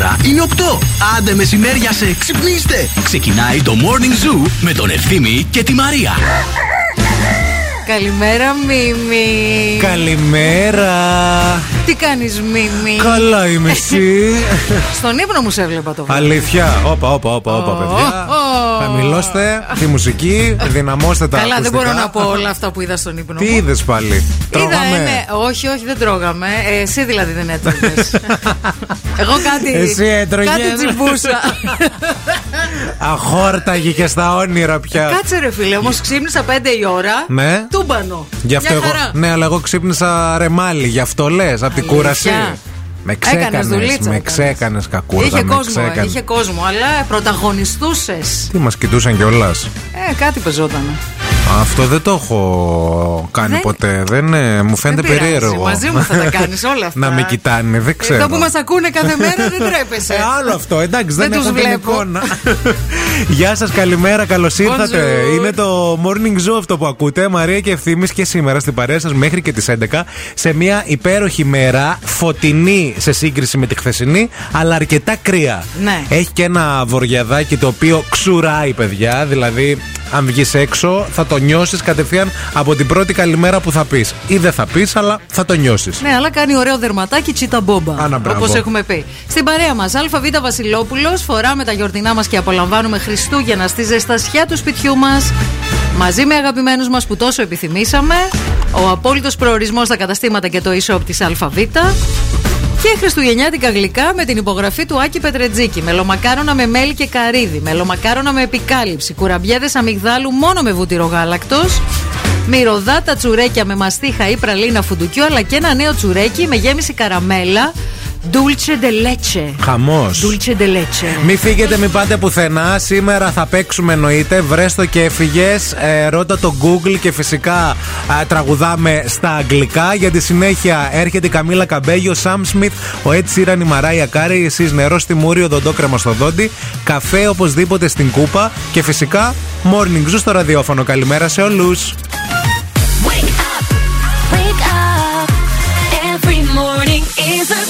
Η ώρα είναι 8. Άντε μεσημέρια σε ξυπνήστε. Ξεκινάει το Morning Zoo με τον Ευθύμη και τη Μαρία. Καλημέρα, Μίμη. Καλημέρα. Τι κάνεις, Μίμη; Καλά είμαι εσύ. Στον ύπνο μου σε έβλεπα το βράδυ. Αλήθεια. Όπα, όπα, όπα, όπα, παιδιά. Χαμηλώστε τη μουσική, δυναμώστε τα Καλά, δεν ακουστικά. μπορώ να πω όλα αυτά που είδα στον ύπνο Τι μου. είδες πάλι. Είδα, Τρώγαμε; ναι, όχι, όχι, δεν τρώγαμε. Ε, εσύ δηλαδή δεν έτρωγες. Εγώ κάτι. Εσύ έτρωγες. Κάτι τσιμπούσα. Αχόρταγη και στα όνειρα πια. Κάτσε ρε φίλε, όμως ξύπνησα 5 η ώρα. Ναι. Τούμπανο. Γι' αυτό Μια εγώ. χαρά. Ναι, αλλά εγώ ξύπνησα ρεμάλι. Γι' αυτό λες, από την κούραση. Με Έκανες ξέκανες. δουλίτσα, Με έκανες. ξέκανε κακούργα. Είχε με κόσμο, ξέκανες. είχε κόσμο, αλλά πρωταγωνιστούσες. Τι μας κοιτούσαν κιόλας. Ε, κάτι πεζόταν. Αυτό δεν το έχω κάνει Δεν- ποτέ. Δεν, ε, μου φαίνεται Δεν πειράζει, περίεργο. μαζί μου θα τα κάνεις όλα αυτά. Να με κοιτάνε, δεν ξέρω. Εδώ που μας ακούνε κάθε μέρα δεν τρέπεσαι. Ε, άλλο αυτό, εντάξει, δεν, Δεν τους έχω την βλέπω. εικόνα. Γεια σας, καλημέρα, καλώς ήρθατε. Bonjour. Είναι το morning zoo αυτό που ακούτε. Μαρία και ευθύνη και σήμερα στην παρέα σας μέχρι και τις 11 σε μια υπέροχη μέρα, φωτεινή σε σύγκριση με τη χθεσινή, αλλά αρκετά κρύα. Ναι. Έχει και ένα βοριαδάκι το οποίο ξουράει, παιδιά. Δηλαδή, αν βγεις έξω, θα το νιώσεις κατευθείαν από την πρώτη καλημέρα που θα πεις. Ή δεν θα πεις, αλλά θα το νιώσεις. Ναι, αλλά κάνει ωραίο δερματάκι τσίτα μπόμπα. Άνα, μπράβο. Όπως έχουμε πει. Στην παρέα μας, ΑΒ Βασιλόπουλος, φοράμε τα γιορτινά μας και απολαμβάνουμε Χριστούγεννα στη ζεστασιά του σπιτιού μας. Μαζί με αγαπημένους μας που τόσο επιθυμήσαμε. Ο απόλυτος προορισμός στα καταστήματα και το e-shop της ΑΒ. Και χριστουγεννιάτικα γλυκά με την υπογραφή του Άκη Πετρετζίκη. Μελομακάρονα με μέλι και καρύδι. Μελομακάρονα με επικάλυψη. Κουραμπιέδες αμυγδάλου μόνο με βούτυρο γάλακτος. Μυρωδάτα τσουρέκια με μαστίχα ή πραλίνα φουντουκιού. Αλλά και ένα νέο τσουρέκι με γέμιση καραμέλα. Dulce de leche. Χαμός. Dulce de leche. Μην φύγετε, μην πάτε πουθενά. Σήμερα θα παίξουμε εννοείται. Βρες το και έφυγες. Ε, ρώτα το Google και φυσικά α, τραγουδάμε στα αγγλικά. Για τη συνέχεια έρχεται η Camila Cabello, ο Sam Smith, ο Ed Sheeran, η Mariah Carey, εσύ νερό στη μούρη, οδοντόκρεμα στο δόντι. Καφέ οπωσδήποτε στην κούπα. Και φυσικά morning zoo στο ραδιόφωνο. Καλημέρα σε όλους. Wake up, wake up. Every morning is a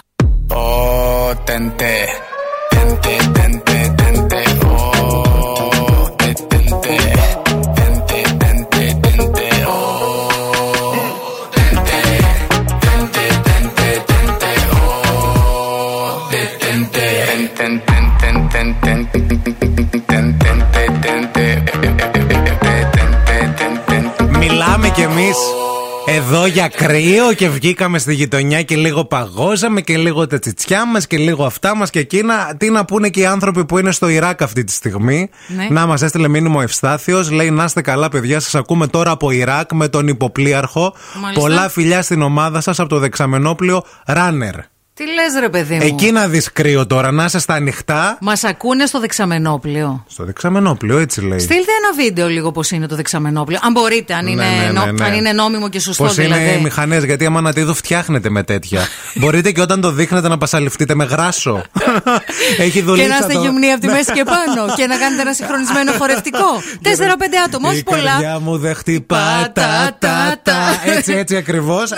Κρύο και βγήκαμε στη γειτονιά και λίγο παγώσαμε και λίγο τα τσιτσιά μας και λίγο αυτά μας και εκείνα. Τι να πούνε και οι άνθρωποι που είναι στο Ιράκ αυτή τη στιγμή. Ναι. Να μας έστειλε μήνυμα ο Ευστάθιος. Λέει να είστε καλά, παιδιά. Σας ακούμε τώρα από Ιράκ με τον υποπλίαρχο. Μάλιστα. Πολλά φιλιά στην ομάδα σας από το δεξαμενόπλιο Runner. Τι λες, ρε παιδί μου; Εκεί να δεις κρύο τώρα, να είσαι στα ανοιχτά. Μας ακούνε στο δεξαμενόπλιο. Στο δεξαμενόπλιο, έτσι λέει. Στείλτε ένα βίντεο λίγο πώς είναι το δεξαμενόπλιο. Αν μπορείτε, αν, Ναι, είναι, ναι, ναι, νο- ναι. αν είναι νόμιμο και σωστό Πώς δηλαδή. είναι οι μηχανές, γιατί άμα να τη δω φτιάχνετε με τέτοια. Μπορείτε και όταν το δείχνετε να πασαλιφτείτε με γράσο. Έχει Και δουλειά. να είστε γυμνοί από τη μέση και πάνω. και να κάνετε ένα συγχρονισμένο χορευτικό. Τέσσερα-πέντε άτομα, όχι Η πολλά. καρδιά μου δεν χτυπά τα τα τα. Έτσι, έτσι ακριβώς.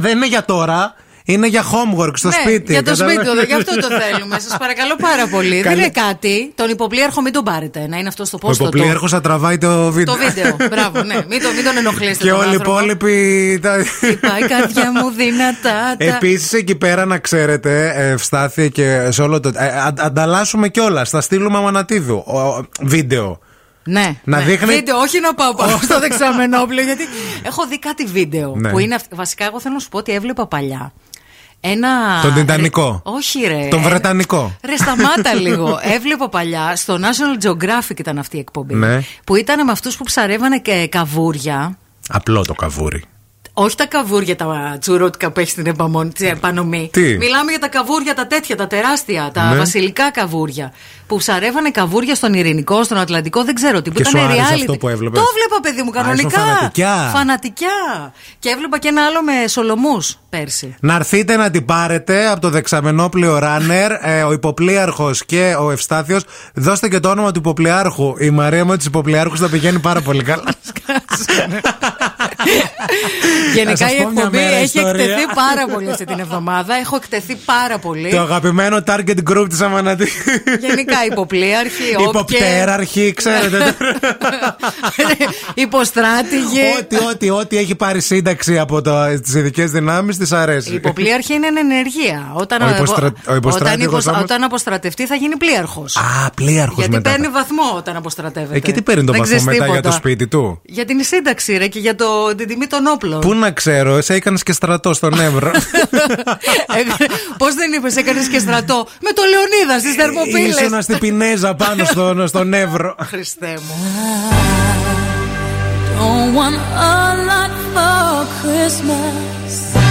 δεν είναι για τώρα. Είναι για homework στο ναι, σπίτι. για το Κατάλαβες; σπίτι, γι' αυτό το θέλουμε. Σας παρακαλώ πάρα πολύ. Δεν Καλή- είναι κάτι. Τον υποπλήρχο μην τον πάρετε. Να είναι αυτό στο Ο πόστο. υποπλήρχος θα τραβάει το βίντεο. Το βίντεο. Μπράβο, ναι. Μην, το, μην τον ενοχλήσετε. Και τον όλοι οι άνθρωπο. υπόλοιποι. τα- Πάει η καρδιά μου δυνατά. τα- Επίσης εκεί πέρα να ξέρετε, ε, Ευστάθεια και σε όλο το. ε, αν- ανταλλάσσουμε κιόλας. Θα στείλουμε αμανατίδου. ο- βίντεο. Ναι. Να ναι. δείχνει- Βίντεο, όχι να πάω πάνω στο δεξαμενόπλαιο, γιατί έχω δει κάτι βίντεο Ναι. που είναι. αυ- Βασικά, εγώ θέλω να σου πω ότι έβλεπα παλιά. Ένα. Τον Τιτανικό. Ρε- Όχι, ρε. Τον Βρετανικό. Ρε, σταμάτα λίγο. Έβλεπα παλιά στο National Geographic ήταν αυτή η εκπομπή. Ναι. Που ήταν με αυτούς που ψαρεύανε και καβούρια. Απλό το καβούρι. Όχι τα καβούρια τα τσουρότικα που έχεις στην επαμον- στην επανομή. Τι; Μιλάμε για τα καβούρια τα τέτοια, τα τεράστια, τα Ναι. βασιλικά καβούρια. Που ψαρεύανε καβούρια στον Ειρηνικό, στον Ατλαντικό, δεν ξέρω τι. Που Και ήταν σου άρεσε reality. αυτό που έβλεπες; Το έβλεπα, παιδί μου, Α, ήσουν κανονικά. φανατικιά. Φανατικιά. Και έβλεπα και ένα άλλο με σολομούς πέρσι. Να έρθετε να την πάρετε από το δεξαμενόπλαιο Runner, ε, ο υποπλίαρχος και ο Ευστάθιο. Δώστε και το όνομα του υποπλιάρχου. Η Μαρία με του υποπλιάρχου θα πηγαίνει πάρα πολύ καλά. Γενικά σας η πω μια εκπομπή μέρα έχει ιστορία. εκτεθεί πάρα πολύ αυτή την εβδομάδα. Έχω εκτεθεί πάρα πολύ. το αγαπημένο target group της Αμανατή. Γενικά υποπλήρχοι, όποιε. Υποπτέραρχοι, ξέρετε. Υποστράτηγοι. ό,τι, ό,τι, ό,τι έχει πάρει σύνταξη από τις ειδικές δυνάμεις wanna της αρέσει. Η υποπλήρχη είναι ενεργεία. Όταν, ο υποστρα... ο όταν, όταν αποστρατευτεί θα γίνει πλήρχο. Α, πλήρχο Γιατί παίρνει βαθμό όταν αποστρατεύεται. Ε, και τι παίρνει τον βαθμό μετά τίποτα. για το σπίτι του; Για την σύνταξη, ρε, και για το... την τιμή των όπλων. Πού να ξέρω, εσύ έκανες και στρατό στον Εύρο. Ε, πώς δεν είπες, έκανες και στρατό; Με το Λεωνίδα στις ε, Θερμοπύλες. Ήσουν στην Πινέζα πάνω στον, στον Εύρο. Χριστέ μου. Don't want a lot for Christmas.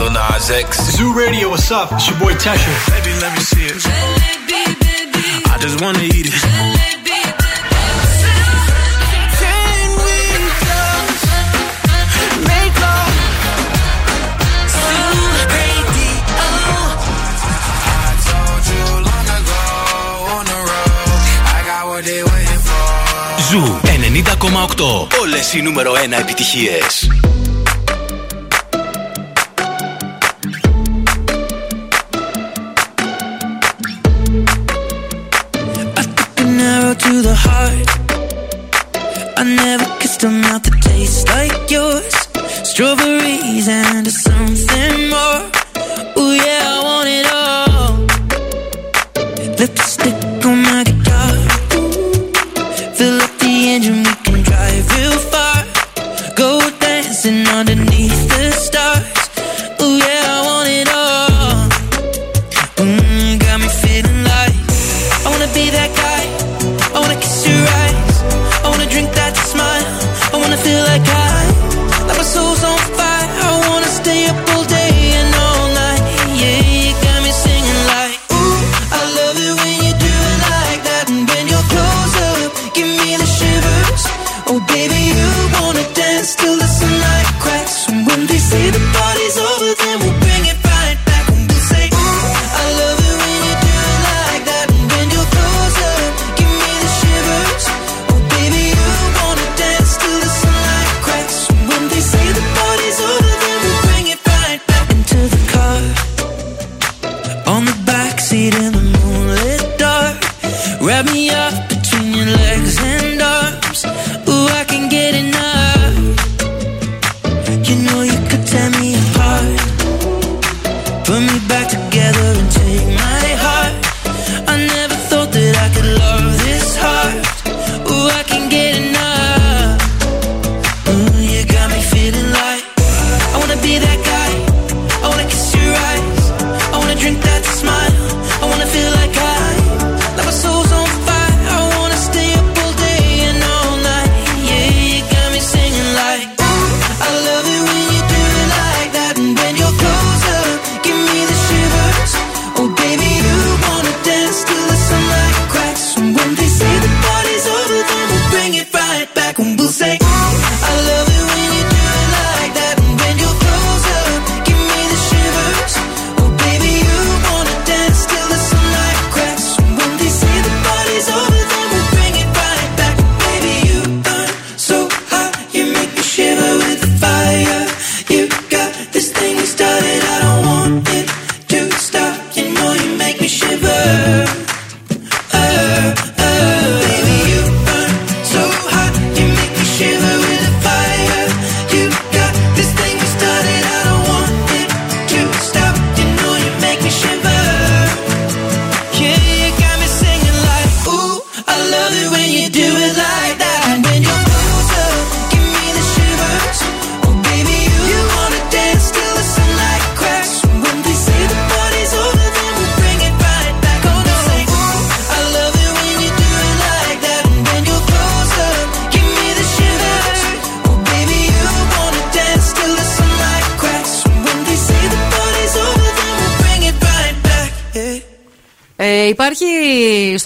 Lil Nas X. Zoo Radio, what's up? It's your boy Tesha. Baby, let me see it. Baby. I just wanna eat it. Jalebi. Ζου 90,8. Όλες οι νούμερο 1 επιτυχίες.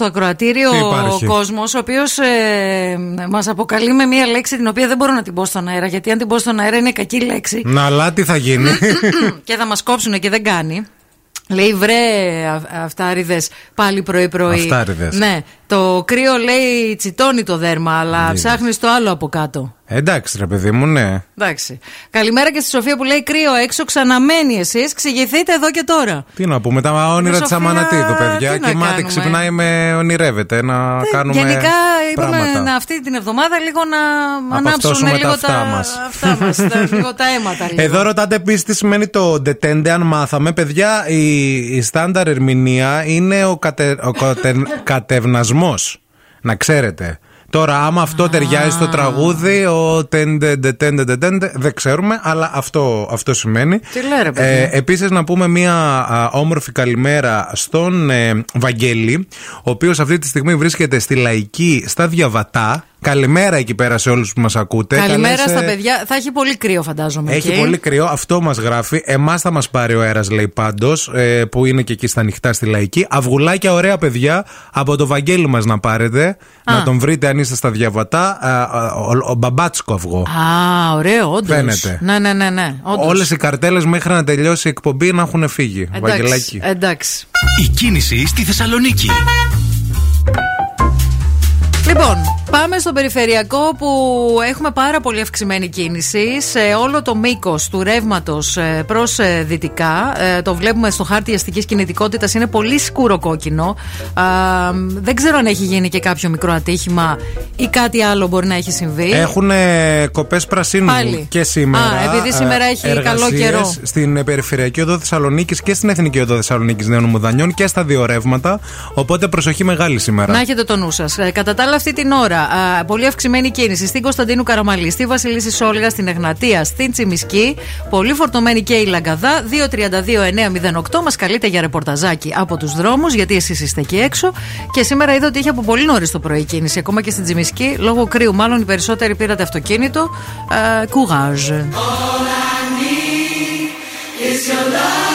Στο ακροατήριο Τι ο υπάρχει; κόσμος, ο οποίος ε, μας αποκαλεί με μία λέξη την οποία δεν μπορώ να την πω στον αέρα. Γιατί αν την πω στον αέρα είναι κακή λέξη. Να, αλλά τι θα γίνει; και θα μας κόψουν και δεν κάνει. Λέει βρε α- αυτάριδες πάλι πρωί-πρωί. Αυτάριδες. Ναι. Το κρύο λέει τσιτώνει το δέρμα, αλλά ψάχνεις το άλλο από κάτω. Εντάξει, ρε παιδί μου, ναι. Εντάξει. Καλημέρα και στη Σοφία που λέει κρύο έξω, ξαναμένει εσείς. Ξηγηθείτε εδώ και τώρα. Τι να πούμε, τα όνειρα της Σοφία, Αμανατίδου, παιδιά. τι να Κοιμάται, κάνουμε; ξυπνάει με ονειρεύεται να κάνουμε. Γενικά είπαμε πράγματα. να, αυτή την εβδομάδα λίγο να ανάψουν Απαυτώσουμε τα λίγο αυτά τα, μας. αυτά μας, τα, λίγο τα αίματα. Λίγο. Εδώ ρωτάτε επίσης τι σημαίνει το detente, αν μάθαμε. Παιδιά, η, η στάνταρ ερμηνεία είναι ο, κατε, ο κατε, κατευνασμός. Να ξέρετε. Τώρα, άμα αυτό ταιριάζει στο τραγούδι, ο τέντε, ντε, τέντε, ντε, τέντε, δεν ξέρουμε, αλλά αυτό, αυτό σημαίνει. Τι λέει, ρε παιδί. Ε, Επίσης, να πούμε μία α, όμορφη καλημέρα στον ε, Βαγγέλη, ο οποίος αυτή τη στιγμή βρίσκεται στη Λαϊκή στα Διαβατά. Καλημέρα εκεί πέρα σε όλους που μας ακούτε. Καλημέρα Καλές, στα ε, παιδιά. Θα έχει πολύ κρύο, φαντάζομαι. έχει εκεί. πολύ κρύο, αυτό μας γράφει. Εμάς θα μας πάρει ο αέρας, λέει πάντως, που είναι και εκεί στα ανοιχτά στη λαϊκή. Αυγουλάκια, ωραία παιδιά, από το Βαγγέλη μας να πάρετε. Να τον βρείτε αν είστε στα διαβατά. Α, α, Ο, ο μπαμπάτσκο αυγό. Α, ωραίο, όντως. Φαίνεται. Ναι, ναι, ναι. ναι όντως. Όλες οι καρτέλες μέχρι να τελειώσει η εκπομπή να έχουν φύγει. Εντάξει, Βαγγελάκι. εντάξει. Η κίνηση στη Θεσσαλονίκη. Λοιπόν, πάμε στο περιφερειακό που έχουμε πάρα πολύ αυξημένη κίνηση σε όλο το μήκος του ρεύματος προς δυτικά. Ε, Το βλέπουμε στο χάρτη αστικής κινητικότητας, είναι πολύ σκούρο κόκκινο. Α, Δεν ξέρω αν έχει γίνει και κάποιο μικρό ατύχημα ή κάτι άλλο μπορεί να έχει συμβεί. Έχουν κοπές πρασίνου Πάλι. και σήμερα. Α, επειδή σήμερα ε, έχει καλό εργασίες καιρό. Στην ε, Περιφερειακή Οδό Θεσσαλονίκης και στην Εθνική Οδό Θεσσαλονίκης Νέων Μουδανιών και στα δύο ρεύματα. Οπότε προσοχή μεγάλη σήμερα. Να έχετε το νου σας. Κατά τα άλλα, αυτή την ώρα α, πολύ αυξημένη κίνηση στην Κωνσταντίνου Καραμαλή, στη Βασιλίση Σόλγα, στην Εγνατία, στην Τσιμισκή. Πολύ φορτωμένη και η Λαγκαδά. 232-908 μας καλείτε για ρεπορταζάκι από τους δρόμους, γιατί εσείς είστε εκεί έξω. Και σήμερα είδα ότι είχε από πολύ νωρίς το πρωί κίνηση, ακόμα και στην Τσιμισκή, λόγω κρύου. Μάλλον οι περισσότεροι πήρατε αυτοκίνητο. Κουγάζ. When you're tired, when you're lonely,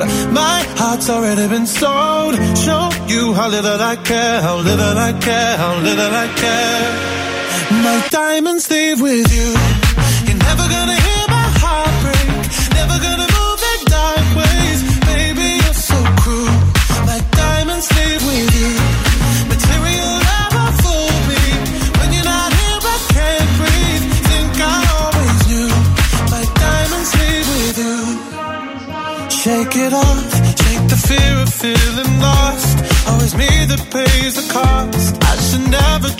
My heart's already been sold. Show you how little I care, how little I care, how little I care. My diamonds leave with you.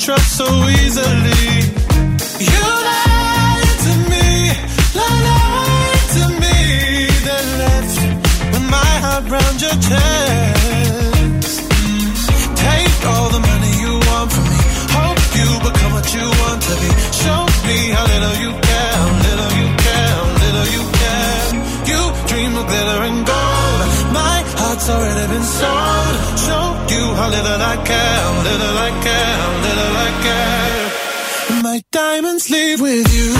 Trust so easily. You lied to me, lied to me, then left with my heart round your chest. Take all the money you want from me. Hope you become what you want to be. Show me how little you care, how little you care, how little you care. You dream of glitter and gold. My heart's already been sold. Show you how little I care, how little I care, diamonds leave with you.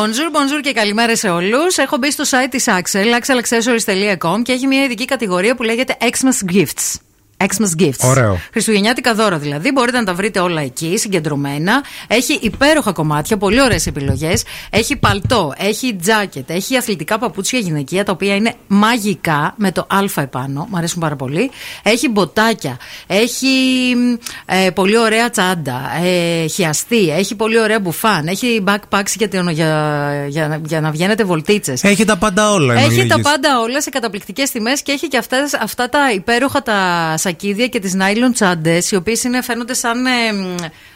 Bonjour, bonjour και καλημέρα σε όλους. Έχω μπει στο site της Axel, axelaccessories.com και έχει μια ειδική κατηγορία που λέγεται Xmas Gifts. Xmas Gifts. Ωραίο. Χριστουγεννιάτικα δώρα δηλαδή. Μπορείτε να τα βρείτε όλα εκεί, συγκεντρωμένα. Έχει υπέροχα κομμάτια, πολύ ωραίες επιλογές. Έχει παλτό, έχει τζάκετ, έχει αθλητικά παπούτσια γυναικεία τα οποία είναι μαγικά με το Α επάνω. Μ' αρέσουν πάρα πολύ. Έχει μποτάκια, έχει ε, πολύ ωραία τσάντα, ε, χιαστή, έχει πολύ ωραία μπουφάν, έχει backpacks για, την- για, για, για να βγαίνετε βολτίτσες. Έχει τα πάντα όλα. εν Έχει τα ολίγης. πάντα όλα σε καταπληκτικές τιμές και έχει και αυτές, αυτά τα υπέροχα τα σακίδια και τις nylon τσάντες, οι οποίες φαίνονται σαν. Ε,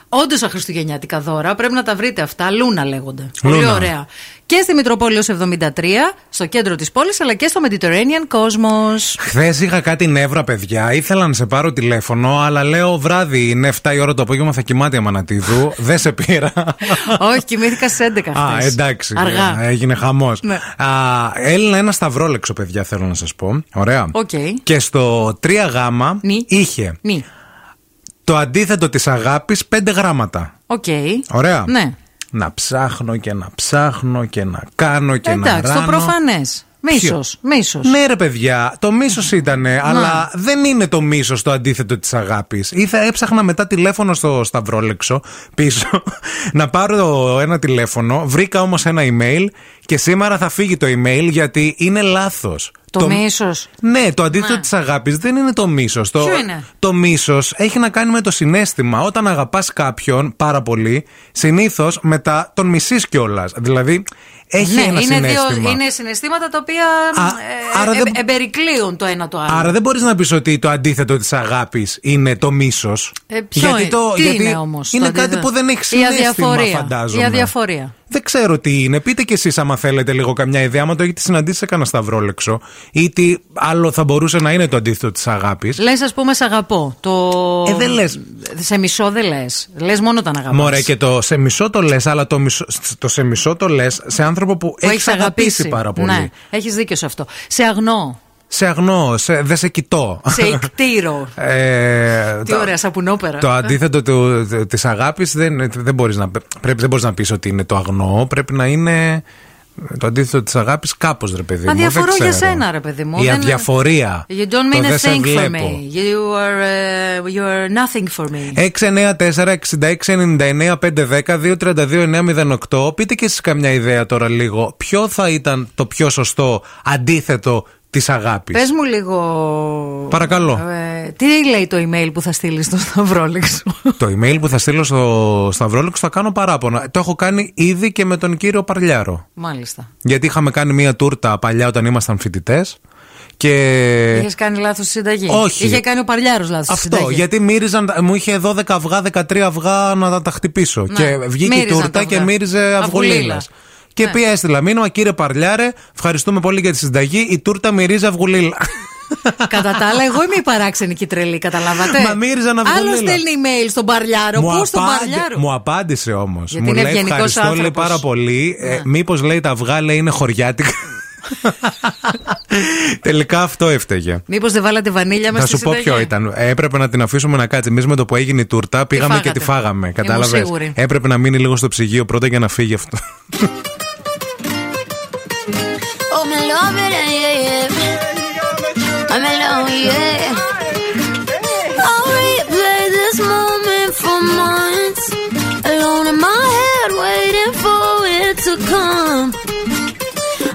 Όντως αχριστουγεννιάτικα δώρα. Πρέπει να τα βρείτε αυτά. Λούνα λέγονται. Πολύ Λούνα. ωραία. Και στη Μητροπόλεως 73, στο κέντρο της πόλης, αλλά και στο Mediterranean Cosmos. Χθες είχα κάτι νεύρα, παιδιά. Ήθελα να σε πάρω τηλέφωνο, αλλά λέω βράδυ είναι 7 η ώρα το απόγευμα, θα κοιμάται η Αμανατίδου. Δεν σε πήρα. Όχι, κοιμήθηκα στις 11 Α, χθες. εντάξει. Αργά. Έγινε χαμός. Ναι. Έλυνα ένα σταυρόλεξο, παιδιά, θέλω να σας πω. Ωραία. Οκ. Και στο 3Γ είχε Νι. το αντίθετο της αγάπης 5 γράμματα. Οκ. Ωραία. Ναι. Να ψάχνω και να ψάχνω και να κάνω και να Εντάξει, το ράνω. προφανές. Μίσος. Μίσος. Ναι, ρε παιδιά, το μίσος ήταν, αλλά δεν είναι το μίσος το αντίθετο της αγάπης. Ήθελα, έψαχνα μετά τηλέφωνο στο Σταυρόλεξο πίσω να πάρω ένα τηλέφωνο. Βρήκα όμως ένα email και σήμερα θα φύγει το email γιατί είναι λάθος. Το μίσος. Ναι, το αντίθετο Ναι. της της αγάπης δεν είναι το μίσος. Το, Ποιο είναι; το μίσος έχει να κάνει με το συνέστημα. Όταν αγαπάς κάποιον πάρα πολύ, συνήθως μετά τον μισείς κιόλας. Δηλαδή, έχει ναι, ένα είναι, συνέστημα. δύο, είναι συναισθήματα τα οποία Α, ε, άρα ε, δεν- εμπερικλείουν το ένα το άλλο. Άρα δεν μπορείς να πεις ότι το αντίθετο της αγάπης είναι το μίσος. Ε, ποιο είναι, τι είναι όμως το Είναι κάτι αντίθετο; που δεν έχει Η συνέστημα, αδιαφορία. φαντάζομαι. Η αδιαφορία. Δεν ξέρω τι είναι. Πείτε κι εσείς, άμα θέλετε, λίγο καμιά ιδέα. Άμα το έχετε συναντήσει σε κανένα σταυρόλεξο, ή τι άλλο θα μπορούσε να είναι το αντίθετο της αγάπης. Λες, ας πούμε, σε αγαπώ. Το... Ε, δεν λες. Σε μισό δεν λες. Λες μόνο όταν αγαπάς. Μωρέ, και το σε μισό το λες, αλλά το, μισό, το σε μισό το λες σε άνθρωπο που, που έχεις έχεις αγαπήσει πάρα πολύ. Ναι, έχεις δίκιο σε αυτό. Σε αγνώ. Σε αγνώ, σε, δεν σε κοιτώ. Σε εκτήρω. Ε, Τι το- ωραία, σαπουνόπερα. Το αντίθετο του, της αγάπης δεν, δεν, μπορείς να, πρέπει, δεν μπορείς να πεις ότι είναι το αγνό. Πρέπει να είναι το αντίθετο της αγάπης κάπως ρε παιδί μου. δεν Αδιαφορώ για ξέρω. σένα, ρε παιδί μου. Η Δεν- αδιαφορία. You don't Το mean δεν a σε thing for βλέπω. me. You are, uh, you are nothing for me. 694-6699-510-232-908. Πείτε και εσείς καμιά ιδέα τώρα λίγο. Ποιο θα ήταν το πιο σωστό αντίθετο της αγάπης. Πες μου λίγο. Παρακαλώ. Ε, τι λέει το email που θα στείλεις στο Σταυρόλεξο. Το email που θα στείλω στο Σταυρόλεξο θα κάνω παράπονα. Το έχω κάνει ήδη και με τον κύριο Παρλιάρο. Μάλιστα. Γιατί είχαμε κάνει μία τούρτα παλιά όταν ήμασταν φοιτητές. Και. Είχες κάνει λάθος στη συνταγή; Ε, Όχι. Είχε κάνει ο Παρλιάρος λάθος στη Αυτό, συνταγή; γιατί μύριζαν, μου είχε 12 αυγά, 13 αυγά να τα, τα χτυπήσω. Ναι, Και βγήκε η μύριζαν τούρτα τα και αυγά. μύριζε Αυγουλίλα. Αυγουλίλα. Και Ναι. πει έστειλα μήνυμα, κύριε Παρλιάρε, ευχαριστούμε πολύ για τη συνταγή. Η τούρτα μυρίζει αυγουλίλα. Κατά τα άλλα, εγώ είμαι η παράξενη και η τρελή, καταλάβατε; Μα μύριζαν αυγουλίλα. Άλλο στέλνει email στον Παρλιάρο. Μου Πού στον απάντη- Παρλιάρο; Μου απάντησε όμως. Γιατί Μου είναι λέει ευγενικός ευχαριστώ λέει άνθρωπος. πάρα πολύ. Ε, Ναι. Μήπως λέει τα αυγά λέει είναι χωριάτικα. Τελικά αυτό έφταιγε. Μήπως δεν βάλατε βανίλια μέσα Θα στη σου πω συνταγή; ποιο ήταν. Έπρεπε να την αφήσουμε να κάτσει. Εμείς με το που έγινε η τούρτα πήγαμε και φάγατε. τη φάγαμε. Ήμουν Κατάλαβες; σίγουρη. Έπρεπε να μείνει λίγο στο ψυγείο πρώτα για να φύγει αυτό. Me love it, yeah, yeah. I'm alone, yeah. I'll replay this moment for months. Alone in my head, waiting for it to come.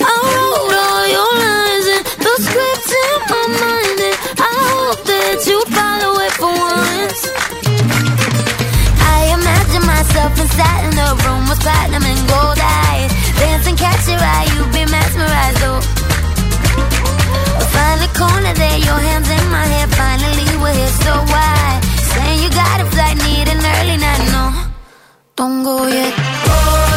I wrote all your lines and the scripts in my mind, and I hope that you follow it for once. I imagine myself inside in the room with platinum and gold eyes. Dancing, catch your eye, you be mesmerized, oh. Find the corner there, your hands in my hair. Finally, we're here, so why? Saying you got a flight, need an early night, no. Don't go yet. Oh,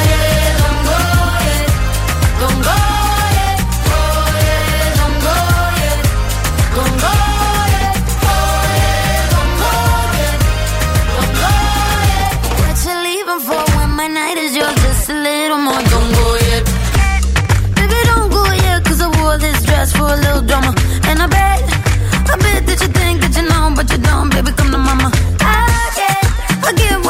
give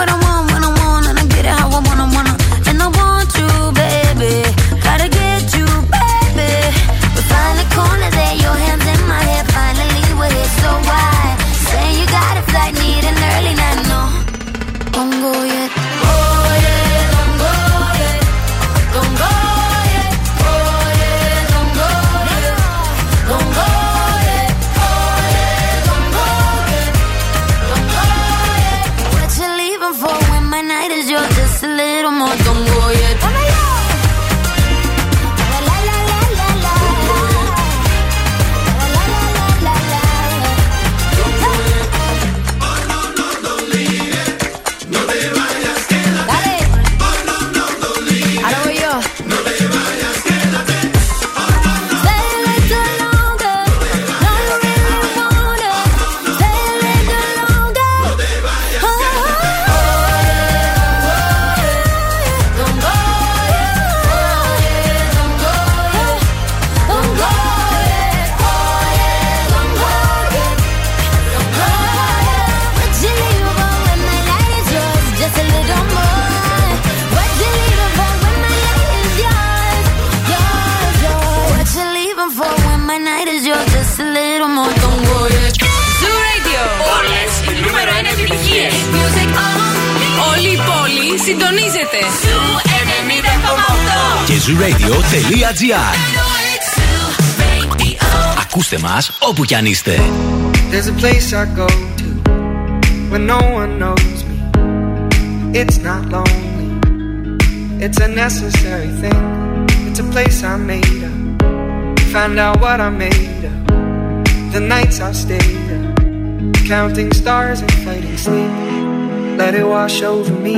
Συντονίζετε. Και zooradio.gr Ακούστε μας όπου κι αν είστε. There's a place I go to when no one knows me. It's not lonely, it's a necessary thing. It's a place I made up. Find out what I made of. The nights I've stayed up, counting stars and fighting sleep. Let it wash over me.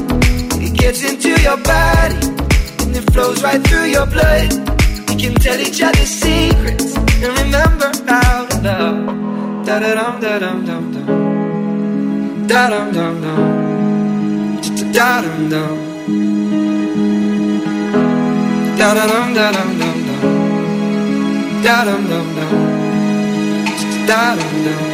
Gets into your body and it flows right through your blood. We can tell each other secrets and remember how to love. Da da dum da dum dum dum. Da dum dum dum. Da dum dum. Da da dum da dum dum dum. Da dum dum dum. Da dum dum.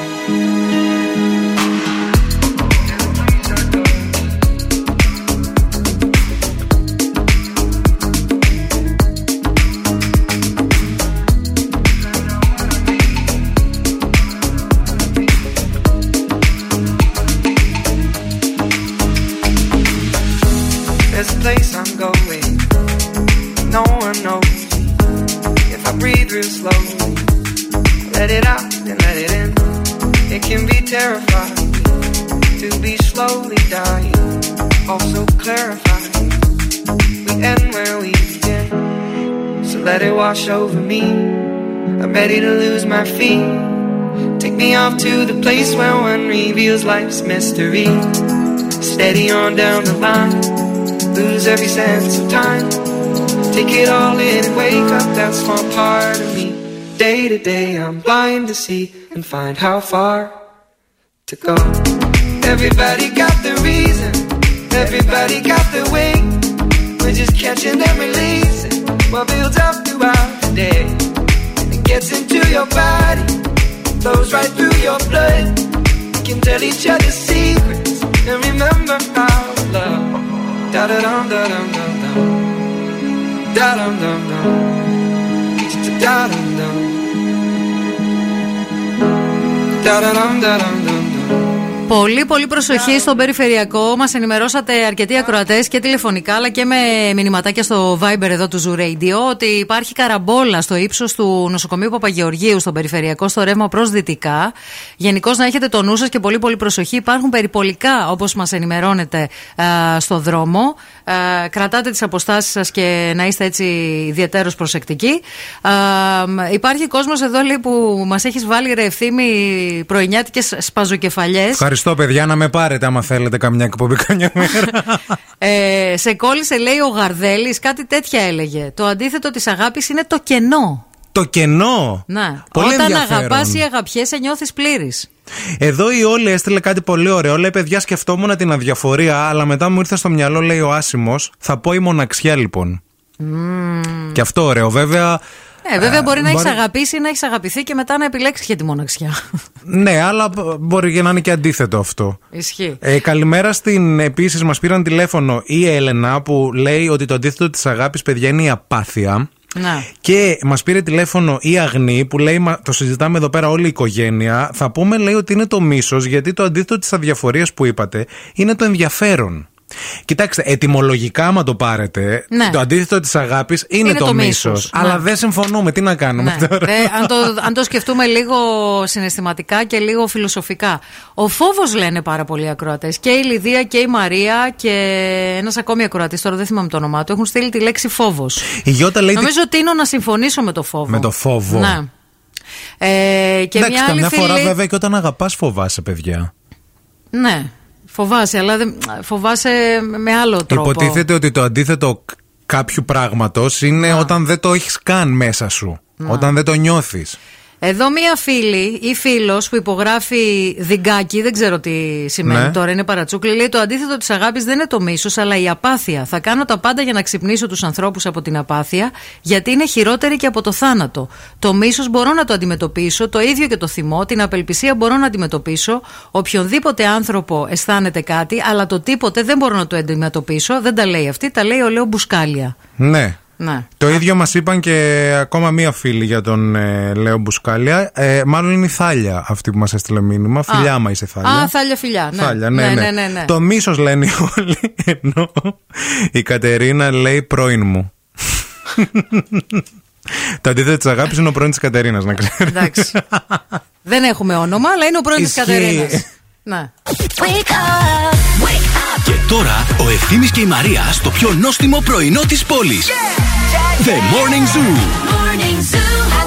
Real slowly, let it out and let it in. It can be terrifying to be slowly dying. Also clarifying. We end where we begin. So let it wash over me. I'm ready to lose my feet. Take me off to the place where one reveals life's mystery. Steady on down the line, lose every sense of time. Take it all in and wake up that small part. Day to day, I'm blind to see and find how far to go. Everybody got the reason, everybody got the way. We're just catching and releasing what builds up throughout the day. It gets into your body, flows right through your blood. We can tell each other secrets and remember how love. Da da dum da dum dum dum. Da dum dum dum. Da dum dum. Πολύ, πολύ προσοχή στον περιφερειακό. Μας ενημερώσατε αρκετοί ακροατές και τηλεφωνικά αλλά και με μηνυματάκια στο Viber εδώ του Zoo Radio ότι υπάρχει καραμπόλα στο ύψος του νοσοκομείου Παπαγεωργίου στον περιφερειακό στο ρεύμα προς δυτικά. Γενικώς να έχετε το νου σας και πολύ, πολύ προσοχή. Υπάρχουν περιπολικά όπως μας ενημερώνετε α, στο δρόμο. Α, κρατάτε τις αποστάσεις σας και να είστε έτσι ιδιαίτερως προσεκτικοί. Α, υπάρχει κόσμος εδώ λέει, που μας έχεις βάλει ρε ευθύμη πρωινιάτικες σπαζοκεφαλιές. Ευχαριστώ, παιδιά, να με πάρετε άμα θέλετε καμιά εκπομπή καμιά μέρα. Ε, σε κόλλησε, λέει ο Γαρδέλης, κάτι τέτοια έλεγε. Το αντίθετο της αγάπης είναι το κενό. Το κενό. Να. Πολύ Όταν ενδιαφέρον. αγαπάς ή αγαπιέσαι, νιώθεις πλήρης. Εδώ η Όλη έστειλε κάτι πολύ ωραίο. Λέει, παιδιά, σκεφτόμουν την αδιαφορία, αλλά μετά μου ήρθε στο μυαλό, λέει ο Άσιμο, θα πω η μοναξιά λοιπόν. Και αυτό ωραίο. Βέβαια. Ε, βέβαια, μπορεί να έχεις μπορεί- αγαπήσει ή να έχεις αγαπηθεί και μετά να επιλέξεις για τη μοναξιά. Ναι, αλλά μπορεί και να είναι και αντίθετο αυτό. Ισχύει. Ε, καλημέρα στην. Επίσης, μας πήραν τηλέφωνο η Έλενα που λέει ότι το αντίθετο της αγάπης, παιδιά, είναι η απάθεια. Να. Και μας πήρε τηλέφωνο η Αγνή που λέει: «Μα, Το συζητάμε εδώ πέρα όλη η οικογένεια. Θα πούμε, λέει, ότι είναι το μίσος, γιατί το αντίθετο της αδιαφορίας που είπατε είναι το ενδιαφέρον. Κοιτάξτε, ετυμολογικά, άμα το πάρετε, Ναι. το αντίθετο της αγάπης είναι, Είναι το, το μίσος. μίσος, Αλλά ναι. δεν συμφωνούμε. Τι να κάνουμε Ναι. τώρα; Ε, αν, το, αν το σκεφτούμε λίγο συναισθηματικά και λίγο φιλοσοφικά. Ο φόβος λένε πάρα πολλοί ακροατές. Και η Λιδία και η Μαρία και ένας ακόμη ακροατής, τώρα δεν θυμάμαι το όνομά του, έχουν στείλει τη λέξη φόβος. Η Γιώτα λέει. Νομίζω ότι είναι να συμφωνήσω με το φόβο. Με το φόβο. Ναι. Ε, και Εντάξει, μια άλλη καμιά φορά φίλη- βέβαια και όταν αγαπάς φοβάσαι, παιδιά. Ναι, φοβάσαι, αλλά δεν, φοβάσαι με άλλο τρόπο. Υποτίθεται ότι το αντίθετο κ- κάποιου πράγματος είναι όταν δεν το έχεις καν μέσα σου. Όταν δεν το νιώθεις. Εδώ μία φίλη ή φίλος που υπογράφει διγκάκι, δεν ξέρω τι σημαίνει Ναι. τώρα, είναι παρατσούκλι. Λέει το αντίθετο της αγάπης δεν είναι το μίσος, αλλά η απάθεια. Θα κάνω τα πάντα για να ξυπνήσω τους ανθρώπους από την απάθεια, γιατί είναι χειρότερη και από το θάνατο. Το μίσος μπορώ να το αντιμετωπίσω, το ίδιο και το θυμό, την απελπισία μπορώ να αντιμετωπίσω. Οποιονδήποτε άνθρωπο αισθάνεται κάτι, αλλά το τίποτε δεν μπορώ να το αντιμετωπίσω. Δεν τα λέει αυτή, τα λέει ο Λέο Μπουσκάλια. Ναι. Ναι. Το ίδιο μας είπαν και ακόμα μία φίλη για τον ε, Λέο Μπουσκάλια. Ε, μάλλον είναι η Θάλια αυτή που μας έστειλε μήνυμα. Φιλιά, άμα είσαι Θάλια. Α, θάλια φιλιά. Ναι. Θάλια, ναι, ναι. ναι, ναι, ναι. Το μίσος λένε οι όλοι. Ενώ η Κατερίνα λέει πρώην μου. Το αντίθετο της αγάπης είναι ο πρώην της Κατερίνας, να ξέρεις. Εντάξει. Δεν έχουμε όνομα, αλλά είναι ο πρώην της Ισχύει. Κατερίνας. Ναι. Και τώρα ο Ευθύμης και η Μαρία στο πιο νόστιμο πρωινό της πόλης. The Morning Zoo. Esto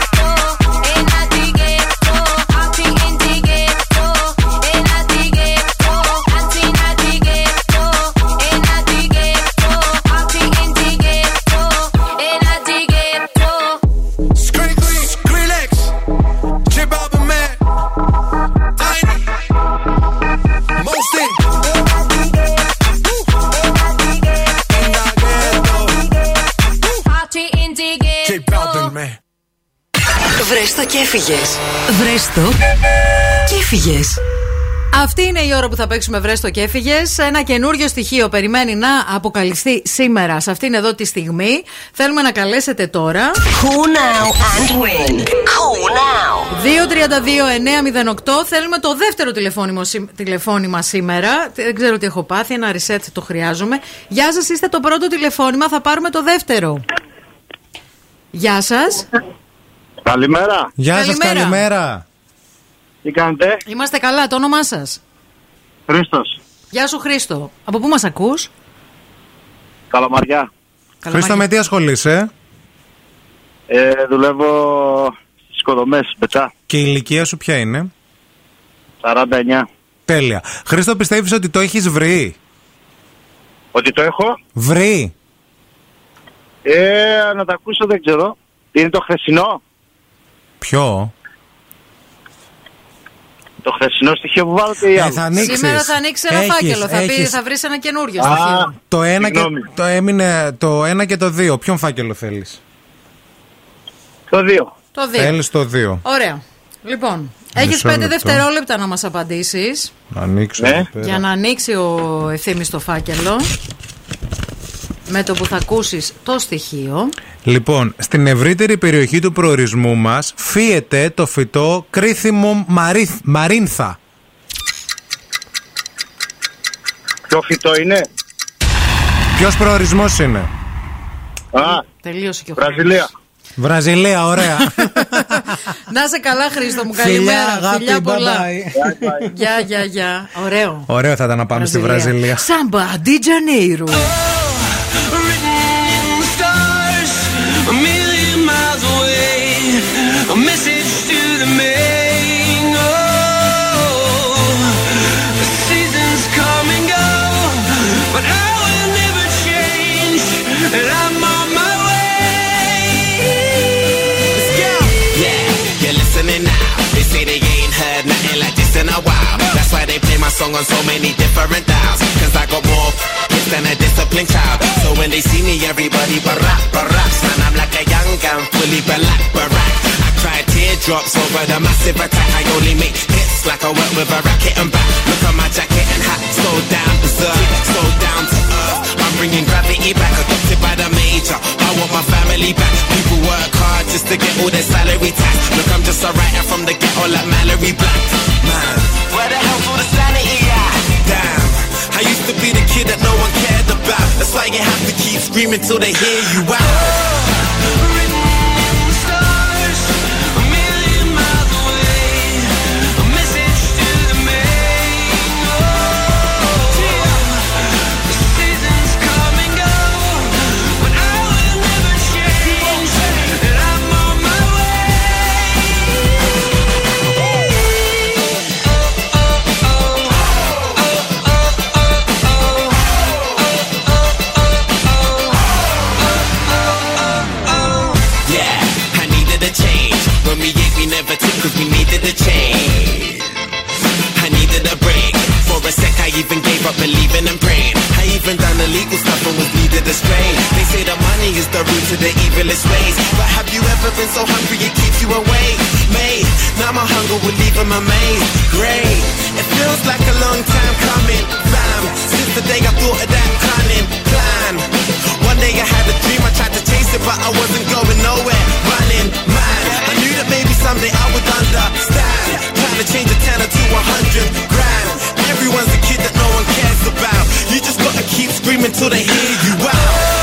Βρες το και έφυγες. Βρες το και έφυγες. Αυτή είναι η ώρα που θα παίξουμε βρέστο και έφυγες. Ένα καινούριο στοιχείο περιμένει να αποκαλυφθεί σήμερα, σε αυτήν εδώ τη στιγμή. Θέλουμε να καλέσετε τώρα. Who now and win. Who now. 232-908. Θέλουμε το δεύτερο τηλεφώνημα, σή- τηλεφώνημα σήμερα. Δεν ξέρω τι έχω πάθει. Ένα reset το χρειάζομαι. Γεια σας, είστε το πρώτο τηλεφώνημα. Θα πάρουμε το δεύτερο. Γεια σας. Καλημέρα. Γεια σας, Καλημέρα. καλημέρα. Τι κάνετε, Είμαστε καλά. Το όνομά σας; Χρήστος. Γεια σου, Χρήστο. Από πού μας ακούς, Καλαμαριά. Χρήστο, με τι ασχολείσαι; Ε, δουλεύω στις οικοδομές, Μπετσά. και η ηλικία σου ποια είναι; 49. Τέλεια. Χρήστο, πιστεύεις ότι το έχεις βρει; Ότι το έχω; Βρει. Ε, να τα ακούσω δεν ξέρω. Είναι το χθεσινό; Ποιο; Το χθεσινό στοιχείο που βάλω και η Ε, άλλη. θα ανοίξεις. Σήμερα θα ανοίξει ένα Έχεις, φάκελο. Θα, πει, έχεις. θα βρεις ένα καινούριο Α, στοιχείο. Το ένα, και, Συγγνώμη. το, έμεινε, το ένα και το δύο. Ποιον φάκελο θέλεις; Το δύο. Το δύο. Θέλεις το δύο. Ωραία. Λοιπόν, έχεις Μισό πέντε λεπτό. δευτερόλεπτα να μας απαντήσεις. Να ανοίξω. Ναι. εδώ πέρα. Για να ανοίξει ο ευθύνη το φάκελο. Με το που θα ακούσεις το στοιχείο. Λοιπόν, στην ευρύτερη περιοχή του προορισμού μας φύεται το φυτό κρίθιμο μαρίθ, μαρίνθα. Ποιο φυτό είναι; Ποιος προορισμός είναι; Α, Τελείωσε και ο Βραζιλία. χρόνος. Βραζιλία, ωραία. Να σε καλά, Χρήστο μου. Φιλιά, Καλημέρα. αγάπη, Φιλιά bye πολλά. bye. Γεια, γεια, γεια. Ωραίο. Ωραίο θα ήταν να πάμε στη Βραζιλία. Σάμπα, Ντι Τζανέιρου. Song on so many different dials. Cause I got more hits than a disciplined child. So when they see me, everybody barack, barack. Man, I'm like a young gun, fully black, barack. I cry teardrops over the massive attack. I only make hits like I work with a racket and back. Look at my jacket and hat, so down berserk, so down to earth. I'm bringing gravity back, adopted by the major. I want my family back. People work hard just to get all their salary tax. Look, I'm just a writer from the ghetto like Mallory Black. Man, where the hell's all the? Damn, I used to be the kid that no one cared about. That's why you have to keep screaming till they hear you out. Needed a change. I needed a break. For a sec, I even gave up believing and praying. I even done illegal stuff and was needed a strain. They say the money is the root to the evilest ways. But have you ever been so hungry it keeps you awake? Mate, now my hunger will leave them amazed. Great, it feels like a long time coming. Bam, since the day I thought of that cunning plan. One day I had a dream, I tried to chase it, but I wasn't going nowhere. Running, someday I would understand. Trying to change a tenner to a hundred grand. Everyone's a kid that no one cares about. You just gotta keep screaming till they hear you out.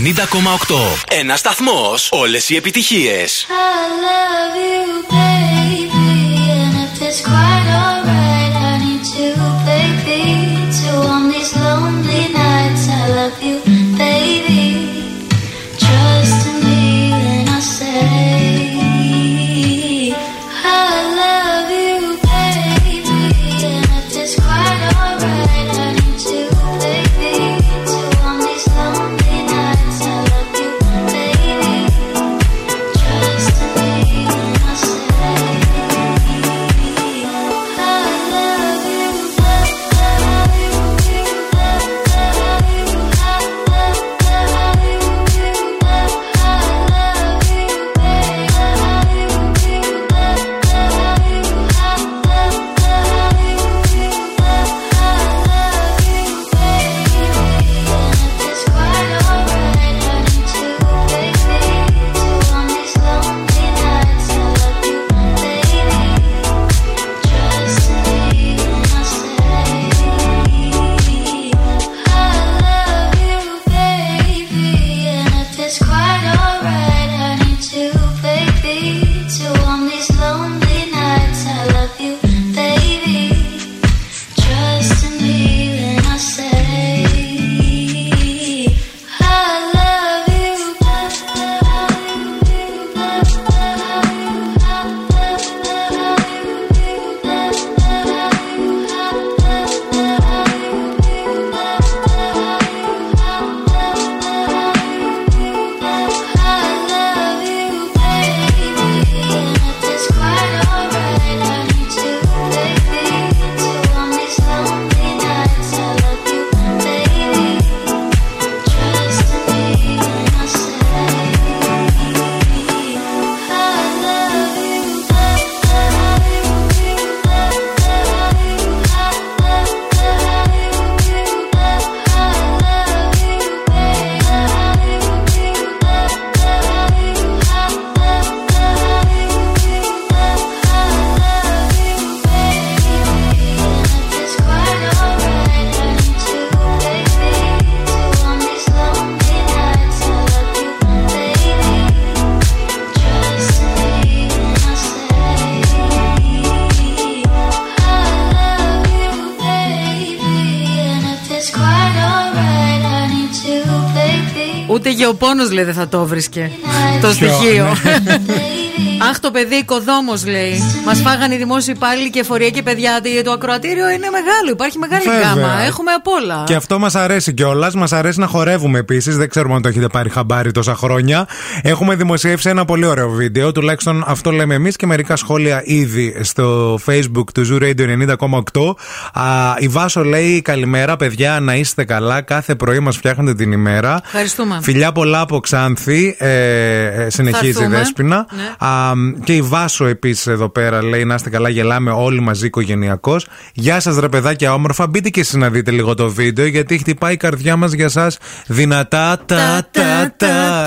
90,8. Ένας σταθμός. Όλες οι επιτυχίες. I love you, λέει δεν θα το βρίσκε. το Ποιο, στοιχείο. Ναι. Αχ, το παιδί οικοδόμος λέει. Μας φάγανε οι δημόσιοι υπάλληλοι και φορεία και παιδιά. Το ακροατήριο είναι μεγάλο. Υπάρχει μεγάλη Βέβαια. γκάμα. Έχουμε απ' όλα. Και αυτό μας αρέσει κιόλας. Μας αρέσει να χορεύουμε επίσης. Δεν ξέρουμε αν το έχετε πάρει χαμπάρι τόσα χρόνια. Έχουμε δημοσιεύσει ένα πολύ ωραίο βίντεο. Τουλάχιστον αυτό λέμε εμείς και μερικά σχόλια ήδη στο facebook του Zoo Radio 90,8. Α, η Βάσο λέει: Καλημέρα, παιδιά, να είστε καλά. Κάθε πρωί μας φτιάχνετε την ημέρα. Ευχαριστούμε. Φιλιά πολλά από Ξάνθη. Ε, ε, συνεχίζει η έρθουμε. Δέσποινα. Ναι. Α, και η Βάσο επίσης εδώ πέρα λέει: Να είστε καλά, γελάμε όλοι μαζί οικογενειακώς. Γεια σας, ρε παιδάκια όμορφα. Μπείτε και εσείς να δείτε λίγο το βίντεο γιατί χτυπάει η καρδιά μας για εσά δυνατά. Τα, τα, τα.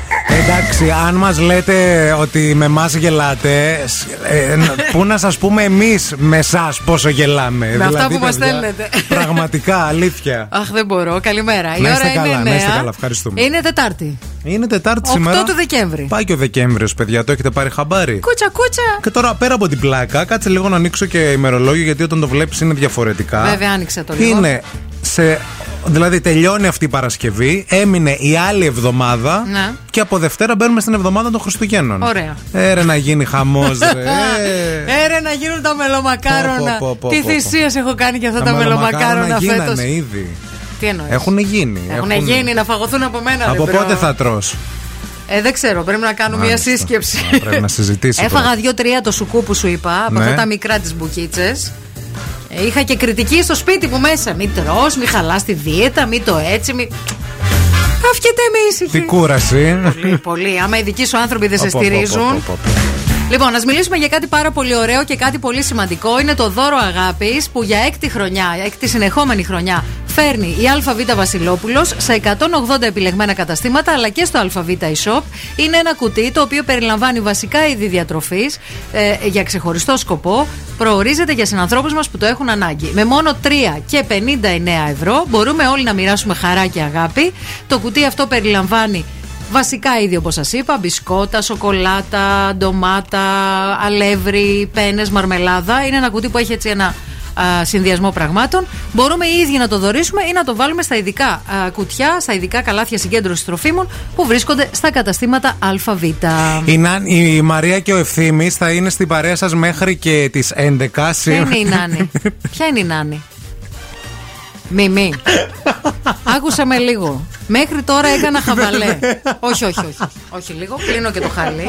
Εντάξει, αν μας λέτε ότι με εμάς γελάτε, σ- ε, ν- πού να σας πούμε εμείς με εσάς πόσο γελάμε. Με αυτά που μας παιδιά, στέλνετε. Πραγματικά, αλήθεια. Αχ, δεν μπορώ. Καλημέρα. Η Να είστε ώρα καλά, είναι να είστε 9. καλά, ευχαριστούμε. Είναι Τετάρτη. Είναι Τετάρτη 8 σήμερα. του Δεκέμβρη. Πάει και ο Δεκέμβριος, παιδιά, το έχετε πάρει χαμπάρι; Κούτσα, κούτσα. Και τώρα πέρα από την πλάκα, κάτσε λίγο να ανοίξω και ημερολόγιο γιατί όταν το βλέπεις είναι διαφορετικά. Βέβαια, άνοιξε το λίγο. Είναι σε. Δηλαδή τελειώνει αυτή η Παρασκευή, έμεινε η άλλη εβδομάδα Ναι. και από Δευτέρα μπαίνουμε στην εβδομάδα των Χριστουγέννων. Ωραία. Έρε να γίνει χαμός, ρε. Έρε να γίνουν τα μελομακάρονα. Πω, πω, πω, Τι πω, πω. θυσίες έχω κάνει για αυτά Τα τα, μελομακάρονα γίνανε φέτος. ήδη. Τι εννοείς; Έχουν γίνει. Έχουν γίνει να φαγωθούν από μένα. Από ρε, bro. πότε θα τρως; Ε, δεν ξέρω, πρέπει να κάνω μια Μάλιστα. σύσκεψη. Α, Πρέπει να συζητήσει. Έφαγα δύο-τρία το σουκού που σου είπα, από Ναι. αυτά τα μικρά τις μπουκίτσες. Είχα και κριτική στο σπίτι μου μέσα. Μην τρως, μην χαλάς τη δίαιτα, μην το έτσι. Μην... Αύκεται με ήσυχη. Τι κούραση. Πολύ, πολύ. Άμα οι δικοί σου άνθρωποι δεν σε Πω, πω, πω, στηρίζουν. Πω, πω, πω. Λοιπόν, ας μιλήσουμε για κάτι πάρα πολύ ωραίο και κάτι πολύ σημαντικό. Είναι το δώρο αγάπης που για έκτη χρονιά, έκτη συνεχόμενη χρονιά, φέρνει η ΑΒ Βασιλόπουλος σε 180 επιλεγμένα καταστήματα αλλά και στο ΑΒ eShop. Είναι ένα κουτί το οποίο περιλαμβάνει βασικά είδη διατροφής ε, για ξεχωριστό σκοπό. Προορίζεται για συνανθρώπους μας που το έχουν ανάγκη. Με μόνο 3 και 59 ευρώ μπορούμε όλοι να μοιράσουμε χαρά και αγάπη. Το κουτί αυτό περιλαμβάνει Βασικά είδη όπως σας είπα, μπισκότα, σοκολάτα, ντομάτα, αλεύρι, πένες, μαρμελάδα. Είναι ένα κουτί που έχει έτσι ένα α, συνδυασμό πραγμάτων. Μπορούμε οι ίδιοι να το δωρήσουμε ή να το βάλουμε στα ειδικά α, κουτιά, στα ειδικά καλάθια συγκέντρωσης τροφίμων που βρίσκονται στα καταστήματα ΑΒ. Η, Νάν- η Μαρία και ο Ευθύμης θα είναι στην παρέα σας μέχρι και τις 11. Ποια είναι η Νάνη; Ποια είναι η Νάνη; Μιμή. Άκουσα με λίγο. Μέχρι τώρα έκανα χαβαλέ. όχι, όχι, όχι. Όχι λίγο. Κλείνω και το χαλί.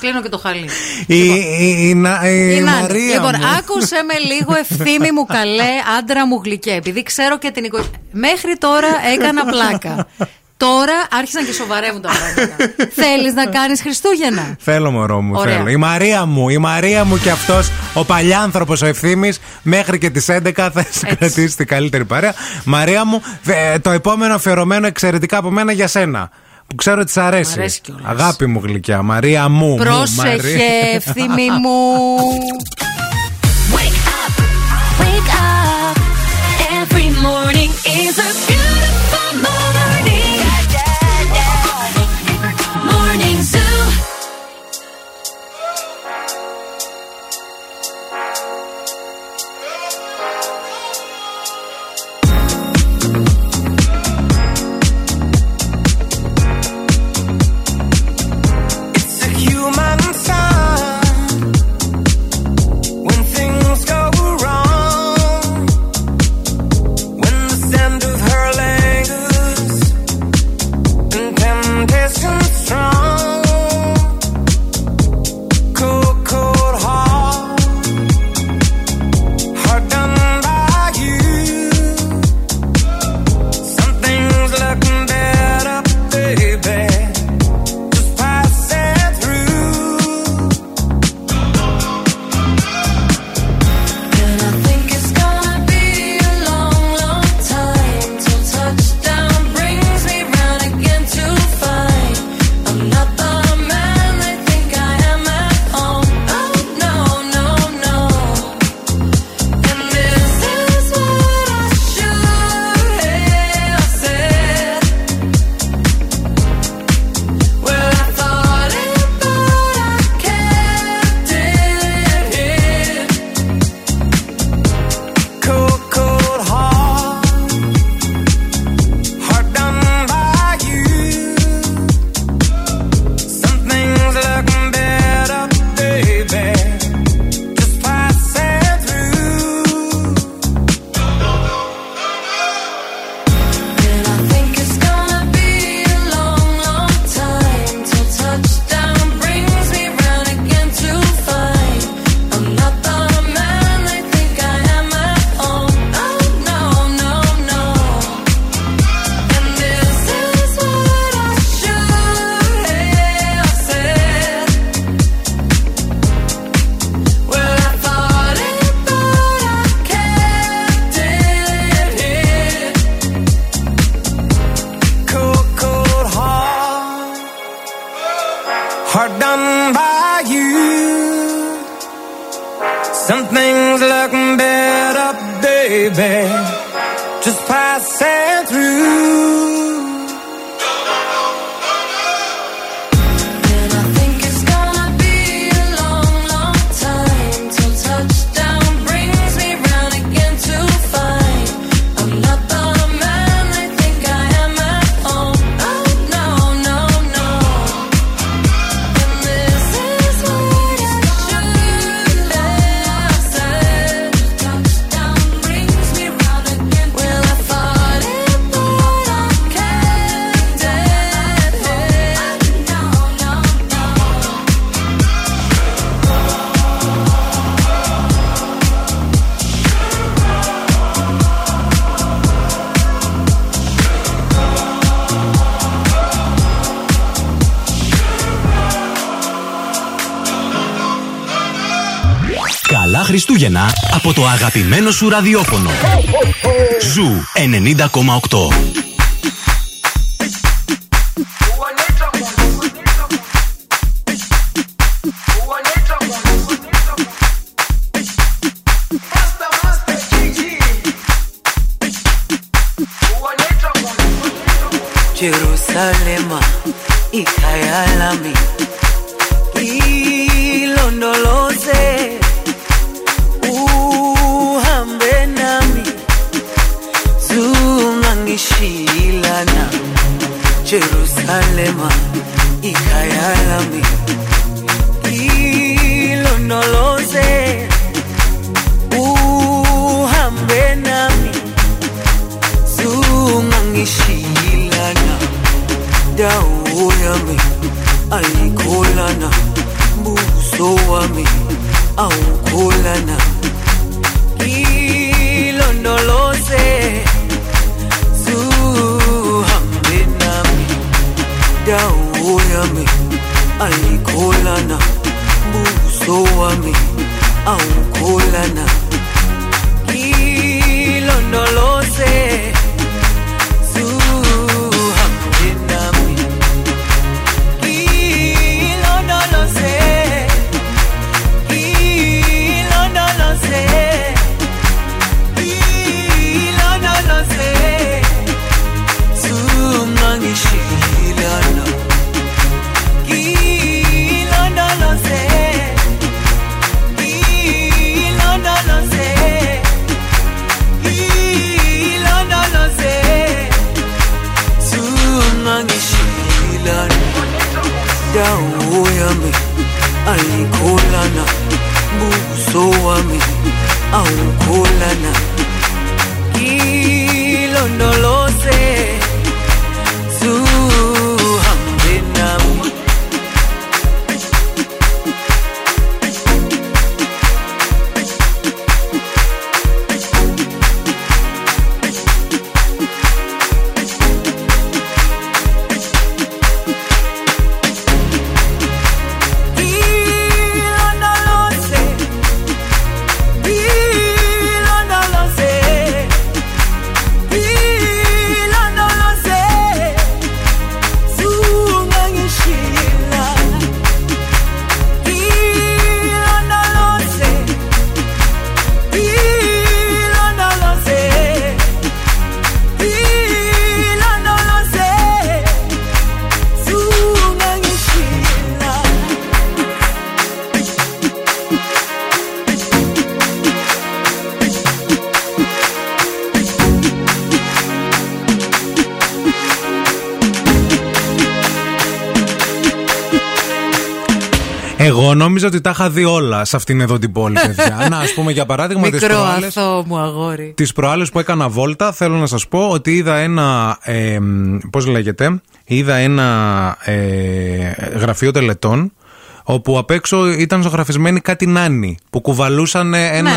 Κλείνω και το χαλί. Η, η, η, Να- η Η Νάνη. Μαρία. Λοιπόν, μου. άκουσε με λίγο ευθύμη μου καλέ, άντρα μου γλυκέ. Επειδή ξέρω και την οικογένεια. Μέχρι τώρα έκανα πλάκα. Τώρα άρχισαν και σοβαρεύουν τα πράγματα. Θέλεις να κάνεις Χριστούγεννα; Θέλω μωρό μου, Ωραία. θέλω. Η Μαρία μου, η Μαρία μου και αυτός ο παλιάνθρωπος ο ευθύνη μέχρι και τις 11 θα σε κρατήσει την καλύτερη παρέα. Μαρία μου, ε, το επόμενο αφιερωμένο εξαιρετικά από μένα για σένα. Που ξέρω ότι σ' αρέσει. Μ' αρέσει κιόλας. Αγάπη μου γλυκιά, Μαρία μου. μου, Πρόσεχε, Μαρία. ευθύμη μου. Wake up. Every morning is a Χριστούγεννα από το αγαπημένο σου ραδιόφωνο. Zoo 90,8. Ότι τα είχα δει όλα σε αυτήν εδώ την πόλη, παιδιά. Να, ας πούμε για παράδειγμα τις Μικρό προάλλε. αθώο μου αγόρι. Τις προάλλες που έκανα βόλτα, θέλω να σας πω ότι είδα ένα. Ε, Πώς λέγεται, είδα ένα ε, γραφείο τελετών όπου απ' έξω ήταν ζωγραφισμένοι κάτι νάνοι που κουβαλούσαν ένα Ναι,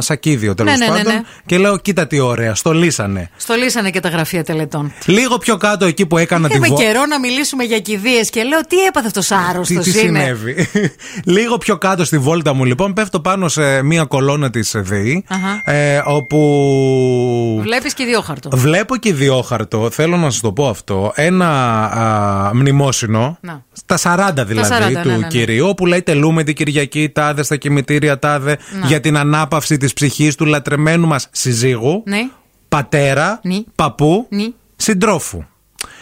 σακίδιο τέλος Ναι, ναι, ναι, πάντων. ναι. Και λέω, κοίτα τι ωραία, στολίσανε. Στολίσανε και τα γραφεία τελετών. Λίγο πιο κάτω εκεί που έκανα τη Είχαμε βόλτα. καιρό να μιλήσουμε για κηδείες και λέω τι έπαθε αυτός άρρωστος Τι, τι είναι; συνέβη; Λίγο πιο κάτω στη βόλτα μου, λοιπόν, πέφτω πάνω σε μία κολόνα της ΔΕΗ, Αχα. ε, όπου. Βλέπεις και ιδιόχαρτο. Βλέπω και ιδιόχαρτο, θέλω να σας το πω αυτό, ένα α, μνημόσυνο. Να. Στα 40 δηλαδή 40, ναι, του ναι, ναι. κυρίου, όπου λέει τελούμε την Κυριακή τάδε στα κημητήρια τάδε Να. για την ανάπαυση της ψυχής του λατρεμένου μας συζύγου, Ναι. πατέρα, παππού, Ναι. συντρόφου.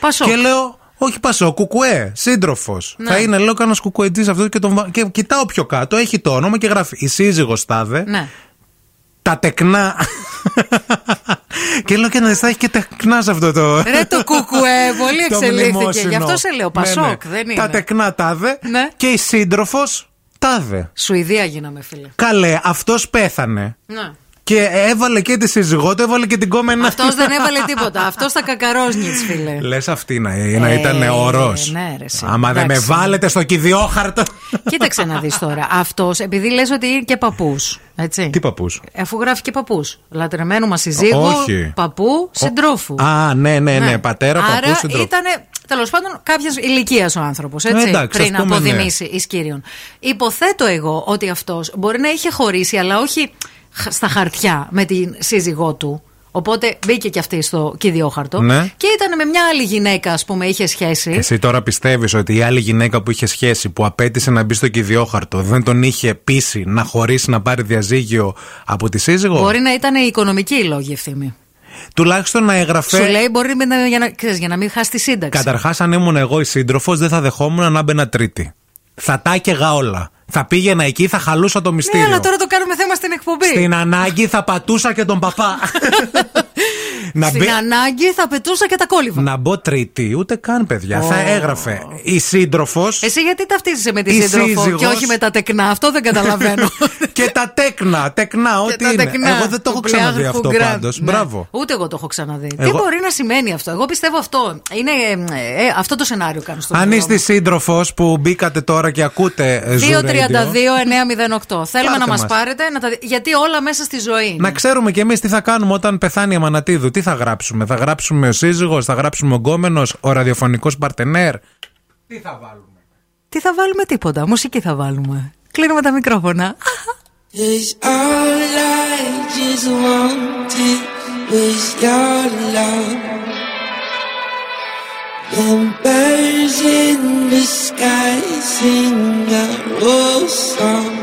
Πασόκ. Και λέω, όχι πασό, κουκουέ, σύντροφος. Ναι. Θα είναι, λέω, κανένα κουκουετζή αυτό και, τον, βα- και κοιτάω πιο κάτω, έχει το όνομα και γράφει η σύζυγος τάδε, Ναι. τα τεκνά. Και λέω και να δεις, θα έχει και τεκνά σε αυτό το. Ρε το κουκουέ, πολύ το εξελίχθηκε. μνημόσυνο. Γι' αυτό σε λέω, Ναι, Πασόκ, ναι. δεν είναι. Τα τεκνά τάδε Ναι. και η σύντροφος τάδε. Σουηδία γίναμε, φίλε. Καλέ, αυτός πέθανε. Ναι. Και έβαλε και τη σύζυγό του, έβαλε και την κόμενα. Αυτός δεν έβαλε τίποτα. Αυτός τα κακαρόσνιτ, φίλε. Λες αυτή να, να Ε, ήταν ορό. ναι, ρε, εσύ. Άμα δεν με Εντάξει. βάλετε στο κηδιόχαρτο. Κοίταξε να δεις τώρα. Αυτός, επειδή λες ότι είναι και παππούς. Έτσι. Τι παππούς; Αφού γράφει και παππούς. Λατρεμένου μας συζύγου, Όχι. παππού, συντρόφου. Α, ναι, ναι, ναι, πατέρα, Άρα παππού, συντρόφου. ήταν τέλος πάντων κάποιας ηλικίας ο άνθρωπος. Ε, εντάξει, πριν ας πούμε, αποδημήσει εις κύριον. Υποθέτω εγώ ότι αυτός μπορεί να είχε χωρίσει, αλλά όχι χ- στα χαρτιά με την σύζυγό του. Οπότε μπήκε και αυτή στο κηδιόχαρτο. Ναι. Και ήταν με μια άλλη γυναίκα, ας πούμε, είχε σχέση. Εσύ τώρα πιστεύεις ότι η άλλη γυναίκα που είχε σχέση, που απέτησε να μπει στο κηδιόχαρτο, δεν τον είχε πείσει να χωρίσει να πάρει διαζύγιο από τη σύζυγο; Μπορεί να ήταν η οικονομική η λόγη ευθύμη. Τουλάχιστον να έγραφε. Σου λέει μπορεί να, για, να, ξέρεις, για να μην χάσει τη σύνταξη. Καταρχάς, αν ήμουν εγώ η σύντροφος, δεν θα δεχόμουν να μπαίνα τρίτη. Θα τα έκαιγα όλα. Θα πήγαινα εκεί, θα χαλούσα το Ναι, μυστήριο. αλλά τώρα το κάνουμε θέμα στην εκπομπή. Στην ανάγκη θα πατούσα και τον παπά. να, Στην μπει- ανάγκη θα πετούσα και τα κόλληβα. να μπω τρίτη, ούτε καν παιδιά. Θα Ω. έγραφε η σύντροφο. Εσύ γιατί ταυτίζεσαι με τη Η σύντροφο σύζυγος. και όχι με τα τεκνά, αυτό δεν καταλαβαίνω. και τα τέκνα, τεκνά, ό,τι τα είναι. τεκνά Εγώ δεν το έχω του ξαναδεί Πλεάρχου αυτό Γκραντ. πάντως. Ναι. Μπράβο. Ούτε εγώ το έχω ξαναδεί. Τι Εγώ- μπορεί να σημαίνει αυτό; Εγώ πιστεύω αυτό. Είναι, ε, ε, αυτό το σενάριο κάνω στο Αν μυαλό είστε σύντροφος που μπήκατε τώρα και ακούτε ε, Zoo 232-908. Radio, Θέλουμε Πάρτε να μας μας. πάρετε, να τα... δει- γιατί όλα μέσα στη ζωή. είναι. Να ξέρουμε κι εμείς τι θα κάνουμε όταν πεθάνει η Αμανατίδου. Τι θα γράψουμε, Θα γράψουμε ο σύζυγος, θα γράψουμε ο γκόμενος, ο ραδιοφωνικός παρτενέρ; Τι θα βάλουμε; Τι θα βάλουμε, τίποτα. Μουσική θα βάλουμε. Κλείνουμε τα μικρόφωνα. Cause all I just wanted was your love; Birds in the sky sing a old song.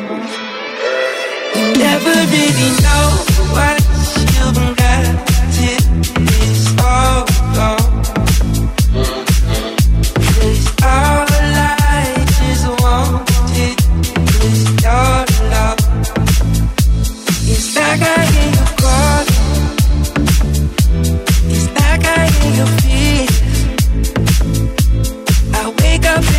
You never really know what you've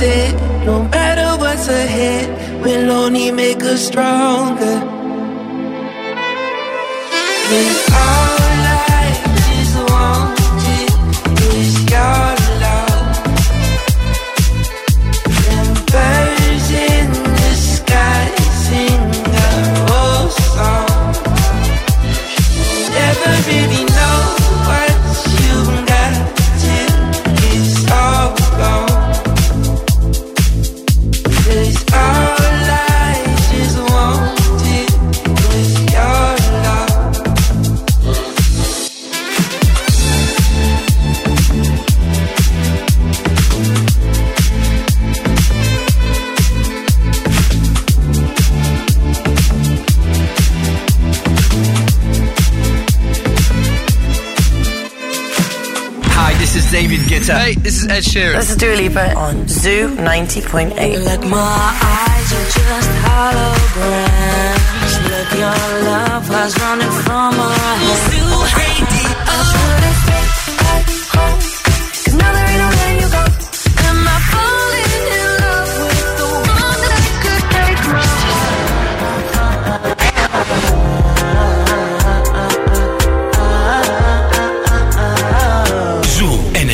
no matter what's ahead, we'll only make us stronger. And all this is David Guetta. Hey, this is Ed Sheeran. This is Dua Lipa on Zoo 90.8. Like my eyes are just holograms. Look, your love was running from our hands. You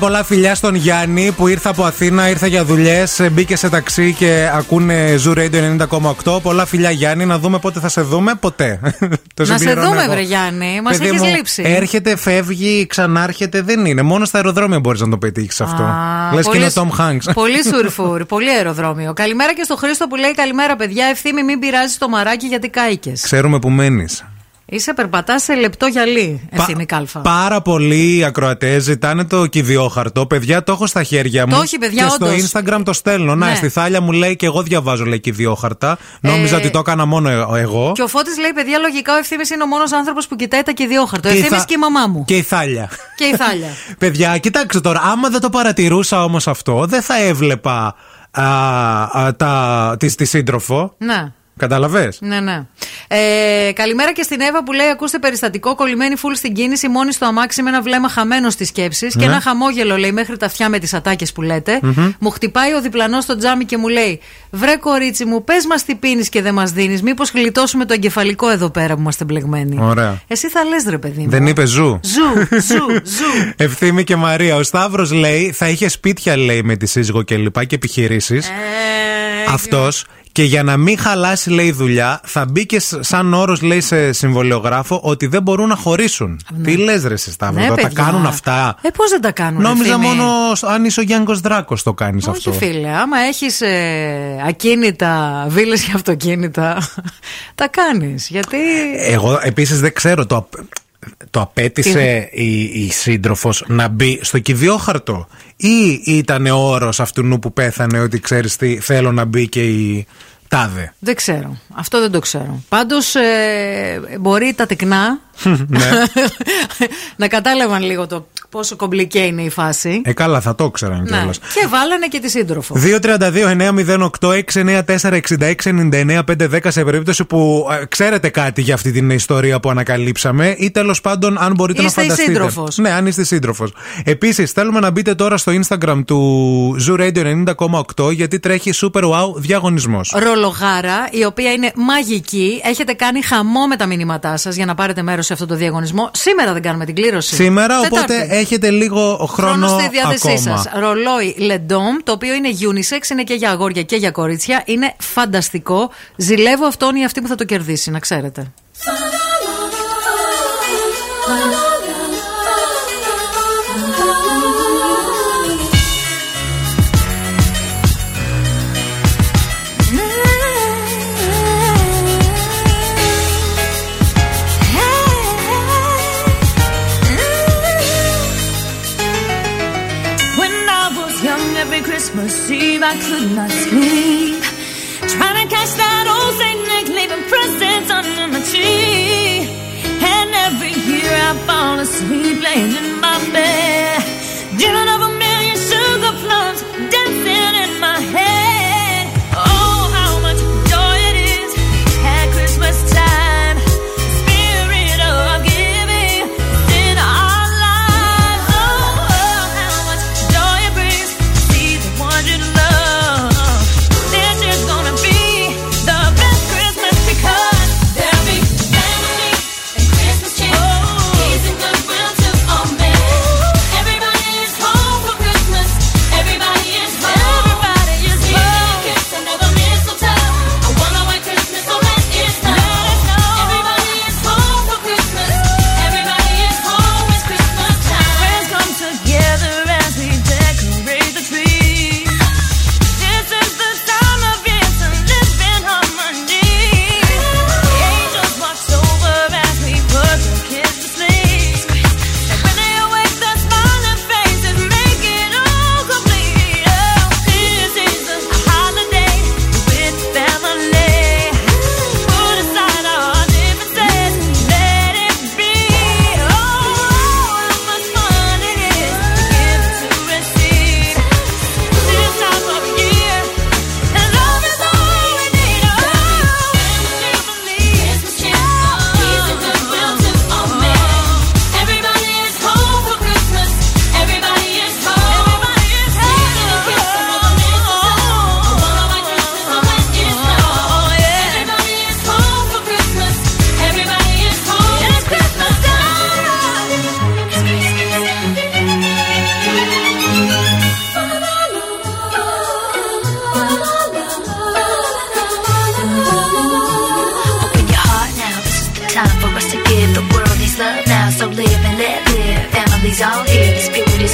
Πολλά φιλιά στον Γιάννη που ήρθε από Αθήνα, ήρθε για δουλειές, μπήκε σε ταξί και ακούνε Zoo Radio 90,8. Πολλά φιλιά Γιάννη, να δούμε πότε θα σε δούμε. Ποτέ. Το Να σε συμπληρώνω δούμε, εγώ. βρε Γιάννη. Μας Παιδί έχεις μου, λείψει. Έρχεται, φεύγει, ξανάρχεται. Δεν είναι. Μόνο στα αεροδρόμια μπορείς να το πετύχεις αυτό. Α, Λες και πολύ είναι ο σ- Tom Hanks. Πολύ σουρφούρ, πολύ αεροδρόμιο. Καλημέρα και στο Χρήστο που λέει Καλημέρα, παιδιά. Ευθύμη, μην πειράζεις το μαράκι γιατί κάηκες. Ξέρουμε που μένεις. Είσαι περπατάς σε λεπτό γυαλί, ευθύμη κάλφα. Πάρα πολλοί ακροατέ ζητάνε το κυδιόχαρτο. Παιδιά, το έχω στα χέρια μου. Το έχει, παιδιά, και στο όντως. Instagram το στέλνω. Να, Ναι. στη θάλια μου λέει και εγώ διαβάζω λέει κυδιόχαρτα. Νόμιζα Ε, ότι το έκανα μόνο ε- εγώ. Και ο Φώτης λέει: Παιδιά, λογικά ο ευθύμης είναι ο μόνος άνθρωπος που κοιτάει τα κυδιόχαρτα. Ο Και η ευθύμης θα- και η μαμά μου. Και η θάλια. Και η θάλια. Παιδιά, κοιτάξτε τώρα, άμα δεν το παρατηρούσα όμως αυτό, δεν θα έβλεπα α, α, τα, τη, τη σύντροφο. ναι. Κατάλαβε. Ναι, ναι. Ε, καλημέρα και στην Εύα που λέει: Ακούστε περιστατικό, κολλημένη φουλ στην κίνηση, μόνη στο αμάξι με ένα βλέμμα χαμένο στις σκέψεις και Ναι. ένα χαμόγελο λέει μέχρι τα αυτιά με τις ατάκες που λέτε. Μμμ. Μου χτυπάει ο διπλανός στο τζάμι και μου λέει: Βρε κορίτσι μου, πες μας τι πίνεις και δεν μας δίνεις. Μήπως γλιτώσουμε το εγκεφαλικό εδώ πέρα που είμαστε μπλεγμένοι. Ωραία. Εσύ θα λες, ρε παιδί μου. Δεν είπε ζου. Ζου, ζου, ζου. Ευθύμη και Μαρία. Ο Σταύρος λέει θα είχε σπίτια λέει με τη σύζυγο και λοιπά και επιχειρήσεις. Ε, Αυτός. Και για να μην χαλάσει, λέει, δουλειά, θα μπει και σ- σαν όρος, λέει, σε συμβολιογράφο ότι δεν μπορούν να χωρίσουν. Τι λες, ρε, εσύ, Σταύρο, Ναι, τώρα τα παιδιά. κάνουν αυτά; Ε, πώς δεν τα κάνουν. Νόμιζα Ευθύμη; μόνο σ- αν είσαι ο Γιάνγκος Δράκος το κάνεις αυτό. Όχι, φίλε. Άμα έχεις ακίνητα, βίλες και αυτοκίνητα, τα κάνεις. Γιατί. Εγώ επίσης δεν ξέρω. Το, απ- το απέτησε η, η σύντροφος να μπει στο κηδιόχαρτο ή ήταν ο όρος αυτού που πέθανε ότι ξέρεις τι θέλω να μπει και η τάδε; Δεν ξέρω. Αυτό δεν το ξέρω. Πάντως μπορεί τα τεκνά ναι. να κατάλαβαν λίγο το πόσο κομπλικέ είναι η φάση. Ε, καλά, θα το ξέραν Ναι. κιόλας. Και βάλανε και τη σύντροφο. 232-908-694-69-510 σε περίπτωση που ε, ξέρετε κάτι για αυτή την ιστορία που ανακαλύψαμε ή τέλος πάντων αν μπορείτε Είστε να η φανταστείτε. σύντροφος. Ναι, αν είστε σύντροφος. Επίσης, θέλουμε να μπείτε τώρα στο Instagram του Zoo Radio 90,8 γιατί τρέχει Super Wow διαγωνισμός. Ρολογάρα, η οποία είναι μαγική. Έχετε κάνει χαμό με τα μηνύματά σας για να πάρετε μέρος σε αυτό το διαγωνισμό. Σήμερα δεν κάνουμε την κλήρωση. Σήμερα, Τετάρτη. οπότε έχετε λίγο χρόνο, Χρόνο στη διάθεσή ακόμα. σα. Ρολόι Lendom, το οποίο είναι unisex, είναι και για αγόρια και για κορίτσια. Είναι φανταστικό. Ζηλεύω αυτόν ή αυτή που θα το κερδίσει, να ξέρετε. Christmas I could not sleep. Trying to catch that old Saint Nick leaving presents under my tree. And every year I fall asleep laying in my bed. Dreaming of a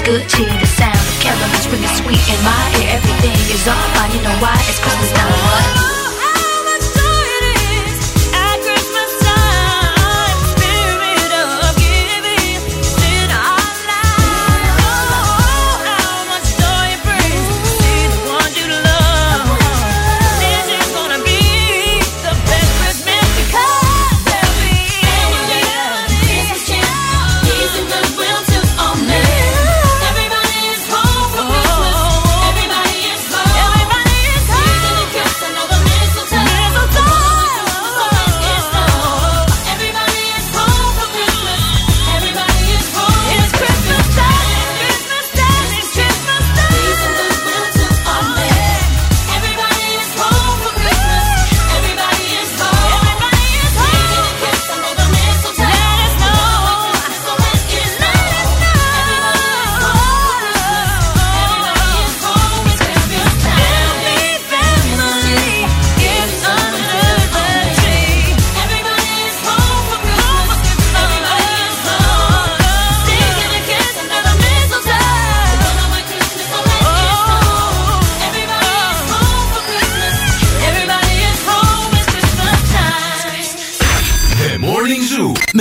good cheer. The sound of carols ringing sweet in my ear. Everything is all fine, you know why? It's Christmas time.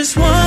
just want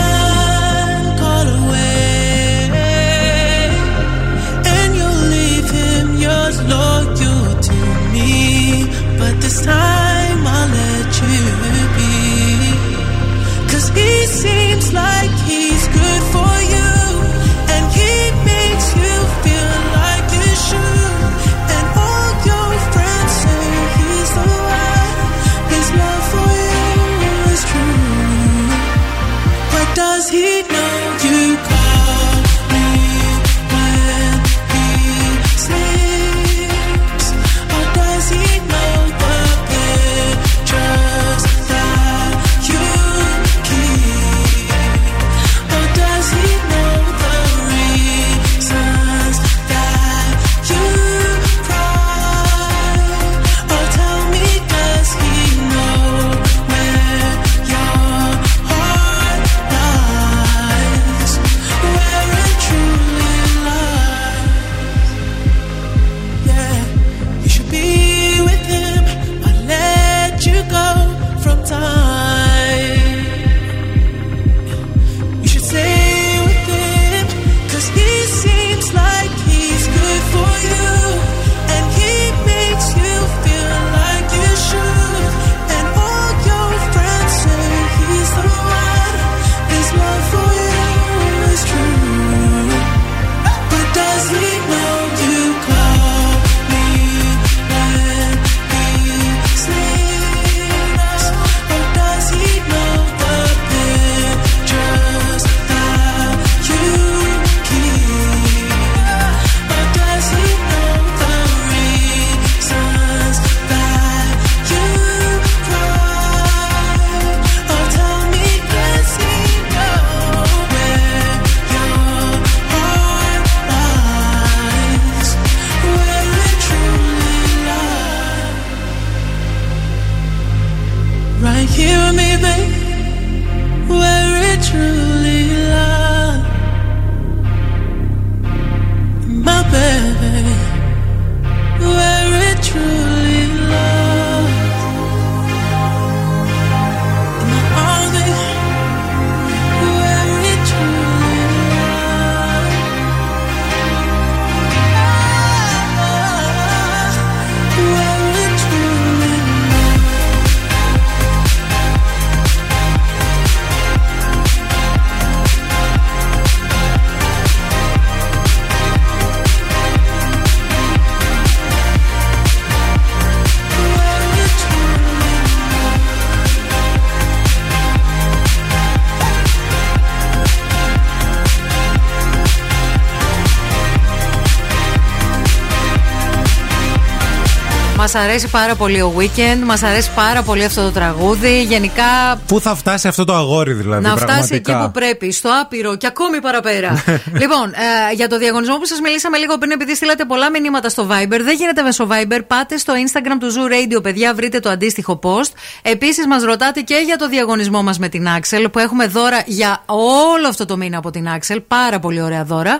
Μας αρέσει πάρα πολύ ο weekend, μας αρέσει πάρα πολύ αυτό το τραγούδι. Γενικά Πού θα φτάσει αυτό το αγόρι, δηλαδή. να φτάσει πραγματικά; εκεί που πρέπει, στο άπειρο και ακόμη παραπέρα. λοιπόν, ε, για το διαγωνισμό που σας μιλήσαμε λίγο πριν, επειδή στείλατε πολλά μηνύματα στο Viber, δεν γίνεται μέσω Viber. Πάτε στο Instagram του Zoo Radio, παιδιά, βρείτε το αντίστοιχο post. Επίσης, μας ρωτάτε και για το διαγωνισμό μας με την Axel, που έχουμε δώρα για όλο αυτό το μήνα από την Axel. Πάρα πολύ ωραία δώρα.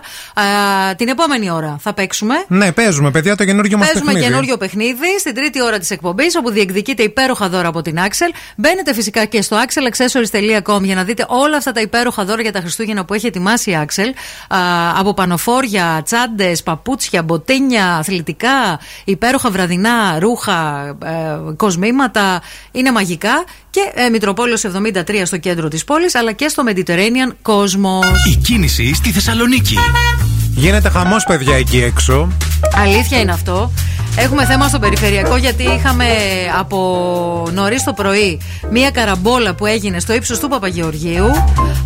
Ε, την επόμενη ώρα θα παίξουμε. Ναι, παίζουμε, παιδιά, το καινούριο μας Παίζουμε παιχνίδι. καινούριο παιχνίδι στην τρίτη ώρα της εκπομπής, όπου διεκδικείται υπέροχα δώρα από την Axel. Μπαίνετε φυσικά και στο axelaccessories.com για να δείτε όλα αυτά τα υπέροχα δώρα για τα Χριστούγεννα που έχει ετοιμάσει η Axel. Α, από πανοφόρια, τσάντες, παπούτσια, μποτίνια, αθλητικά, υπέροχα βραδινά ρούχα, ε, κοσμήματα. Είναι μαγικά. Και ε, Μητροπόλεως 73 στο κέντρο της πόλης, αλλά και στο Mediterranean Cosmos. Η κίνηση στη Θεσσαλονίκη. Γίνεται χαμός, παιδιά, εκεί έξω. Αλήθεια είναι αυτό. Έχουμε θέμα στο περιφερειακό γιατί είχαμε από νωρίς το πρωί μία καραμπόλα που έγινε στο ύψος του Παπαγεωργίου.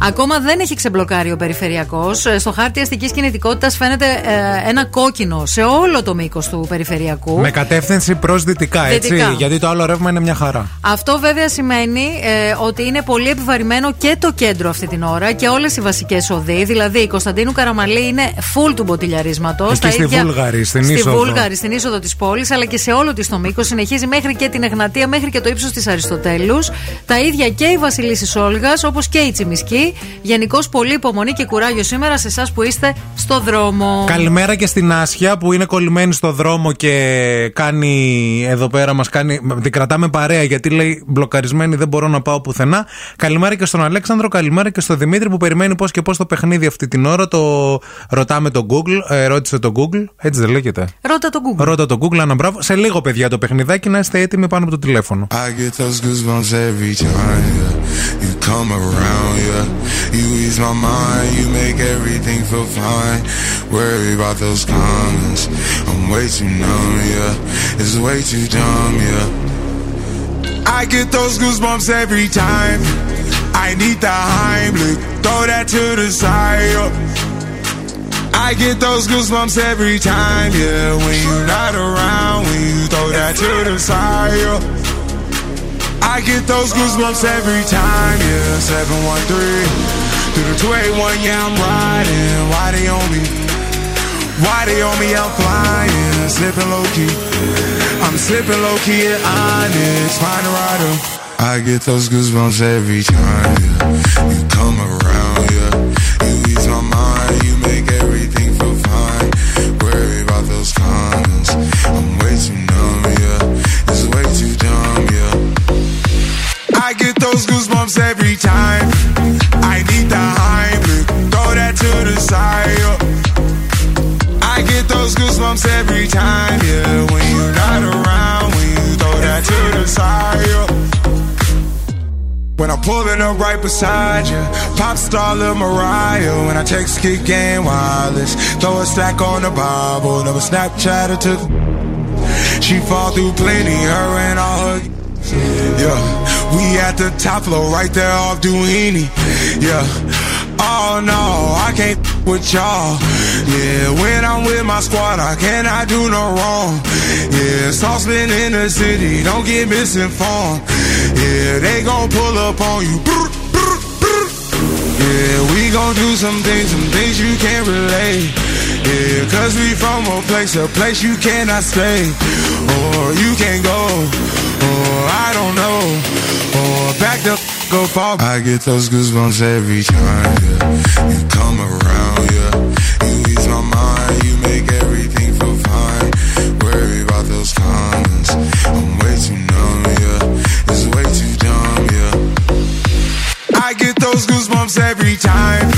Ακόμα δεν έχει ξεμπλοκάρει ο περιφερειακός. Στο χάρτη αστικής κινητικότητας φαίνεται ε, ένα κόκκινο σε όλο το μήκος του περιφερειακού. Με κατεύθυνση προς δυτικά, έτσι. Δυτικά. Γιατί το άλλο ρεύμα είναι μια χαρά. Αυτό βέβαια σημαίνει ε, ότι είναι πολύ επιβαρημένο και το κέντρο αυτή την ώρα και όλες οι βασικές οδοί. Δηλαδή η Κωνσταντίνου Καραμαλή είναι full του μποτιλιαρίσματος. Εκεί στη Βούλγαρη, στην στη είσοδο. Βούλγαρη, στην είσοδο της πόλης, αλλά και σε όλο της το μήκος. Συνεχίζει μέχρι και την Εγνατία, μέχρι και το ύψος της Αριστοτέλους. Τα ίδια και η Βασιλίση Όλγας, όπως και η Τσιμισκή. Γενικώς πολύ υπομονή και κουράγιο σήμερα σε εσάς που είστε στο δρόμο. Καλημέρα και στην Άσια που είναι κολλημένη στο δρόμο και κάνει εδώ πέρα μας κάνει. Την κρατάμε παρέα γιατί λέει μπλοκαρισμένη δεν μπορώ να πάω πουθενά. Καλημέρα και στον Αλέξανδρο, καλημέρα και στον Δημήτρη που περιμένει πώς και πώς το παιχνίδι αυτή την ώρα. Το ρωτάμε το Google, ε, ρώτησε το Google, έτσι δεν λέγεται. Ρώτα το Google. Ρώτα το Google, ένα μπράβο. Σε λίγο, παιδιά, το παιχνιδάκι να είστε έτοιμοι πάνω από το τηλέφωνο. I get those goosebumps every time yeah. you come around. Yeah, you ease my mind, you make everything feel fine. Worry about those comments, I'm way too numb. Yeah, it's way too dumb. Yeah, I get those goosebumps every time. I need the Heimlich, throw that to the side. I get those goosebumps every time, yeah. When you're not around, when you throw that to the side. yeah. I get those goosebumps every time, yeah. 713 through the 281, yeah, I'm riding. Why they on me? Why they on me? I'm flying, slipping low key. I'm slipping low key at Onyx, find a rider. I get those goosebumps every time, yeah. You come around, those goosebumps every time. I need the Heimlich, throw that to the side. yeah. I get those goosebumps every time, yeah. When you're not around, when you throw that to the side. yeah. When I'm pulling up right beside you, pop star Lil Mariah. When I text kick game wireless, throw a stack on the Bible, never Snapchat or took. She fall through plenty, her and all her. Yeah, we at the top floor, right there off Duini. Yeah. Oh no, I can't with y'all. Yeah, when I'm with my squad, I cannot do no wrong. Yeah, saucepan in the city, don't get misinformed. Yeah, they gon' pull up on you. Yeah, we gon' do some things, some things you can't relate. Yeah, cause we from a place, a place you cannot stay. Or you can't go. Or I don't know. Or back the f- go far. I get those goosebumps every time, yeah. You come around, yeah. You ease my mind, you make everything feel fine. Worry about those comments. I'm way too numb, yeah. It's way too dumb, yeah. I get those goosebumps every time.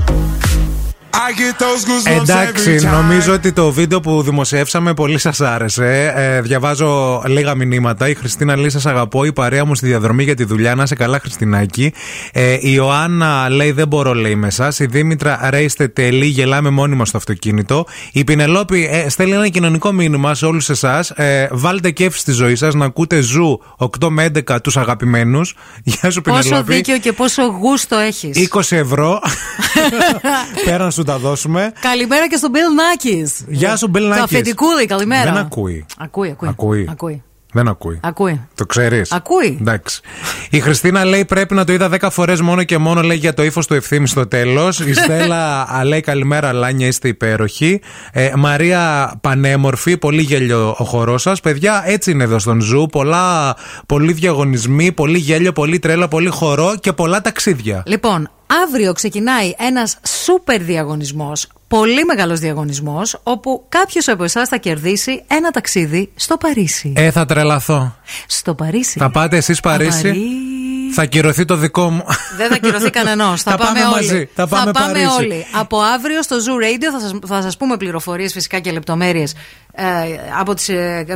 Εντάξει, every time. νομίζω ότι το βίντεο που δημοσιεύσαμε πολύ σας άρεσε. Ε, διαβάζω λίγα μηνύματα. Η Χριστίνα λέει: Σας αγαπώ. Η παρέα μου στη διαδρομή για τη δουλειά. Να σε καλά, Χριστινάκη. Ε, η Ιωάννα λέει: Δεν μπορώ, λέει με εσά. Η Δήμητρα ρέιστε τελεί. Γελάμε μόνοι μα στο αυτοκίνητο. Η Πινελόπη ε, στέλνει ένα κοινωνικό μήνυμα σε όλους εσάς. Ε, βάλτε κέφι στη ζωή σας να ακούτε ζου 8 με 11 τους αγαπημένους. Γεια σου, Πόσο Πινελόπη. δίκαιο και πόσο γούστο έχεις. 20 ευρώ. Πέρα να σου τα δώσουμε. Καλημέρα και στον Bill Nackis. Γεια σου, Bill Το Nackis. αφεντικούλη, καλημέρα. Δεν ακούει. Ακούει, ακούει. Ακούει. Ακούει. Δεν ακούει. Ακούει. Το ξέρεις. Ακούει. Εντάξει. Η Χριστίνα λέει πρέπει να το είδα 10 φορές μόνο και μόνο λέει για το ύφος του Ευθύμη στο τέλος. Η Στέλλα α, λέει καλημέρα, Λάνια, είστε υπέροχοι. Ε, Μαρία Πανέμορφη, πολύ γέλιο ο χορός σας. Παιδιά, έτσι είναι εδώ στον Zoo. Πολλά, πολλοί διαγωνισμοί, πολύ γέλιο, πολύ τρέλα, πολύ χορό και πολλά ταξίδια. Λοιπόν, αύριο ξεκινάει ένας σούπερ διαγωνισμός, πολύ μεγάλος διαγωνισμός, όπου κάποιος από εσάς θα κερδίσει ένα ταξίδι στο Παρίσι. Ε, θα τρελαθώ. Στο Παρίσι. Θα πάτε εσείς Παρίσι; Παρί- Θα κυρωθεί το δικό μου. Δεν θα κυρωθεί κανενός. θα Θα πάμε, πάμε όλοι. μαζί. Θα πάμε Παρίσι. όλοι. Από αύριο στο Zoo Radio θα σας, θα σας πούμε πληροφορίες φυσικά και λεπτομέρειες ε, από τις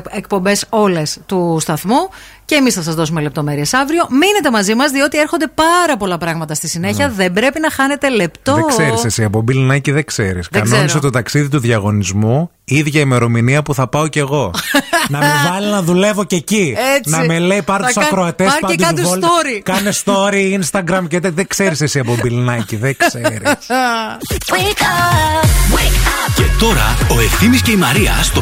εκπομπές όλες του σταθμού. Και εμείς θα σας δώσουμε λεπτομέρειες αύριο. Μείνετε μαζί μας, διότι έρχονται πάρα πολλά πράγματα στη συνέχεια. Δεν πρέπει να χάνετε λεπτό. Ναι. Δεν ξέρεις εσύ από Μπιλνάκη, δεν ξέρεις. Κανόνισε ξέρω. το ταξίδι του διαγωνισμού, ίδια ημερομηνία που θα πάω κι εγώ. να με βάλει να δουλεύω και εκεί. Έτσι. Να με λέει πάρ Θα τους κα- ακροατές πάρ' και κάτω story. Κάνε story, Instagram και δεν, δεν ξέρεις εσύ από Μπιλνάκη, δεν ξέρεις. Wake up, wake up. Και τώρα ο Ευθύμης και η Μαρία στο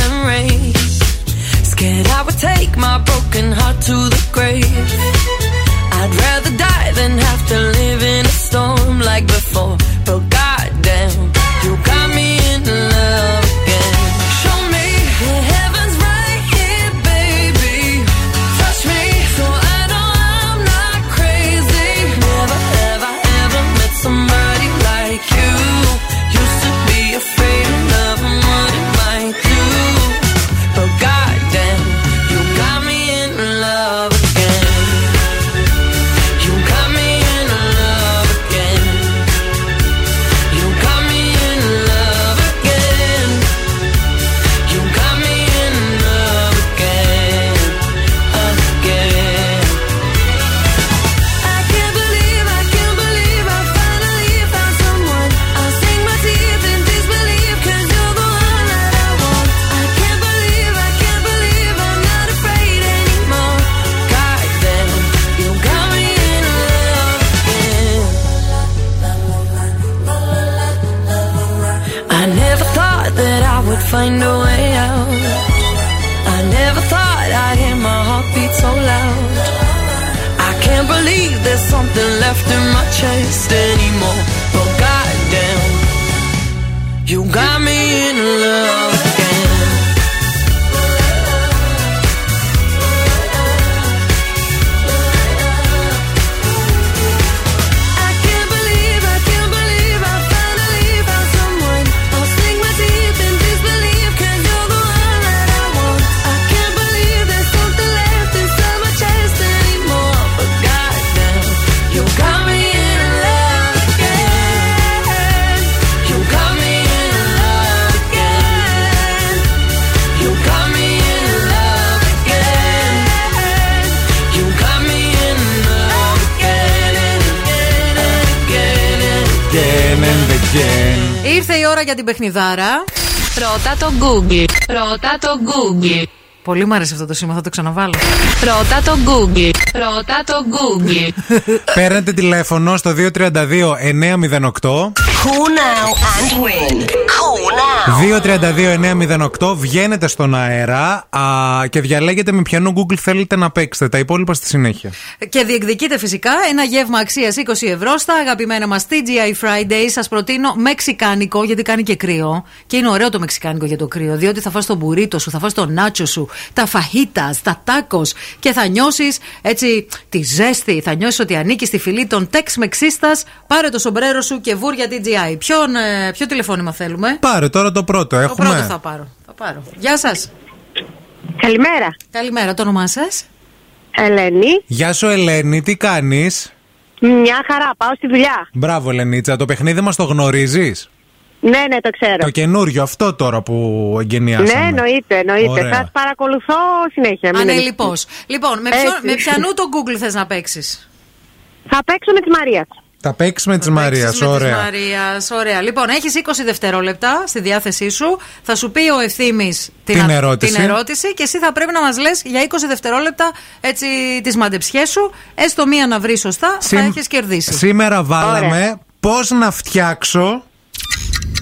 broken heart to the grave. I'd rather die than have to live in a storm like before. But chest anymore. But goddamn, you got me in love Ήρθε η ώρα για την παιχνιδάρα. Ρώτα το Google. Ρώτα το Google. Πολύ μου άρεσε αυτό το σήμα, θα το ξαναβάλω. Ρώτα το Google. Ρώτα το Google. Παίρνετε τηλέφωνο στο 232-908. Who now and win. Who now. 232-908, βγαίνετε στον αέρα α, και διαλέγετε με ποιανό Google θέλετε να παίξετε. Τα υπόλοιπα στη συνέχεια. Και διεκδικείτε φυσικά ένα γεύμα αξίας 20 ευρώ στα αγαπημένα μας TGI Friday. Σας προτείνω μεξικάνικο, γιατί κάνει και κρύο. Και είναι ωραίο το μεξικάνικο για το κρύο, διότι θα φας το μπουρίτο σου, θα φας το νάτσο σου, τα φαχίτας, τα τάκος και θα νιώσεις έτσι τη ζέστη. Θα νιώσεις ότι ανήκεις στη φυλή των τεξ μεξίστας. Πάρε το σομπρέρο σου και βούρια TGI. Ποιον, ε, ποιο τηλεφώνημα θέλουμε; Πάρε τώρα το πρώτο, Το έχουμε. πρώτο θα πάρω. Θα πάρω. Γεια σας. Καλημέρα. Καλημέρα, το όνομά σας; Ελένη. Γεια σου, Ελένη, τι κάνεις; Μια χαρά, πάω στη δουλειά. Μπράβο, Ελενίτσα. Το παιχνίδι μας το γνωρίζεις; Ναι, ναι, το ξέρω. Το καινούριο αυτό τώρα που εγκαινιάσαμε. Ναι, εννοείται, εννοείται. Ωραία. Θα παρακολουθώ συνέχεια. μην Ανελειπώς. ανησυχείς. Λοιπόν, με, ποιο, Έτσι. με ποιανού το Google θες να παίξεις; Θα παίξω με τη Μαρία. Θα παίξει με τη Μαρίας. Παίξεις με της Ωραία. Μαρίας. Ωραία. Λοιπόν, έχεις 20 δευτερόλεπτα στη διάθεσή σου. Θα σου πει ο ευθύνη Την ερώτηση. την ερώτηση και εσύ θα πρέπει να μας λες για 20 δευτερόλεπτα έτσι τις μαντεψιές σου. Έστω μία να βρεις σωστά, θα Συμ- έχεις κερδίσει. Σήμερα βάλαμε Ωραία. πώς να φτιάξω.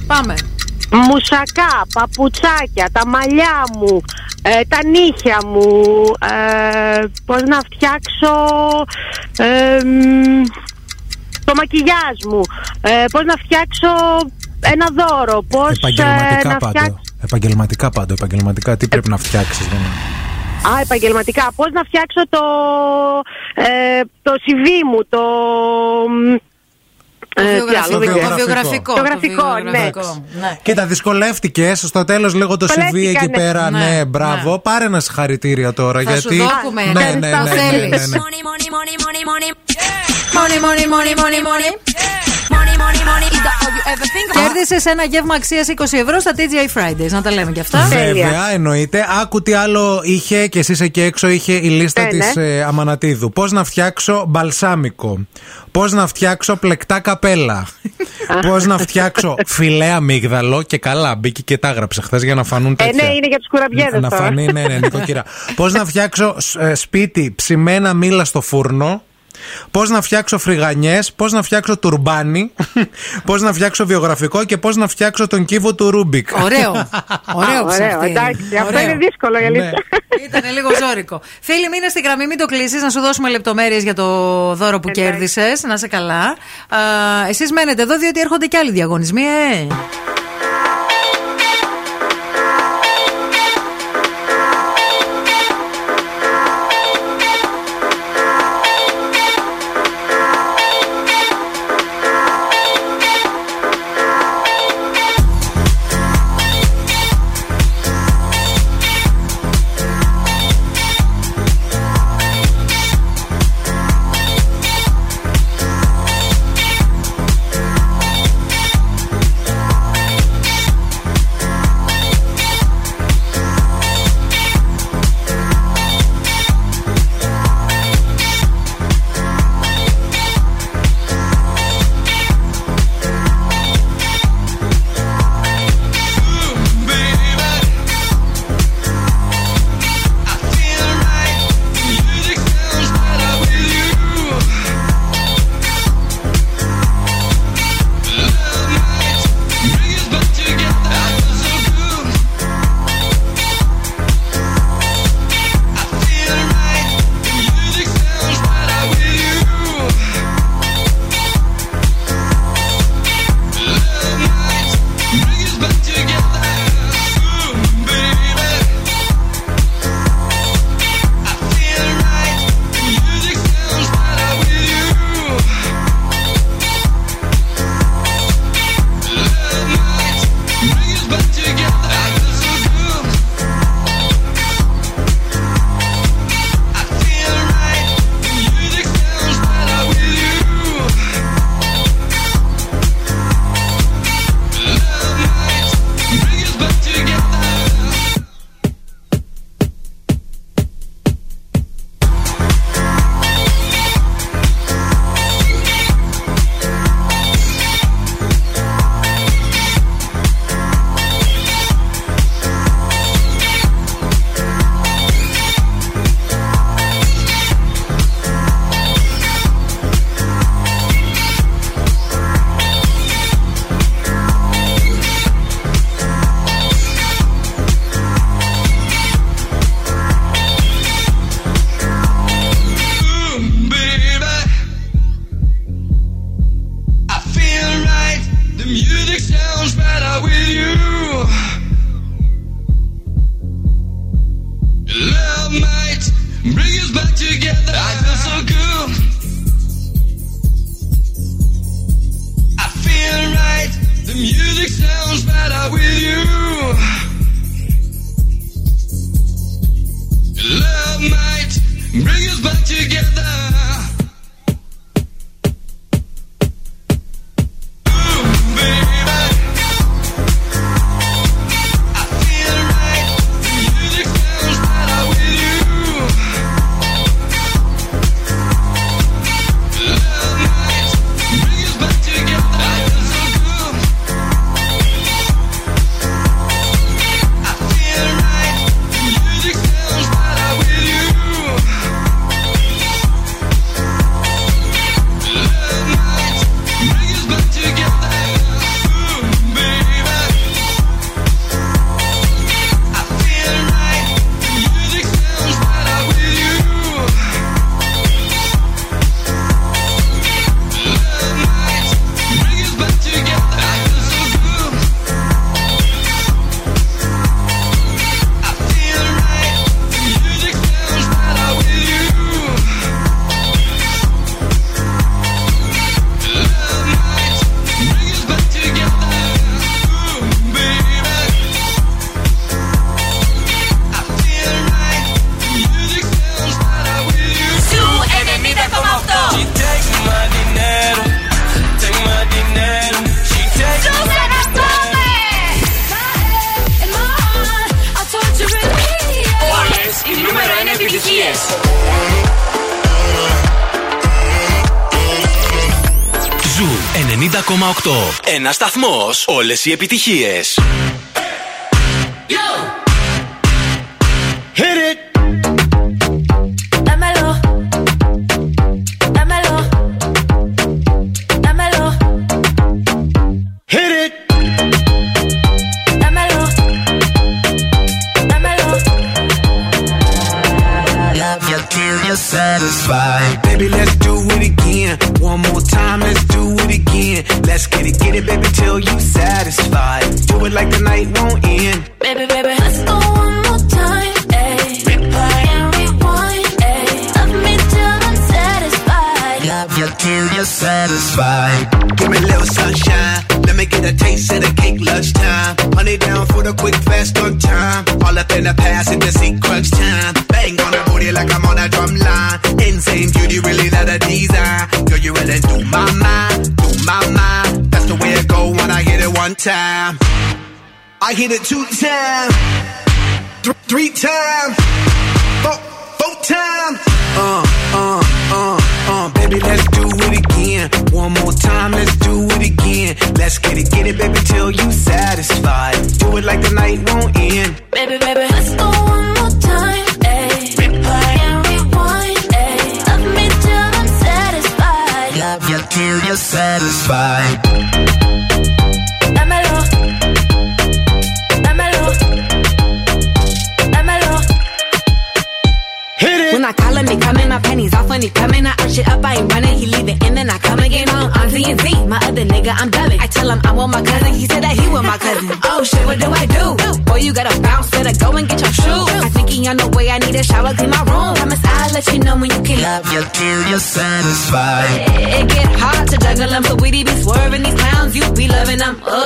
Πάμε. Μουσακά, παπουτσάκια, τα μαλλιά μου, ε, τα νύχια μου, ε, πώς να φτιάξω ε, μ, το μακιγιάζ μου, ε, πώς να φτιάξω ένα δώρο, πώς ε, Επαγγελματικά να πάντο. φτιάξω... Επαγγελματικά πάντο. Επαγγελματικά. Τι πρέπει να φτιάξεις. Α, επαγγελματικά. Πώς να φτιάξω το, ε, το CV μου, το... μ, Το ε, τι βιογραφικό, άλλο, δεν ξέρω. το βιογραφικό, Το το γραφικό, ναι. βιογραφικό. Ναι. Κοίτα, δυσκολεύτηκες. Στο τέλος λίγο το CV Δυσκολεύτηκα, εκεί ναι. πέρα. Ναι, Ναι, μπράβο. Πάρε ένα συγχαρητήρια τώρα. Θα σου γιατί... δώκουμε. Ναι, ναι, ναι, Τα ναι, θέλεις. ναι, ναι. Money, money, money, money, money. Money, money, money, money, money. Money, money, money is that all you ever think about; Κέρδισες ένα γεύμα αξίας 20 ευρώ στα TGI Fridays. Να τα λέμε κι αυτά. Βέβαια, εννοείται. Άκου τι άλλο είχε και εσύ εκεί έξω είχε η λίστα Ναι, της ναι. ε, Αμανατίδου. Πώς να φτιάξω μπαλσάμικο. Πώς να φτιάξω πλεκτά καπέλα. Πώς να φτιάξω φιλέ αμύγδαλο και καλά. Μπήκε και τα έγραψε χθες για να φανούν Ε, τέτοια. ναι, είναι για τους κουραμπιέδες Να τώρα. φανεί, ναι, ναι, νοικοκυρά. Πώς να φτιάξω ε, σπίτι ψημένα μήλα στο φούρνο. Πώς να φτιάξω φρυγανιές, πώς να φτιάξω τουρμπάνι, πώς να φτιάξω βιογραφικό και πώς να φτιάξω τον κύβο του Ρούμπικ. Ωραίο. Ωραίο Α, ψεύτη. ωραίο, εντάξει, αυτό Ωραίο. είναι δύσκολο η αλήθεια. Ήταν λίγο ζόρικο. Φίλοι, μείνε στη γραμμή, μην το κλείσεις, να σου δώσουμε λεπτομέρειες για το δώρο που κέρδισες. Να είσαι καλά. Εσείς μένετε εδώ, διότι έρχονται και άλλοι διαγωνισμοί, ε. Σταθμό. Όλες οι επιτυχίες. You till you're satisfied. It get hard to juggle them, so we be swerving these clowns, you be loving them. Ugh,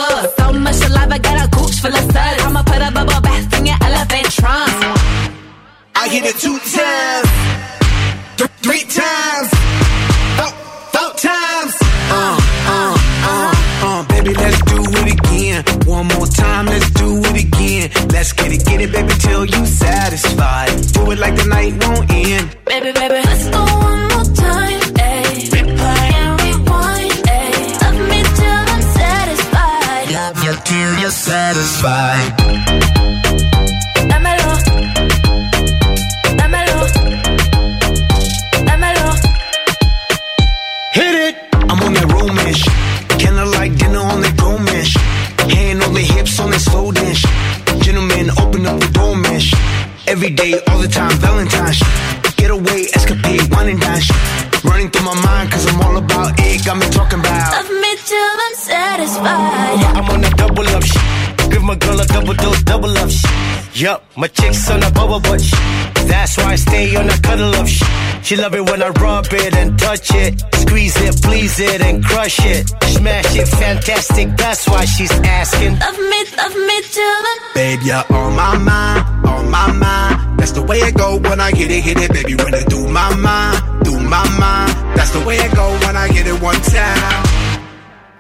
my chick's on a bubble butt shit. That's why I stay on a cuddle up shit. She love it when I rub it and touch it. Squeeze it, please it, and crush it. Smash it, fantastic. That's why she's asking. Love me, love me till the Babe, you're on my mind, on my mind. That's the way it go when I hit it, hit it, baby. When it do my mind, do my mind. That's the way it go when I hit it one time.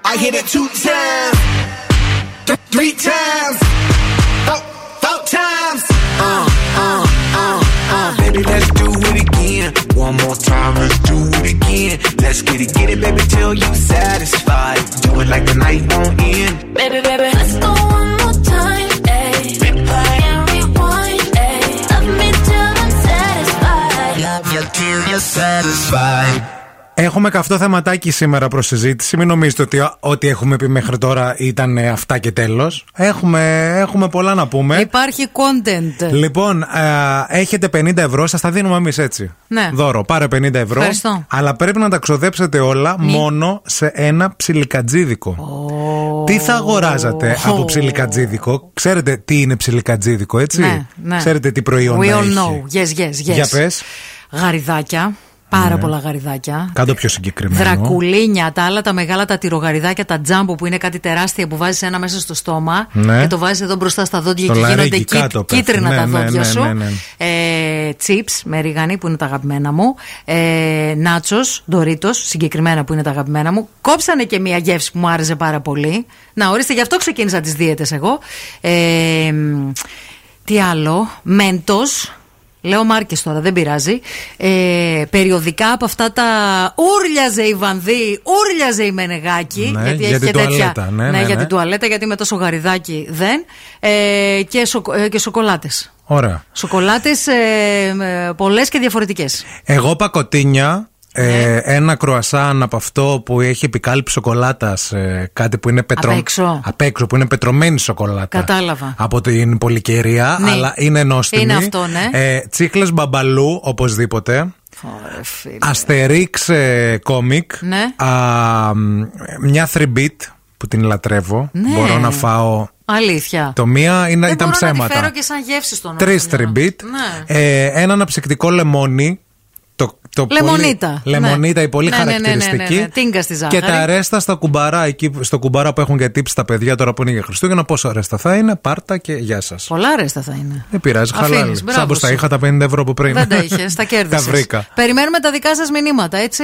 I hit it two times, th- three times, four, four times. One more time, let's do it again. Let's get it, get it, baby, till you satisfied. Do it like the night won't end. Baby, baby, let's go one more time. Ayy. Replay and rewind. Ayy. Love me till I'm satisfied. Love you till you're satisfied. Έχουμε καυτό θεματάκι σήμερα προς συζήτηση. Μην νομίζετε ότι ό,τι έχουμε πει μέχρι τώρα ήταν ε, αυτά και τέλος. Έχουμε, έχουμε πολλά να πούμε. Υπάρχει content. Λοιπόν, ε, έχετε 50 ευρώ, σας τα δίνουμε εμείς έτσι. Ναι. Δώρο, πάρε 50 ευρώ. Ευχαριστώ. Αλλά πρέπει να τα ξοδέψετε όλα μόνο σε ένα ψιλικατζίδικο. Τι θα αγοράζατε Ω. από ψιλικατζίδικο, Ξέρετε τι είναι ψιλικατζίδικο, έτσι; Ναι, ναι. Ξέρετε τι προϊόν We all έχει; know. Yes, yes, yes. Για πες. Γαριδάκια. Πάρα Ναι. πολλά γαριδάκια. Κάντο πιο συγκεκριμένο. Δρακουλίνια, τα άλλα τα μεγάλα, τα τυρογαριδάκια, τα τζάμπο που είναι κάτι τεράστια που βάζεις ένα μέσα στο στόμα Ναι. και το βάζεις εδώ μπροστά στα δόντια Το και γίνονται λαρίκι κίτ- κάτω πέφτει. κίτρινα Ναι, τα ναι, δόντια ναι, σου. ναι, ναι. Ε, chips με ρίγανη που είναι τα αγαπημένα μου. Ε, νάτσο, ντορίτο, συγκεκριμένα που είναι τα αγαπημένα μου. Κόψανε και μία γεύση που μου άρεσε πάρα πολύ. Να ορίστε, γι' αυτό ξεκίνησα τις δίαιτες εγώ. Ε, μ, τι άλλο, μέντος. Λέω μάρκες τώρα, δεν πειράζει. Ε, περιοδικά από αυτά τα. Ούρλιαζε η Βανδύ, ούρλιαζε η Μενεγάκη. Ναι, γιατί για έχει την και τέτοια. τουαλέτα, ναι, ναι, για ναι. την τουαλέτα, γιατί με τόσο γαριδάκι δεν. Ε, και, σοκο, ε, και σοκολάτες. Ωραία. Σοκολάτες ε, πολλές και διαφορετικές. Εγώ πακοτίνια. Ε, Ναι. ένα κρουασάν από αυτό που έχει επικάλυψη σοκολάτας, κάτι που είναι πετρο... Απ' έξω. απ' έξω, που είναι πετρωμένη σοκολάτα. Κατάλαβα. Από την πολυκαιρία, Ναι. αλλά είναι νόστιμη. Είναι αυτό, ναι. Ε, Τσίχλες μπαμπαλού, οπωσδήποτε. Αστερίξ ε, κόμικ. Ναι. Α, μ, μια 3-bit που την λατρεύω. Ναι. Μπορώ να φάω. Αλήθεια. Το μία είναι, δεν ήταν μπορώ να τη ψέματα. φέρω και σαν γεύση στον Τρεις τριμπίτ. Ναι. Ε, ένα αναψυκτικό λεμόνι. Το, το Λεμονίτα. Πολύ, λεμονίτα, η πολύ Ναι, ναι, ναι, ναι, ναι, χαρακτηριστική. ναι. Τίνκα στη ζάχαρη. Και τα ρέστα στα κουμπαρά, εκεί στο κουμπαρά που έχουν για τύψει τα παιδιά τώρα που είναι για Χριστούγεννα. Πόσο ρέστα θα είναι, πάρτα και γεια σας. Πολλά ρέστα θα είναι. Δεν πειράζει, Αφήνεις, χαλάλι. μπράβο Σαν πως τα σου. είχα τα 50 ευρώ από πριν. Δεν τα είχες, τα κέρδισες. τα βρήκα. Περιμένουμε τα δικά σας μηνύματα, έτσι.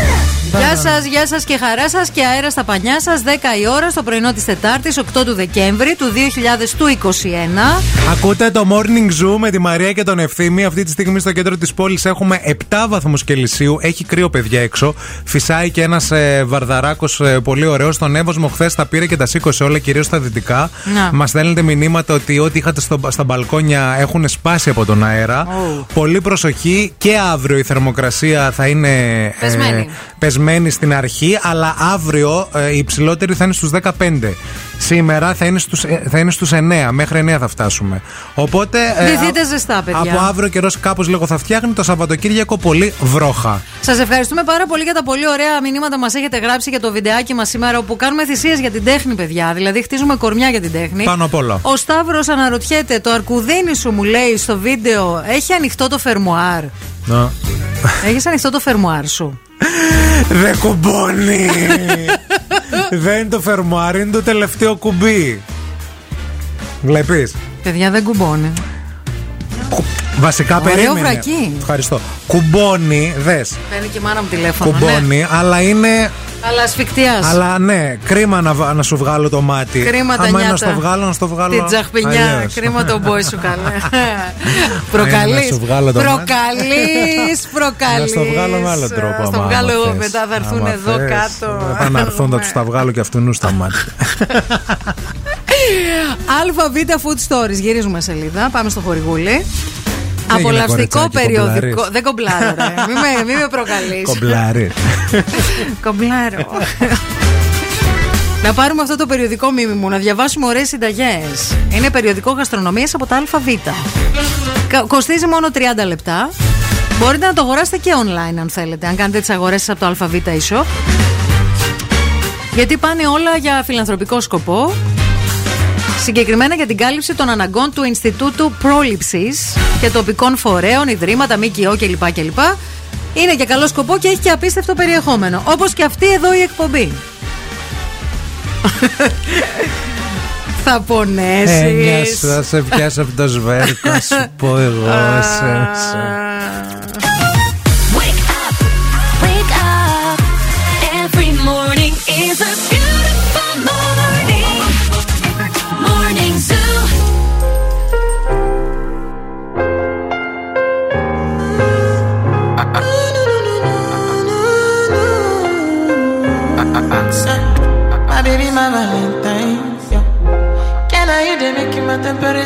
Γεια σας, γεια σας και χαρά σας και αέρα στα πανιά σας. 10 η ώρα στο πρωινό της Τετάρτης, 8 του Δεκέμβρη του 2021. Ακούτε το Morning Zoo με τη Μαρία και τον Ευθύμη. Αυτή τη στιγμή στο κέντρο της πόλης έχουμε 7 βαθμούς Κελσίου. Έχει κρύο, παιδιά, έξω. Φυσάει και ένας ε, βαρδαράκος πολύ ωραίος. Στον Εύωσμο χθες τα πήρε και τα σήκωσε όλα, κυρίως στα δυτικά. Να. Μας στέλνετε μηνύματα ότι ό,τι είχατε στο, στα μπαλκόνια έχουν σπάσει από τον αέρα. Ω. Πολύ προσοχή και αύριο η θερμοκρασία θα είναι ε, Πεσμένη. Πεσμένη στην αρχή, αλλά αύριο ε, η υψηλότερη θα είναι στους 15. Σήμερα θα είναι στους, ε, θα είναι στους 9, μέχρι 9 θα φτάσουμε. Οπότε. ε, Ντυθείτε α- ζεστά, παιδιά. Από αύριο καιρός κάπως λίγο θα φτιάχνει. Το Σαββατοκύριακο πολύ βρόχα. Σας ευχαριστούμε πάρα πολύ για τα πολύ ωραία μηνύματα μας έχετε γράψει για το βιντεάκι μας σήμερα, όπου κάνουμε θυσίες για την τέχνη, παιδιά. Δηλαδή, χτίζουμε κορμιά για την τέχνη. Πάνω απ' όλα. Ο Σταύρος αναρωτιέται, το αρκουδίνι σου μου λέει στο βίντεο, έχει ανοιχτό το φερμουάρ; Να. Έχεις ανοιχτό το φερμουάρ σου. Δεν κουμπώνει! Δεν είναι το φερμουάρ, είναι το τελευταίο κουμπί. Βλέπεις; Παιδιά δεν κουμπώνει. Βασικά Ωραίο περίμενε. βρακί. Ευχαριστώ. Κουμπώνει, δες. Παίρνει και η μάνα μου τηλέφωνο. Κουμπώνει, Ναι. αλλά είναι. Αλλά ασφικτιά. Αλλά ναι, κρίμα να, βα- να σου βγάλω το μάτι. Κρίμα τα Άμα είναι να νιάτα. στο βγάλω, να στο βγάλω. Την τσαχπινιά. αλλιώς. Κρίμα τον μπόι σου καλά. να Προκαλείς. σου βγάλω το μάτι. Προκαλείς. Προκαλεί. Να στο βγάλω με άλλο τρόπο. Στο άμα- βγάλω άμα εγώ θες. μετά θα έρθουν Άμα εδώ θες. κάτω. Θα να έρθουν, θα τους τα βγάλω και αυτού στα μάτια. ΑΒ Food Stories. Γυρίζουμε σελίδα. Πάμε στο χορηγούλι. έγινε, Απολαυστικό κοριτσάκι, περιοδικό. κομπλάρεις. Δεν κομπλάρω, ρε. Μη με, μη με προκαλείς. Κομπλάρι. Κομπλάρω. Να πάρουμε αυτό το περιοδικό μίμη μου, να διαβάσουμε ωραίες συνταγές. Είναι περιοδικό γαστρονομίας από τα ΑΒ. Κα- Κοστίζει μόνο 30 λεπτά. Μπορείτε να το αγοράσετε και online αν θέλετε, αν κάνετε τις αγορές από το ΑΒ e-shop. Γιατί πάνε όλα για φιλανθρωπικό σκοπό. Συγκεκριμένα για την κάλυψη των αναγκών του Ινστιτούτου Πρόληψης και τοπικών φορέων, ιδρύματα, ΜΚΟ κλπ. κλπ. Είναι για καλό σκοπό και έχει και απίστευτο περιεχόμενο. Όπως και αυτή εδώ η εκπομπή. Θα πονέσεις. Ένιωσα, θα σε πιάσω από το σβέρκο, να σου πω εγώ.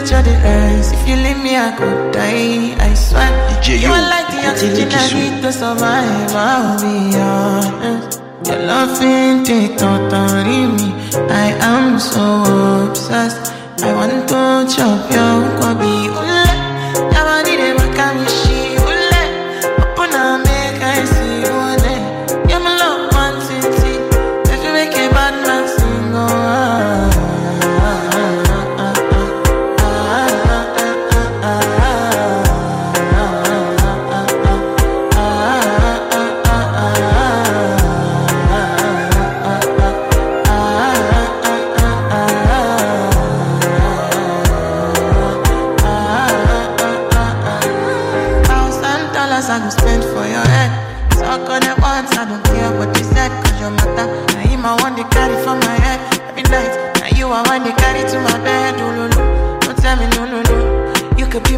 Temperature the rise? If you leave me, I could die. I swear. DJ, you are like the oxygen I need to survive. I'll be honest. Your love ain't it totally me. I am so obsessed. I want to chop your kwabi. Ule, yabani de wakamishi.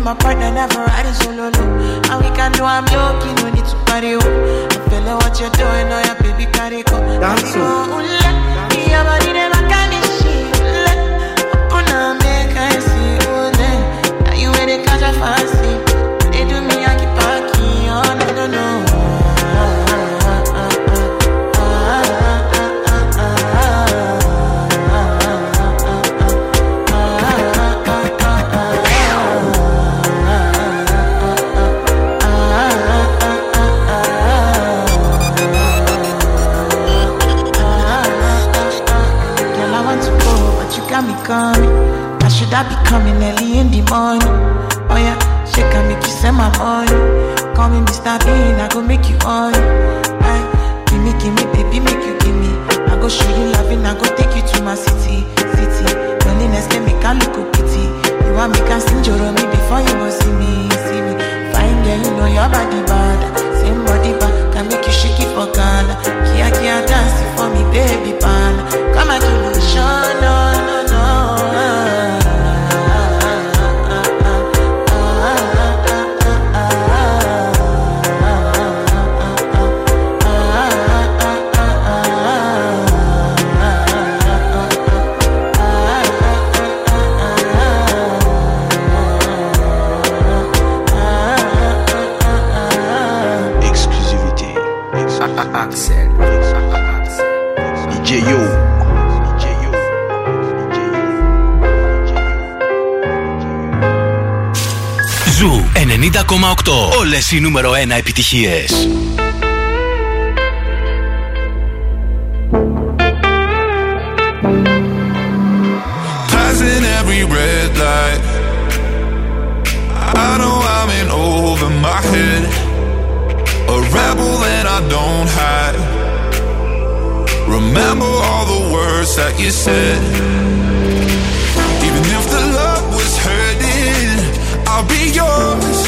My partner, never riding solo. No. And we can do I'm low key, no need to party. Oh. I feel like what you're doing, oh yeah, baby, carry go. Dance, go, oh. oh ooh, la. Body never can be shit. Oh, Open oh, up, make I see, la. Now you the catch a fancy. Coming early in the morning? Oh yeah, she can make you send my money. Call me Mr. Bean, I go make you on. Aye, give me, give me, baby, make you give me. I go show you loving, I go take you to my city, city. Loneliness can make I look pity. You want me can sing your me before you go see me, see me. Fine girl, you know your body bad. Όλες οι νούμερο 1 επιτυχίες. Passing every red light. I know I'm in over my head. A rebel and I don't hide. Remember all the words that you said. Even if the love was hurting, I'll be yours.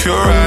if you're right.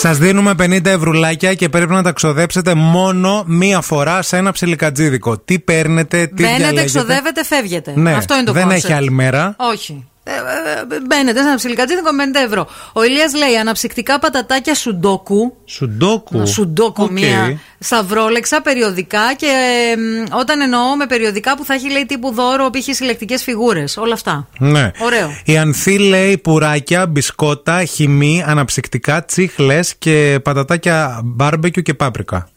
Σας δίνουμε 50 ευρουλάκια και πρέπει να τα ξοδέψετε μόνο μία φορά σε ένα ψιλικατζίδικο. Τι παίρνετε, τι Μπαίνετε, διαλέγετε. ξοδεύετε, φεύγετε. Ναι, Αυτό είναι το δεν concept. έχει άλλη μέρα. Όχι. Ε, ε, ε, Μπαίνετε σε ένα ψιλικατζίδικο με 50 ευρώ. Ο Ηλίας λέει αναψυκτικά πατατάκια σουντόκου. Σουντόκου. Σουντόκου, Οκ. μία σταυρόλεξα περιοδικά και ε, όταν εννοώ με περιοδικά που θα έχει λέει τύπου δώρο π.χ. συλλεκτικές φιγούρες. Όλα αυτά. Ναι. Ωραίο. Η Ανθή λέει πουράκια, μπισκότα, χυμοί, αναψυκτικά, τσίχλες και πατατάκια μπάρμπεκιου και πάπρικα.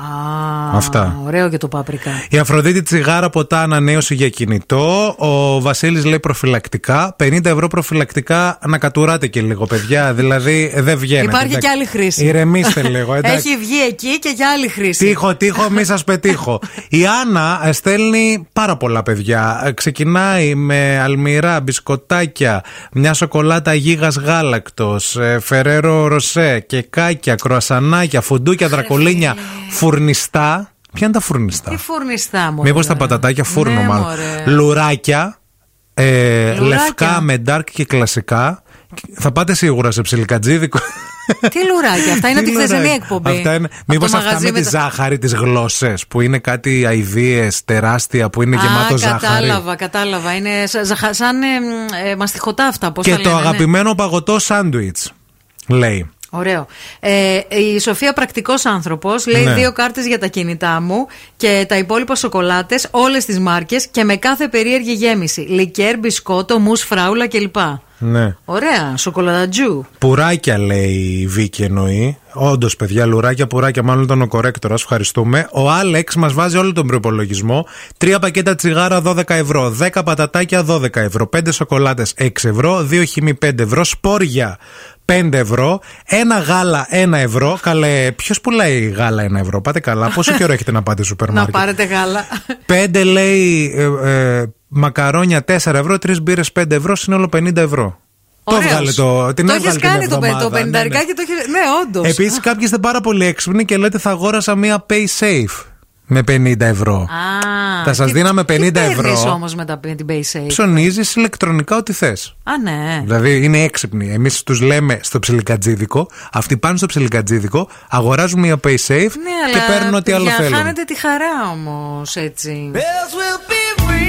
Α, Αυτά. Ωραίο και το πάπρικα. Η Αφροδίτη τσιγάρα ποτά ανανέωση για κινητό. Ο Βασίλης λέει προφυλακτικά. 50 ευρώ προφυλακτικά να κατουράτε και λίγο, παιδιά. Δηλαδή δεν βγαίνει. Υπάρχει και άλλη χρήση. Ηρεμήστε λίγο. Εντάξει. Έχει βγει εκεί και για άλλη χρήση. Τύχω, τύχω, μη σας πετύχω. Η Άννα ε, στέλνει πάρα πολλά παιδιά. Ε, Ξεκινάει με αλμυρά, μπισκοτάκια, μια σοκολάτα γίγας γάλακτος, φεραίρο ροσέ, κεκάκια, κροασανάκια, φουντούκια, δρακολίνια, φουρνιστά. Ποια είναι τα φουρνιστά; Τι φουρνιστά μου. Μήπως τα πατατάκια φούρνο, Ναι, μάλλον. μωρέ. Λουράκια, ε, Λουράκια. λευκά με dark και κλασικά. Θα πάτε σίγουρα σε ψιλικατζίδικο. Τι λουράκια, αυτά είναι Τι από τη χθεσινή λουράκια. εκπομπή. Αυτά είναι. Από Μήπως το αυτά μαγαζί με με τη τα- ζάχαρη, τις γλώσσες που είναι κάτι αηδίε τεράστια που είναι γεμάτο Α, ζάχαρη. κατάλαβα, κατάλαβα. Είναι σαν, ζαχα- σαν ε, μ, ε, μαστιχωτά αυτά. Πώς Και τα το λένε, ναι. αγαπημένο παγωτό σάντουιτς. Λέει. Ωραίο. Ε, η Σοφία πρακτικός άνθρωπος λέει Ναι. δύο κάρτες για τα κινητά μου και τα υπόλοιπα σοκολάτες, όλες τις μάρκες και με κάθε περίεργη γέμιση. Λικέρ, μπισκότο, μους, φράουλα κλπ. Ναι. Ωραία, σοκολατατζού. Πουράκια λέει η Βίκη εννοεί. Όντως, παιδιά, λουράκια, πουράκια, μάλλον ήταν ο κορέκτορας. Ευχαριστούμε. Ο Άλεξ μας βάζει όλο τον προπολογισμό. Τρία πακέτα τσιγάρα 12 ευρώ. 10 πατατάκια 12 ευρώ. 5 σοκολάτες 6 ευρώ. 2 χυμή 5 ευρώ. Σπόρια 5 ευρώ. Ένα γάλα 1 ευρώ. Καλέ, ποιος πουλάει γάλα 1 ευρώ. Πάτε καλά. Πόσο καιρό έχετε να πάτε σούπερ Να μάρκετ; πάρετε γάλα. 5 λέει ε, ε, μακαρόνια 4 ευρώ. 3 μπύρες 5 ευρώ. Σύνολο 50 ευρώ. Το Ωραίος. έβγαλε το. Την το έβγαλε έχεις την κάνει το, πε- εβδομάδα, το ναι, ναι. πενηνταρικάκι, το έχει. Ναι, όντως. Επίσης, κάποιοι είστε πάρα πολύ έξυπνοι και λέτε θα αγόρασα μία pay safe με 50 ευρώ. Θα σας δίναμε 50 ευρώ. όμως μετά την Paysafe; Ψωνίζεις ηλεκτρονικά ό,τι θες. Α, ναι. Δηλαδή είναι έξυπνοι. Εμείς τους λέμε στο ψιλικατζίδικο, αυτοί πάνε στο ψιλικατζίδικο, αγοράζουν μία pay safe Ναι, και αλλά παίρνουν ό,τι άλλο παιδιά, θέλουν. χάνετε τη χαρά όμως έτσι. Bells will be ringing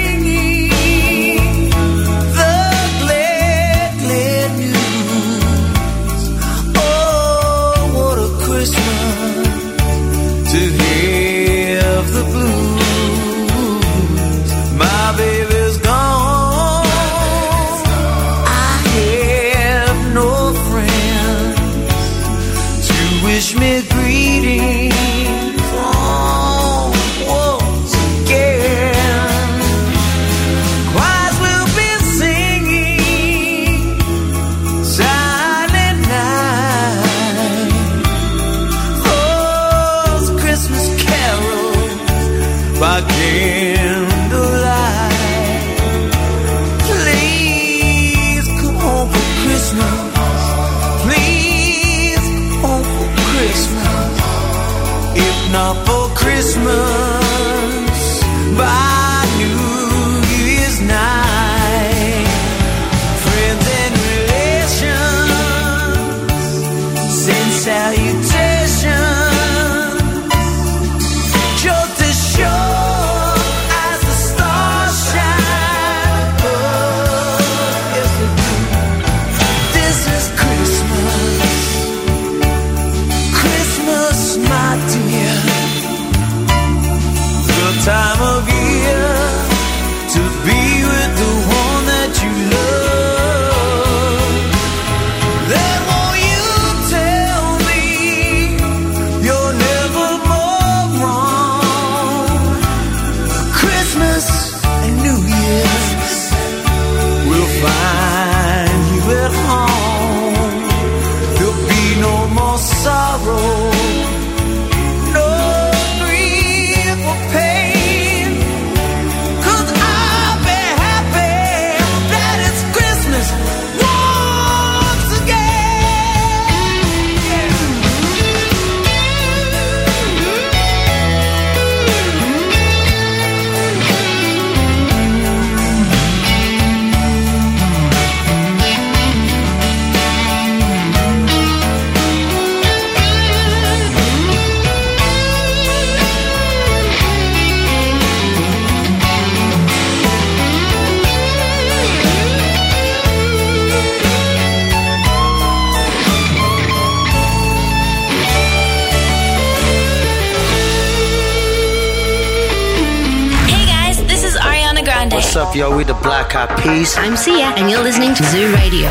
What's up, yo? We the Black Eyed Peas. I'm Sia, and you're listening to Zoo Radio.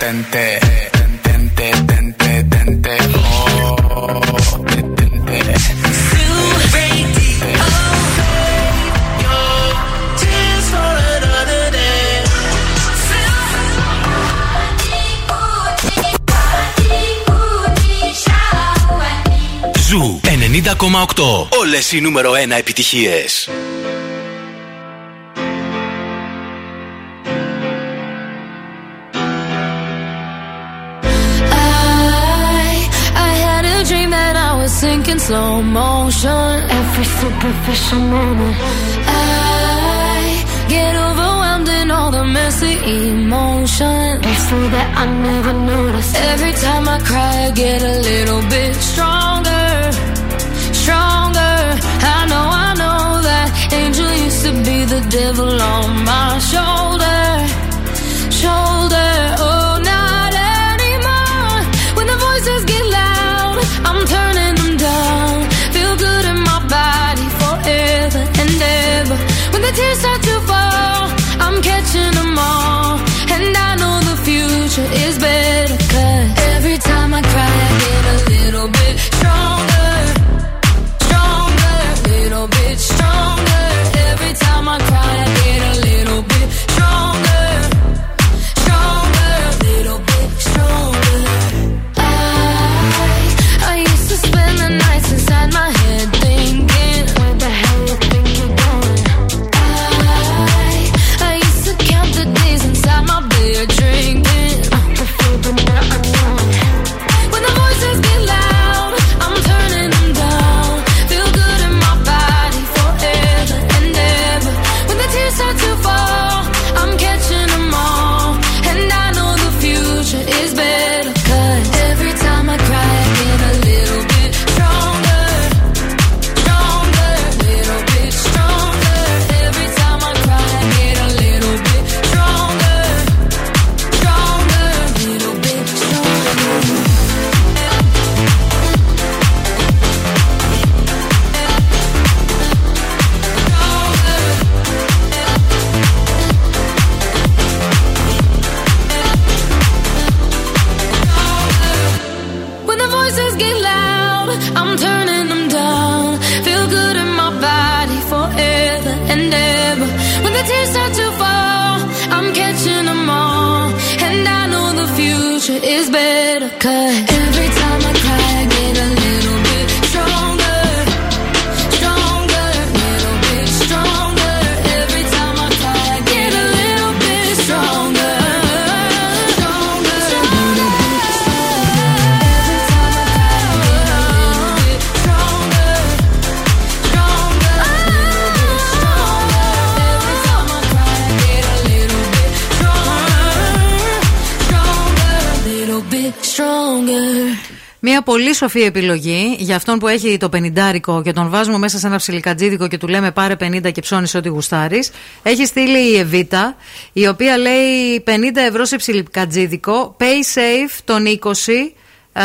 Tente, tente, tente, tente. Oh, tente. Ζου 90,8. Όλες οι νούμερο 1 επιτυχίες. Slow motion. Every superficial moment. I get overwhelmed in all the messy emotion. It's so that I never notice. Every time I cry, I get a little bit stronger. Stronger. I know, I know that angel used to be the devil on my shoulder. Shoulder. tears are σοφή επιλογή για αυτόν που έχει το πενιντάρικο και τον βάζουμε μέσα σε ένα ψιλικατζίδικο και του λέμε πάρε 50 και ψώνει ό,τι γουστάρεις. Έχει στείλει η Εβίτα, η οποία λέει 50 ευρώ σε ψιλικατζίδικο, pay safe τον 20 α,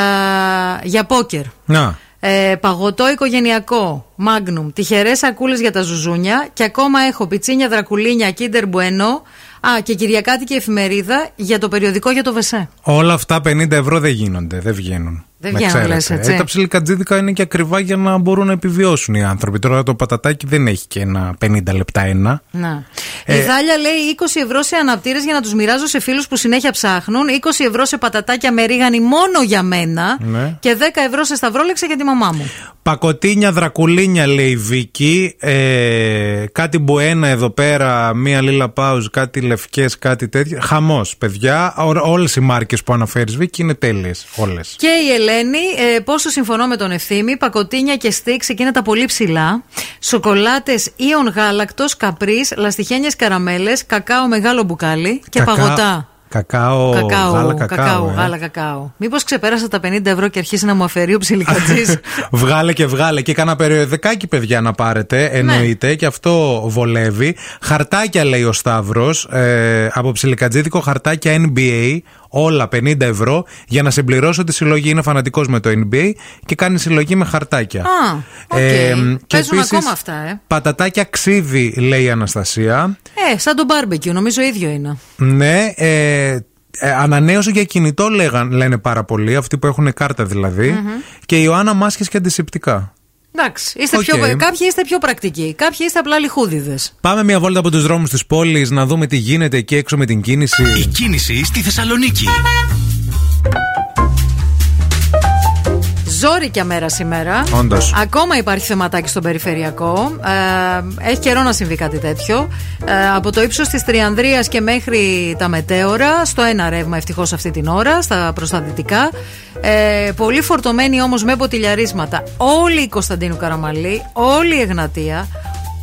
για πόκερ. Να. Ε, παγωτό οικογενειακό, Magnum, τυχερές σακούλες για τα ζουζούνια και ακόμα έχω πιτσίνια δρακουλίνια Kinder Bueno. Α, και Κυριακάτικη εφημερίδα για το περιοδικό για το Βεσέ. Όλα αυτά 50 ευρώ δεν γίνονται, δεν βγαίνουν. Δεν Με βγαίνουν, ξέρετε. λες, έτσι. Ε, τα ψιλικατζίδικα είναι και ακριβά για να μπορούν να επιβιώσουν οι άνθρωποι. Τώρα το πατατάκι δεν έχει και ένα 50 λεπτά ένα. Να. Ε, η Δάλια λέει 20 ευρώ σε αναπτήρες για να τους μοιράζω σε φίλους που συνέχεια ψάχνουν. 20 ευρώ σε πατατάκια με ρίγανη μόνο για μένα. Ναι. Και 10 ευρώ σε σταυρόλεξα για τη μαμά μου. Πακοτίνια, δρακουλίνια λέει η Βίκη. Ε, κάτι μποένα εδώ πέρα, μία λίλα πάουζ, κάτι λευκές, κάτι τέτοιο. Χαμός, παιδιά. Όλες οι μάρκες που αναφέρεις, Βίκη, είναι τέλειες. Όλες. Και η Ελένη, ε, πόσο συμφωνώ με τον ευθύμη, πακοτίνια και στίξ εκείνα τα πολύ ψηλά. Σοκολάτες íon γάλακτος, καπρίς, λαστιχένιες καραμέλες, κακάο μεγάλο μπουκάλι και Κακά- παγωτά. Κακάο, Κακάο, γάλα κακάο. ε. γάλα κακάο. Μήπως ξεπέρασα τα 50 ευρώ και αρχίσει να μου αφαιρεί ο ψιλικατζή. Βγάλε και βγάλε. Και κάνα περιοδικάκι, παιδιά, να πάρετε. Εννοείται. Και αυτό βολεύει. Χαρτάκια, λέει ο Σταύρος. Ε, από ψιλικατζίδικο χαρτάκια NBA. Όλα 50 ευρώ για να συμπληρώσω τη συλλογή. Είναι φανατικός με το NBA και κάνει συλλογή με χαρτάκια. Α, οκ. Ε, και Παίζουν επίσης, ακόμα αυτά, ε. Πατατάκια ξύδι, λέει η Αναστασία. Ε, σαν το barbecue, νομίζω ίδιο είναι. Ναι, ε, ε, ανανέωση για κινητό λέγαν, λένε πάρα πολλοί, αυτοί που έχουν κάρτα δηλαδή. Μμμ. Και η Ιωάννα μάσκες και αντισηπτικά. Εντάξει, είστε Οκ. πιο, κάποιοι είστε πιο πρακτικοί, κάποιοι είστε απλά λιχούδιδες. Πάμε μια βόλτα από τους δρόμους της πόλης να δούμε τι γίνεται εκεί έξω με την κίνηση. Η κίνηση στη Θεσσαλονίκη. Ζόρικια μέρα σήμερα. Όντως. Ακόμα υπάρχει θεματάκι στον περιφερειακό. Ε, έχει καιρό να συμβεί κάτι τέτοιο. Ε, από το ύψος της Τριανδρίας και μέχρι τα μετέωρα, στο ένα ρεύμα ευτυχώς αυτή την ώρα, στα προς τα δυτικά. Ε, πολύ φορτωμένοι όμως με ποτηλιαρίσματα. Όλη η Κωνσταντίνου Καραμαλή, όλη η Εγνατία,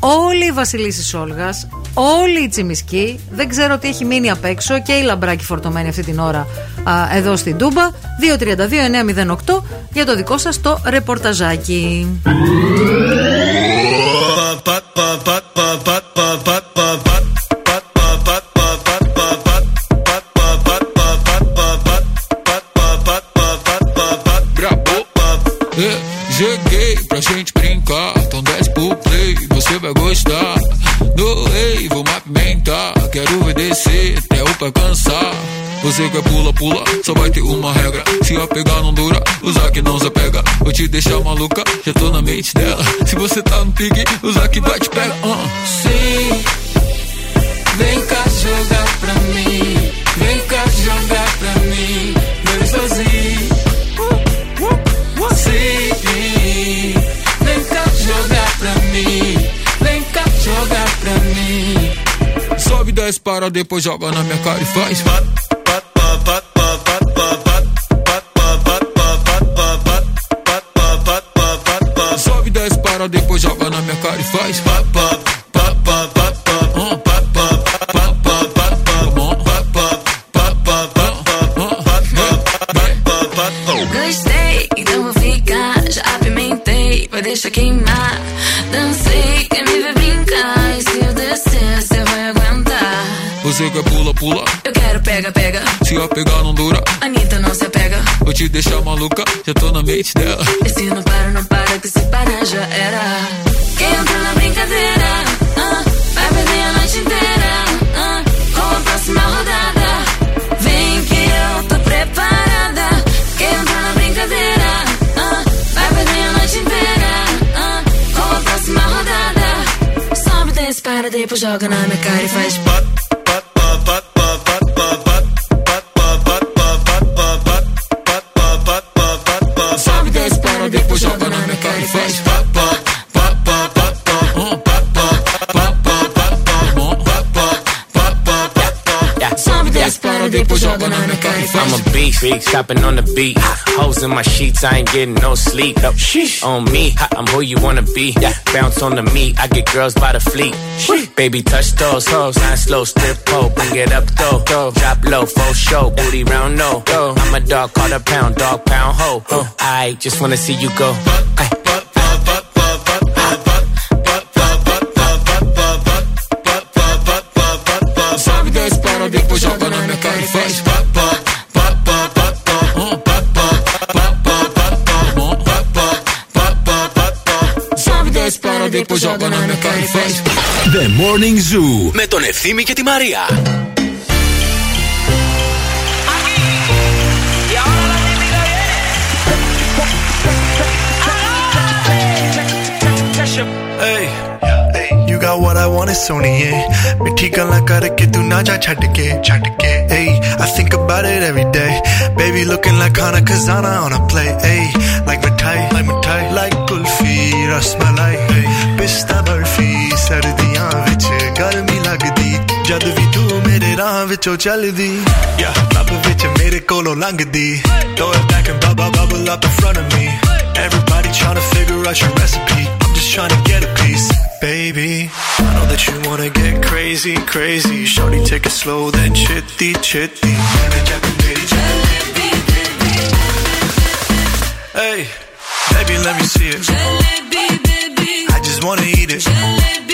όλη η Βασιλίση Σόλγα, όλη η Τσιμισκή. Δεν ξέρω τι έχει μείνει απ' έξω και η Λαμπράκη φορτωμένη αυτή την ώρα α, εδώ στην Τούμπα. 232-908 για το δικό σας το ρεπορταζάκι. Descer até o pé cansar. Você quer pula, pula, só vai ter uma regra. Se a pegar não dura, usar que não se pega. Vou te deixar maluca, já tô na mente dela. Se você tá no pique, usar que vai te pega. Uh. Sim, para, depois joga na minha cara e faz. Sobe, desce, para, depois joga na minha cara e faz. Maluca, já tô na mente dela. E se não para, não para, que se parar já era. Quem entra na brincadeira, ah, vai perder a noite inteira. ah, com a próxima rodada. Vem que eu tô preparada. Quem entra na brincadeira, ah, vai perder a noite inteira. ah, com a próxima rodada. Sobe, desce, para, depois joga na minha cara e faz. Sobe, faz. I'm a beast, beast, stopping on the beat. Hoes in my sheets, I ain't getting no sleep. No, on me, I'm who you wanna be. Yeah. Bounce on the meat, I get girls by the fleet. Sheesh. Baby, touch those hoes, nine slow, strip pole, bring it up though. Drop low, full show, booty round no. I'm a dog, call a pound, dog pound ho. I just wanna see you go. Ay. λέει που ζω να με κάνει The Morning Zoo Με τον Ευθύμη και τη Μαρία Hey, you got what I want, it's Sony. Mithi galan karke tu na ja chhad ke, chhad ke. Hey, I think about it every day. Baby looking like Hana Kazana on a play. Hey, like mithai, like mithai, like kulfi, rasmalai. hey pista barfi ਸਰਦੀਆਂ ਵਿੱਚ ਗਰਮੀ ਲੱਗਦੀ ਜਦ ਵੀ ਤੂੰ ਮੇਰੇ ਰਾਹ ਵਿੱਚੋਂ ਚੱਲਦੀ yeah ਲੱਭ ਵਿੱਚ ਮੇਰੇ ਕੋਲੋਂ ਲੰਘਦੀ throw it back and bubble bubble up in front of me everybody trying to figure out your recipe I'm just trying to get a piece baby I know that you wanna get crazy crazy shorty take it slow then chitty chitty Hey, baby, let me see it. I just wanna eat it. Baby,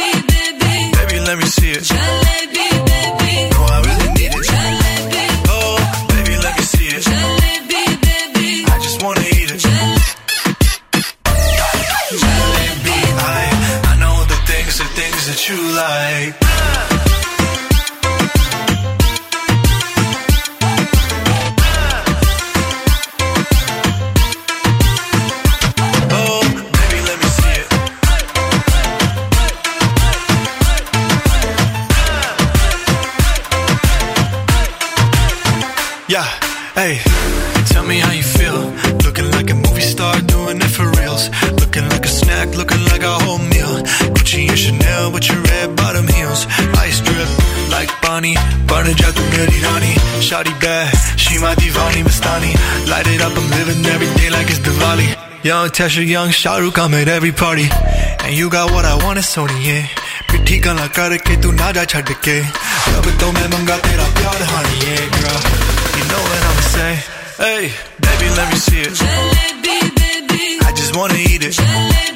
phony Mastani. Light it up, I'm living every day like it's Diwali. Young Tesha, young Shahrukh, I'm at every party. And you got what I want, it's Sony, yeah. ਪਿੱਠੀ ਗਾਲਾਂ ਕਰਕੇ ਤੂੰ ਨਾ ਜਾ ਛੱਡ ਕੇ ਰੱਬ ਤੋਂ ਮੈਂ ਮੰਗਾ ਤੇਰਾ ਪਿਆਰ ਹਾਣੀਏ girl. You know what i'm saying hey baby let me see it. Jalebi baby. I just wanna eat it. Jalebi.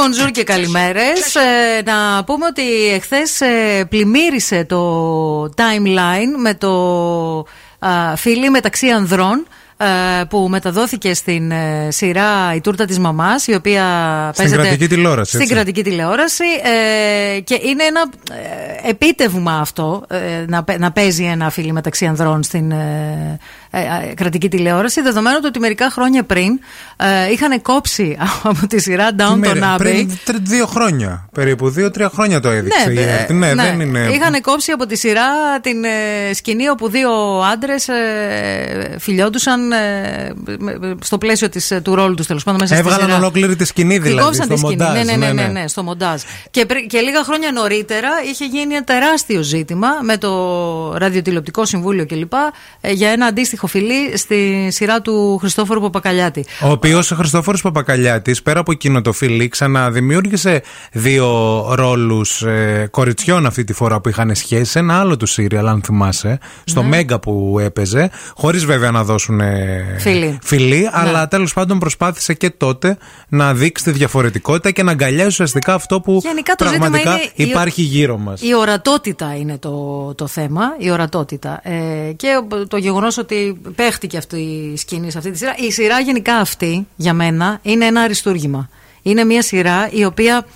Bonjour, bonjour και καλημέρες. να πούμε ότι εχθές πλημμύρισε το timeline με το α, φίλι μεταξύ ανδρών ε, που μεταδόθηκε στην ε, σειρά Η Τούρτα της Μαμάς η οποία Στην παίζεται κρατική τηλεόραση, στην έτσι. κρατική τηλεόραση ε, και είναι ένα ε, επίτευγμα αυτό ε, να, παι- να παίζει ένα φίλι μεταξύ ανδρών στην ε, ε, ε, κρατική τηλεόραση δεδομένου του ότι μερικά χρόνια πριν ε, είχαν κόψει από τη σειρά Downton Μέρε- Abbey Πριν τρι- δύο χρόνια. Περίπου δύο-τρία χρόνια το έδειξε. η ε, ΕΡΤ. ναι, δεν είναι. Είχαν κόψει από τη σειρά την ε, σκηνή όπου δύο άντρες ε, φιλιόντουσαν ε, με- με- στο πλαίσιο της, ε, του ρόλου τους τέλος πάντων μέσα στη Έβγαλαν σειρά. ολόκληρη τη σκηνή Την δηλαδή. κόψαν Στο τη σκηνή. μοντάζ. ναι, ναι, ναι, ναι, ναι, στο μοντάζ. Και, πρι- και λίγα χρόνια νωρίτερα είχε γίνει ένα τεράστιο ζήτημα με το Ραδιοτηλεοπτικό Συμβούλιο κλπ. ε, για ένα αντίστοιχο φιλί στη σειρά του Χριστόφορου Παπακαλιάτη. Ο οποίος ο Χριστόφορος Παπακαλιάτης, πέρα από εκείνο το φιλί, ξαναδημιούργησε δύο ρόλους ε, κοριτσιών αυτή τη φορά που είχαν σχέση σε ένα άλλο του σύριαλ, αν θυμάσαι, στο Ναι. Μέγκα που έπαιζε. Χωρίς βέβαια να δώσουν ε, Φιλί. αλλά τέλος πάντων προσπάθησε και τότε να δείξει τη διαφορετικότητα και να αγκαλιάσει ουσιαστικά αυτό που Γενικά το ζήτημα πραγματικά είναι η- υπάρχει γύρω μας. Η ορατότητα είναι το, το θέμα. Η ορατότητα. Ε, και το γεγονός ότι παίχτηκε αυτή η σκηνή σε αυτή τη σειρά. Η σειρά γενικά αυτή, για μένα, είναι ένα αριστούργημα. Είναι μια σειρά η οποία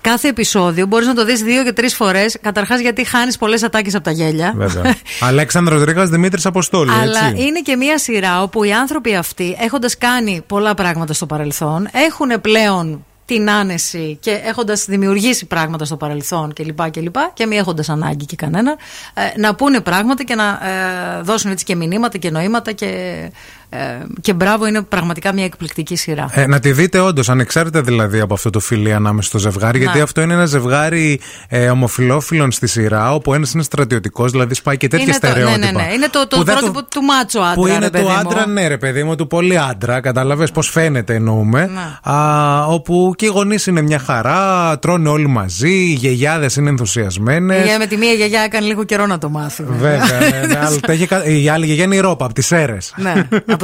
κάθε επεισόδιο μπορείς να το δεις δύο και τρεις φορές. Καταρχάς, γιατί χάνεις πολλές ατάκες από τα γέλια. Βέβαια. Αλέξανδρος Ρήγας Δημήτρης Αποστόλου. Αλλά έτσι. είναι και μια σειρά όπου οι άνθρωποι αυτοί, έχοντας κάνει πολλά πράγματα στο παρελθόν, έχουν πλέον την άνεση και έχοντας δημιουργήσει πράγματα στο παρελθόν κλπ. Και, λοιπά, και μη έχοντας ανάγκη και κανένα, ε, να πούνε πράγματα και να ε, δώσουν έτσι και μηνύματα και νοήματα και, ε, και μπράβο, είναι πραγματικά μια εκπληκτική σειρά. Ε, να τη δείτε όντως, ανεξάρτητα δηλαδή από αυτό το φιλί ανάμεσα στο ζευγάρι, Να. γιατί αυτό είναι ένα ζευγάρι ε, ομοφυλόφιλων στη σειρά, όπου ένας είναι στρατιωτικός, δηλαδή σπάει και τέτοια είναι το, ναι, στερεότυπα. ναι, ναι. Είναι το, το Που δεν πρότυπο του μάτσο άντρα. Που ρε είναι παιδί του μου. άντρα, ναι, ρε παιδί μου, του πολύ άντρα. Κατάλαβες πώς φαίνεται, εννοούμε. Ναι. Α, όπου και οι γονείς είναι μια χαρά, τρώνε όλοι μαζί, οι γιαγιάδες είναι ενθουσιασμένες. Η- με τη μία γιαγιά έκανε λίγο καιρό να το μάθει. Βέβαια, ναι, ναι, αλλά τα έχει κα- η άλλη γιαγιά είναι η ρόπα από τις αίρε. ναι, από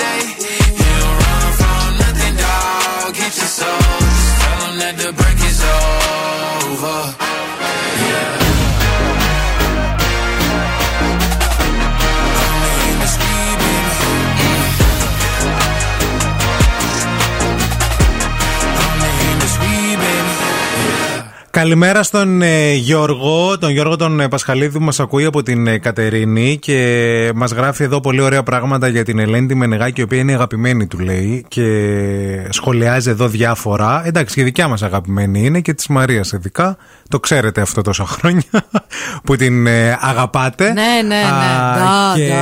say, Καλημέρα στον ε, Γιώργο, τον Γιώργο τον ε, Πασχαλίδη που μας ακούει από την ε, Κατερίνη και μας γράφει εδώ πολύ ωραία πράγματα για την Ελένη τη Μενεγάκη η οποία είναι αγαπημένη του λέει και σχολιάζει εδώ διάφορα. Εντάξει και δικιά μας αγαπημένη είναι και της Μαρίας ειδικά. Το ξέρετε αυτό τόσα χρόνια που την ε, αγαπάτε. Ναι, ναι, ναι. Α, Ντα, και ντα,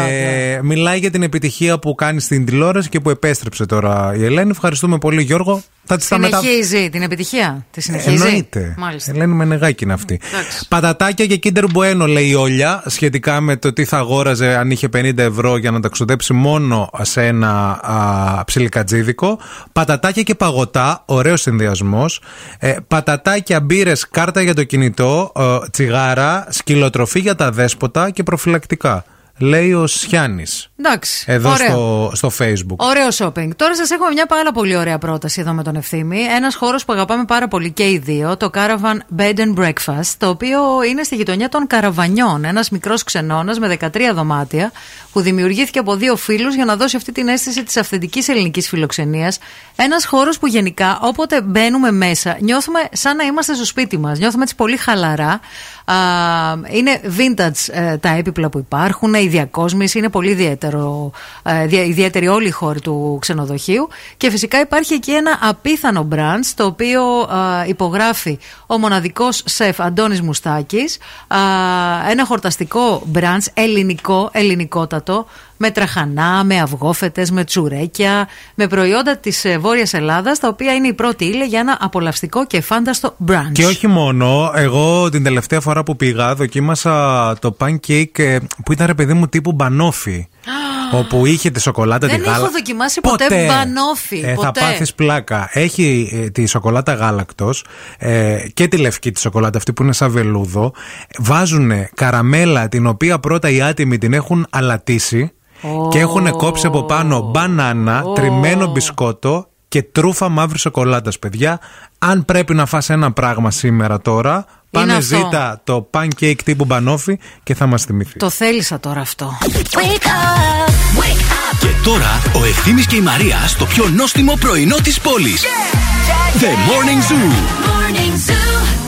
ντα. μιλάει για την επιτυχία που κάνει στην τηλεόραση και που επέστρεψε τώρα η Ελένη. Ευχαριστούμε πολύ Γιώργο. Θα της τα μετα- Συνεχίζει την επιτυχία; Τη συνεχίζει; Εννοείται. Μάλιστα. Ελένη Μενεγάκη είναι αυτή. Εντάξει. Πατατάκια και Kinder Bueno λέει η Όλια σχετικά με το τι θα αγόραζε αν είχε 50 ευρώ για να τα ξοδέψει μόνο σε ένα α, ψιλικατζίδικο. Πατατάκια και παγωτά, ωραίος συνδυασμός. Ε, πατατάκια, μπύρες, κάρτα για το κινητό, ε, τσιγάρα, σκυλοτροφή για τα δέσποτα και προφυλακτικά. Λέει ο Σιάννης. Εντάξει. Εδώ ωραία. στο, στο Facebook. Ωραίο shopping. Τώρα σας έχουμε μια πάρα πολύ ωραία πρόταση εδώ με τον Ευθύμη. Ένας χώρος που αγαπάμε πάρα πολύ και οι δύο, το Caravan Bed and Breakfast, το οποίο είναι στη γειτονιά των Καραβανιών. Ένας μικρός ξενώνας με 13 δωμάτια, που δημιουργήθηκε από δύο φίλους για να δώσει αυτή την αίσθηση της αυθεντικής ελληνικής φιλοξενίας. Ένας χώρος που γενικά όποτε μπαίνουμε μέσα, νιώθουμε σαν να είμαστε στο σπίτι μας. Νιώθουμε έτσι πολύ χαλαρά. Α, είναι vintage ε, τα έπιπλα που υπάρχουν, η η διακόσμηση, είναι πολύ ιδιαίτερο, ε, δια- ιδιαίτερη όλη η χώρη του ξενοδοχείου. Και φυσικά υπάρχει εκεί ένα απίθανο μπραντ, το οποίο ε, υπογράφει ο μοναδικός σεφ Αντώνης Μουστάκης ε, ένα χορταστικό μπραντ, ελληνικό, ελληνικότατο, με τραχανά, με αυγόφετες, με τσουρέκια, με προϊόντα της ε, Βόρειας Ελλάδας, τα οποία είναι η πρώτη ύλη για ένα απολαυστικό και φάνταστο brunch. Και όχι μόνο, εγώ την τελευταία φορά που πήγα δοκίμασα το pancake ε, που ήταν ρε παιδί μου τύπου μπανόφι. όπου είχε τη σοκολάτα Δεν τη γάλα. έχω δοκιμάσει ποτέ, μπανόφι. Ε, θα ποτέ. πάθεις πλάκα. Έχει ε, τη σοκολάτα γάλακτος ε, και τη λευκή τη σοκολάτα αυτή που είναι σαν βελούδο. Βάζουν καραμέλα την οποία πρώτα οι άτιμοι την έχουν αλατίσει και έχουν κόψει από πάνω μπανάνα, τριμμένο μπισκότο και τρούφα μαύρη σοκολάτας παιδιά. Αν πρέπει να φας ένα πράγμα σήμερα τώρα, πάνε αυτό. ζήτα το pancake τύπου μπανόφι και θα μας θυμηθεί. Το θέλησα τώρα αυτό. Και τώρα ο Ευθύμης και η Μαρία στο πιο νόστιμο πρωινό της πόλης. The Morning Zoo. Morning Zoo.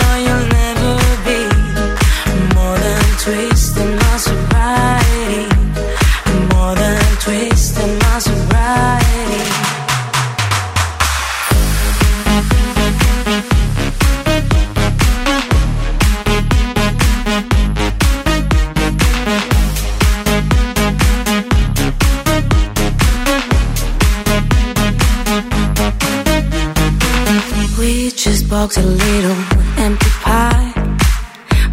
box a little empty pie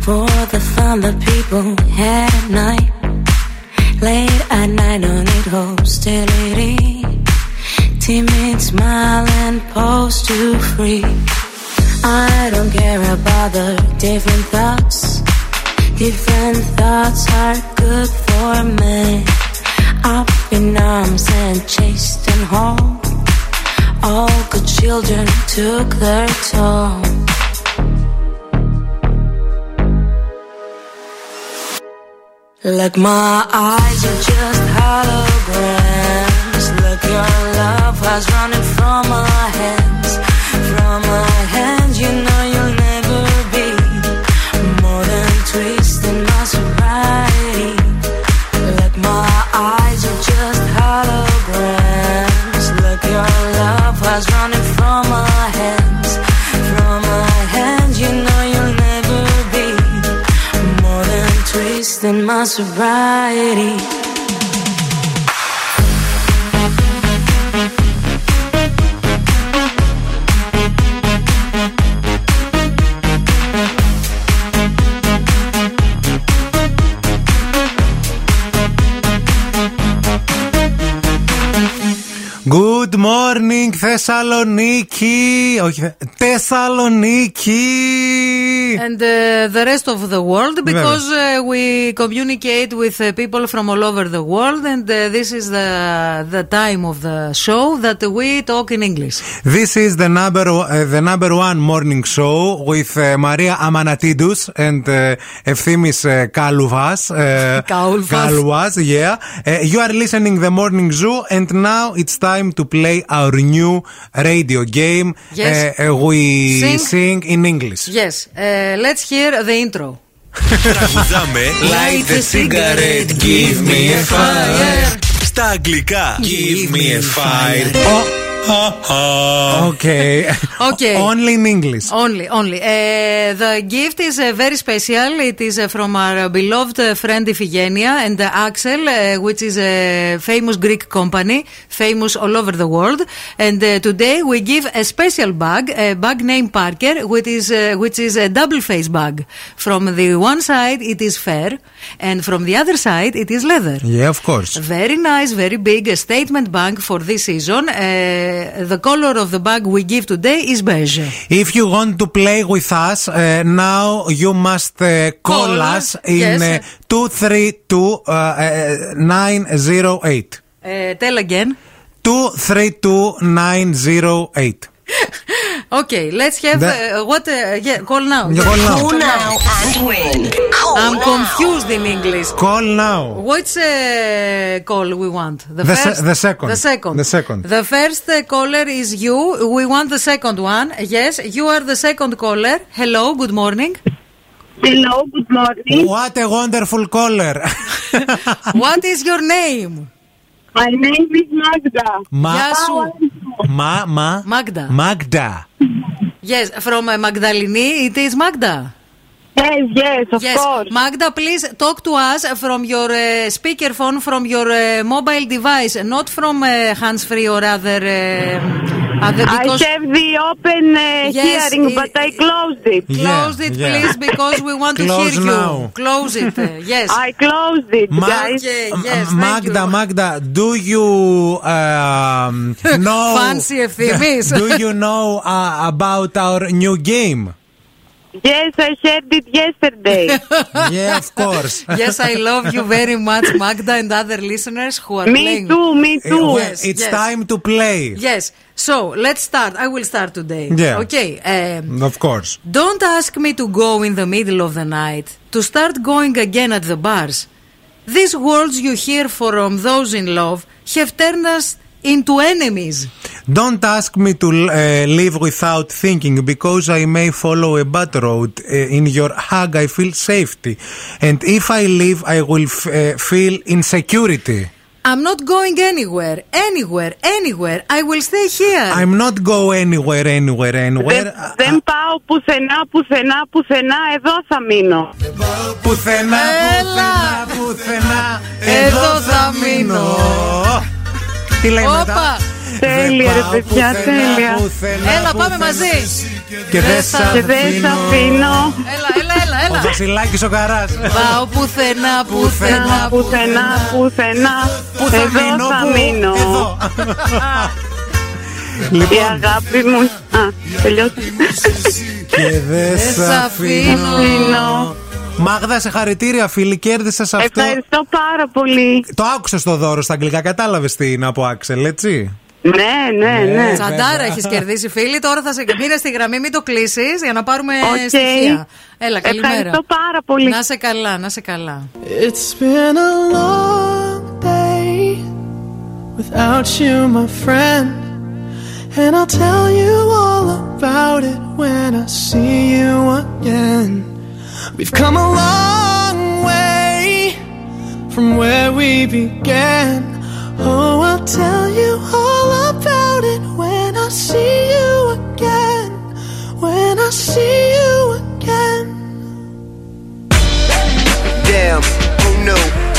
for the fun the people had at night. Late at night, don't need hostility. Timid smile and pose to free. I don't care about the different thoughts. Different thoughts are good for me. Up in arms and chased and home. All good children took their toll. Like my eyes are just holograms. Look, your love has running from my hands, from my hands. You know my sobriety. Good morning Θεσσαλονίκη Όχι Thessaloniki. And uh, the rest of the world because uh, we communicate with uh, people from all over the world and uh, this is the the time of the show that we talk in English. This is the number uh, the number one morning show with uh, Maria Amanatidous and uh, Efthimis Kaluvas. Kaluvas, yeah. you are listening the morning zoo and now it's time to play our new radio game. Yes. We Sing. sing in English. Yes, uh, let's hear the intro. Τραγουδάμε Light the cigarette, give me a fire. Στα αγγλικά Give me a fire Ο, Okay. Okay. Only in English. Only, only. Uh, the gift is uh, very special. It is uh, from our beloved uh, friend Iphigenia and uh, Axel, uh, which is a famous Greek company, famous all over the world. And uh, today we give a special bag, a bag named Parker, which is uh, which is a double face bag. From the one side it is fur, and from the other side it is leather. Yeah, of course. Very nice, very big, a statement bag for this season. The color of the bag we give today is beige. If you want to play with us, uh, now you must uh, call, us in yes. uh, 232 uh, uh, 908. Uh, tell again. 232 908. Okay, let's have The- uh, what? Uh, yeah, call now. Yeah, call now. Call now and win. I'm confused in English. Call now. Which uh, call we want? The se- the second. The second. The second. The first uh, caller is you. We want the second one. Yes, you are the second caller. Hello. Good morning. Hello. Good morning. What a wonderful caller. what is your name? My name is Magda. Ma- Γεια σου. Ma, ma, Magda. Magda. Yes, from uh, Magdalini, it is Magda. Yes, yes, of yes. course. Magda, please talk to us from your uh, speakerphone, from your uh, mobile device, not from uh, hands-free or other. Uh, Because I have the open uh, yes, hearing, but I closed it. Yeah, close it, yeah. please, because we want to hear now. you. Close it. Uh, yes. I closed it, Ma- guys. Okay, yes, Magda, Magda, do you um, know? Fancy Ephemis. do you know uh, about our new game? Yes, I heard it yesterday. yeah, of course. yes, I love you very much, Magda, and other listeners who are me playing. too, me Uh, too. well, Yes, it's yes. time to play. Yes. So let's start. I will start today. Yeah. Okay. Um, Of course. Don't ask me to go in the middle of the night, to start going again at the bars. These words you hear from those in love have turned us into enemies. Don't ask me to uh, live without thinking because I may follow a bad road. Uh, in your hug, I feel safety. And if I leave, I will f- uh, feel insecurity. I'm not going anywhere, anywhere, anywhere. I will stay here. I'm not go anywhere, anywhere, anywhere. Δεν, δεν πάω πουθενά, πουθενά, πουθενά, εδώ θα μείνω. Πουθενά, Έλα. πουθενά, πουθενά. Εδώ θα μείνω. Τι λέει μετά; Όπα. Τέλεια, ρε πάω παιδιά, πουθενά, τέλεια. πουθενά, Έλα, πάμε πουθενά. μαζί. Και δεν σ' Και δεν θα αφήνω. Έλα, έλα, έλα, Ο έλα. Βασιλάκης ο Καράς. Πάω πουθενά, πουθενά, Πουθενά, πουθενά, πουθενά. Πού θα Εδώ μείνω, θα πού; μείνω. Εδώ. Η Λοιπόν, αγάπη μου. Α, τελειώσε. και δεν σ' σ' αφήνω. Αφήνω. Μάγδα, σε συγχαρητήρια, φίλοι, κέρδισε αυτό. Ευχαριστώ πάρα πολύ. Το άκουσες το δώρο στα αγγλικά, κατάλαβες τι είναι από Axel, έτσι; Ναι, ναι, ναι. Τσαντάρα έχεις κερδίσει, φίλη. Τώρα θα σε μείνε στη γραμμή, μην το κλείσεις για να πάρουμε Οκ. στοιχεία. Έλα, καλημέρα. Ευχαριστώ πάρα πολύ. Να 'σαι καλά, να 'σαι καλά. It's been a long day without you, my friend. And I'll tell you all about it when I see you again. We've come a long way from where we began. Oh, I'll tell you all about it when I see you again. When I see you again. Damn, oh, who knew?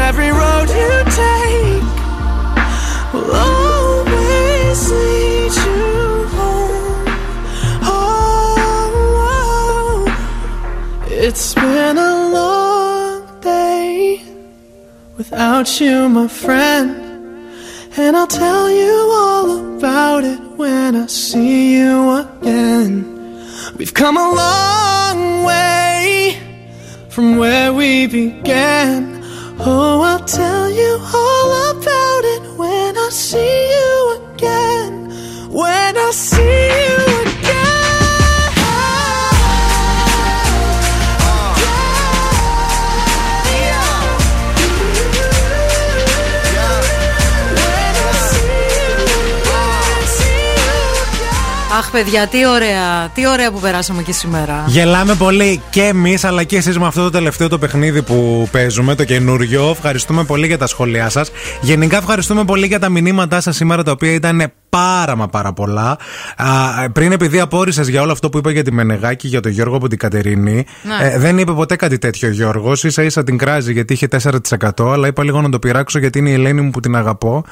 Every road you take will always lead you home. Oh, it's been a long day without you, my friend. And I'll tell you all about it when I see you again. We've come a long way from where we began. Oh, I'll tell you all about it when I see you again. When I see you Αχ, παιδιά, τι ωραία, τι ωραία που περάσαμε και σήμερα. Γελάμε πολύ και εμείς, αλλά και εσείς με αυτό το τελευταίο το παιχνίδι που παίζουμε, το καινούριο. Ευχαριστούμε πολύ για τα σχόλιά σας. Γενικά, ευχαριστούμε πολύ για τα μηνύματά σας σήμερα, τα οποία ήταν πάρα μα πάρα πολλά. Α, πριν, επειδή απόρρισες για όλο αυτό που είπα για τη Μενεγάκη, για τον Γιώργο από την Κατερίνη, Ναι. ε, δεν είπε ποτέ κάτι τέτοιο ο Γιώργος. σα ίσα την κράζει γιατί είχε 4%, αλλά είπα λίγο να το πειράξω γιατί είναι η Ελένη μου που την αγαπώ.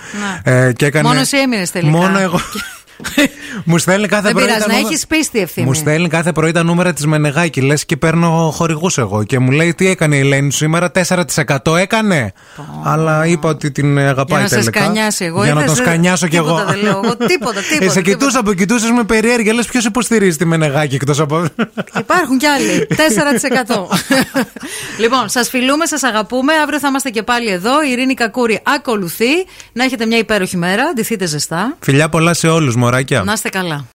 Ναι. Ε, και έκανε... Μόνος εσύ έμεινες τελικά; Μόνο εγώ. Μου στέλνει κάθε Δεν πρωί. πειράζει, τα να νούμερα- έχεις πίστη ευθύνη. Μου στέλνει κάθε πρωί τα νούμερα της Μενεγάκη. Λες και παίρνω χορηγούς εγώ. Και μου λέει τι έκανε η Ελένη σου σήμερα, 4% έκανε; Αλλά είπα ότι την αγαπάει Για να σε τελικά. σκανιάσει εγώ. Για να είδες, τον ε, σκανιάσω κι εγώ. Τίποτα δεν λέω εγώ. Τίποτα, τίποτα. Ε, σε τίποτα. κοιτούσα από κοιτούσες με περιέργεια. Λες ποιος υποστηρίζει τη Μενεγάκη εκτός από. Υπάρχουν κι άλλοι. 4%. λοιπόν, σας φιλούμε, σας αγαπούμε. Αύριο θα είμαστε και πάλι εδώ. Η Ειρήνη Κακούρη ακολουθεί. Να έχετε μια υπέροχη μέρα. Ντυθείτε ζεστά. Φιλιά πολλά σε όλους, μωράκια. Να είστε καλά.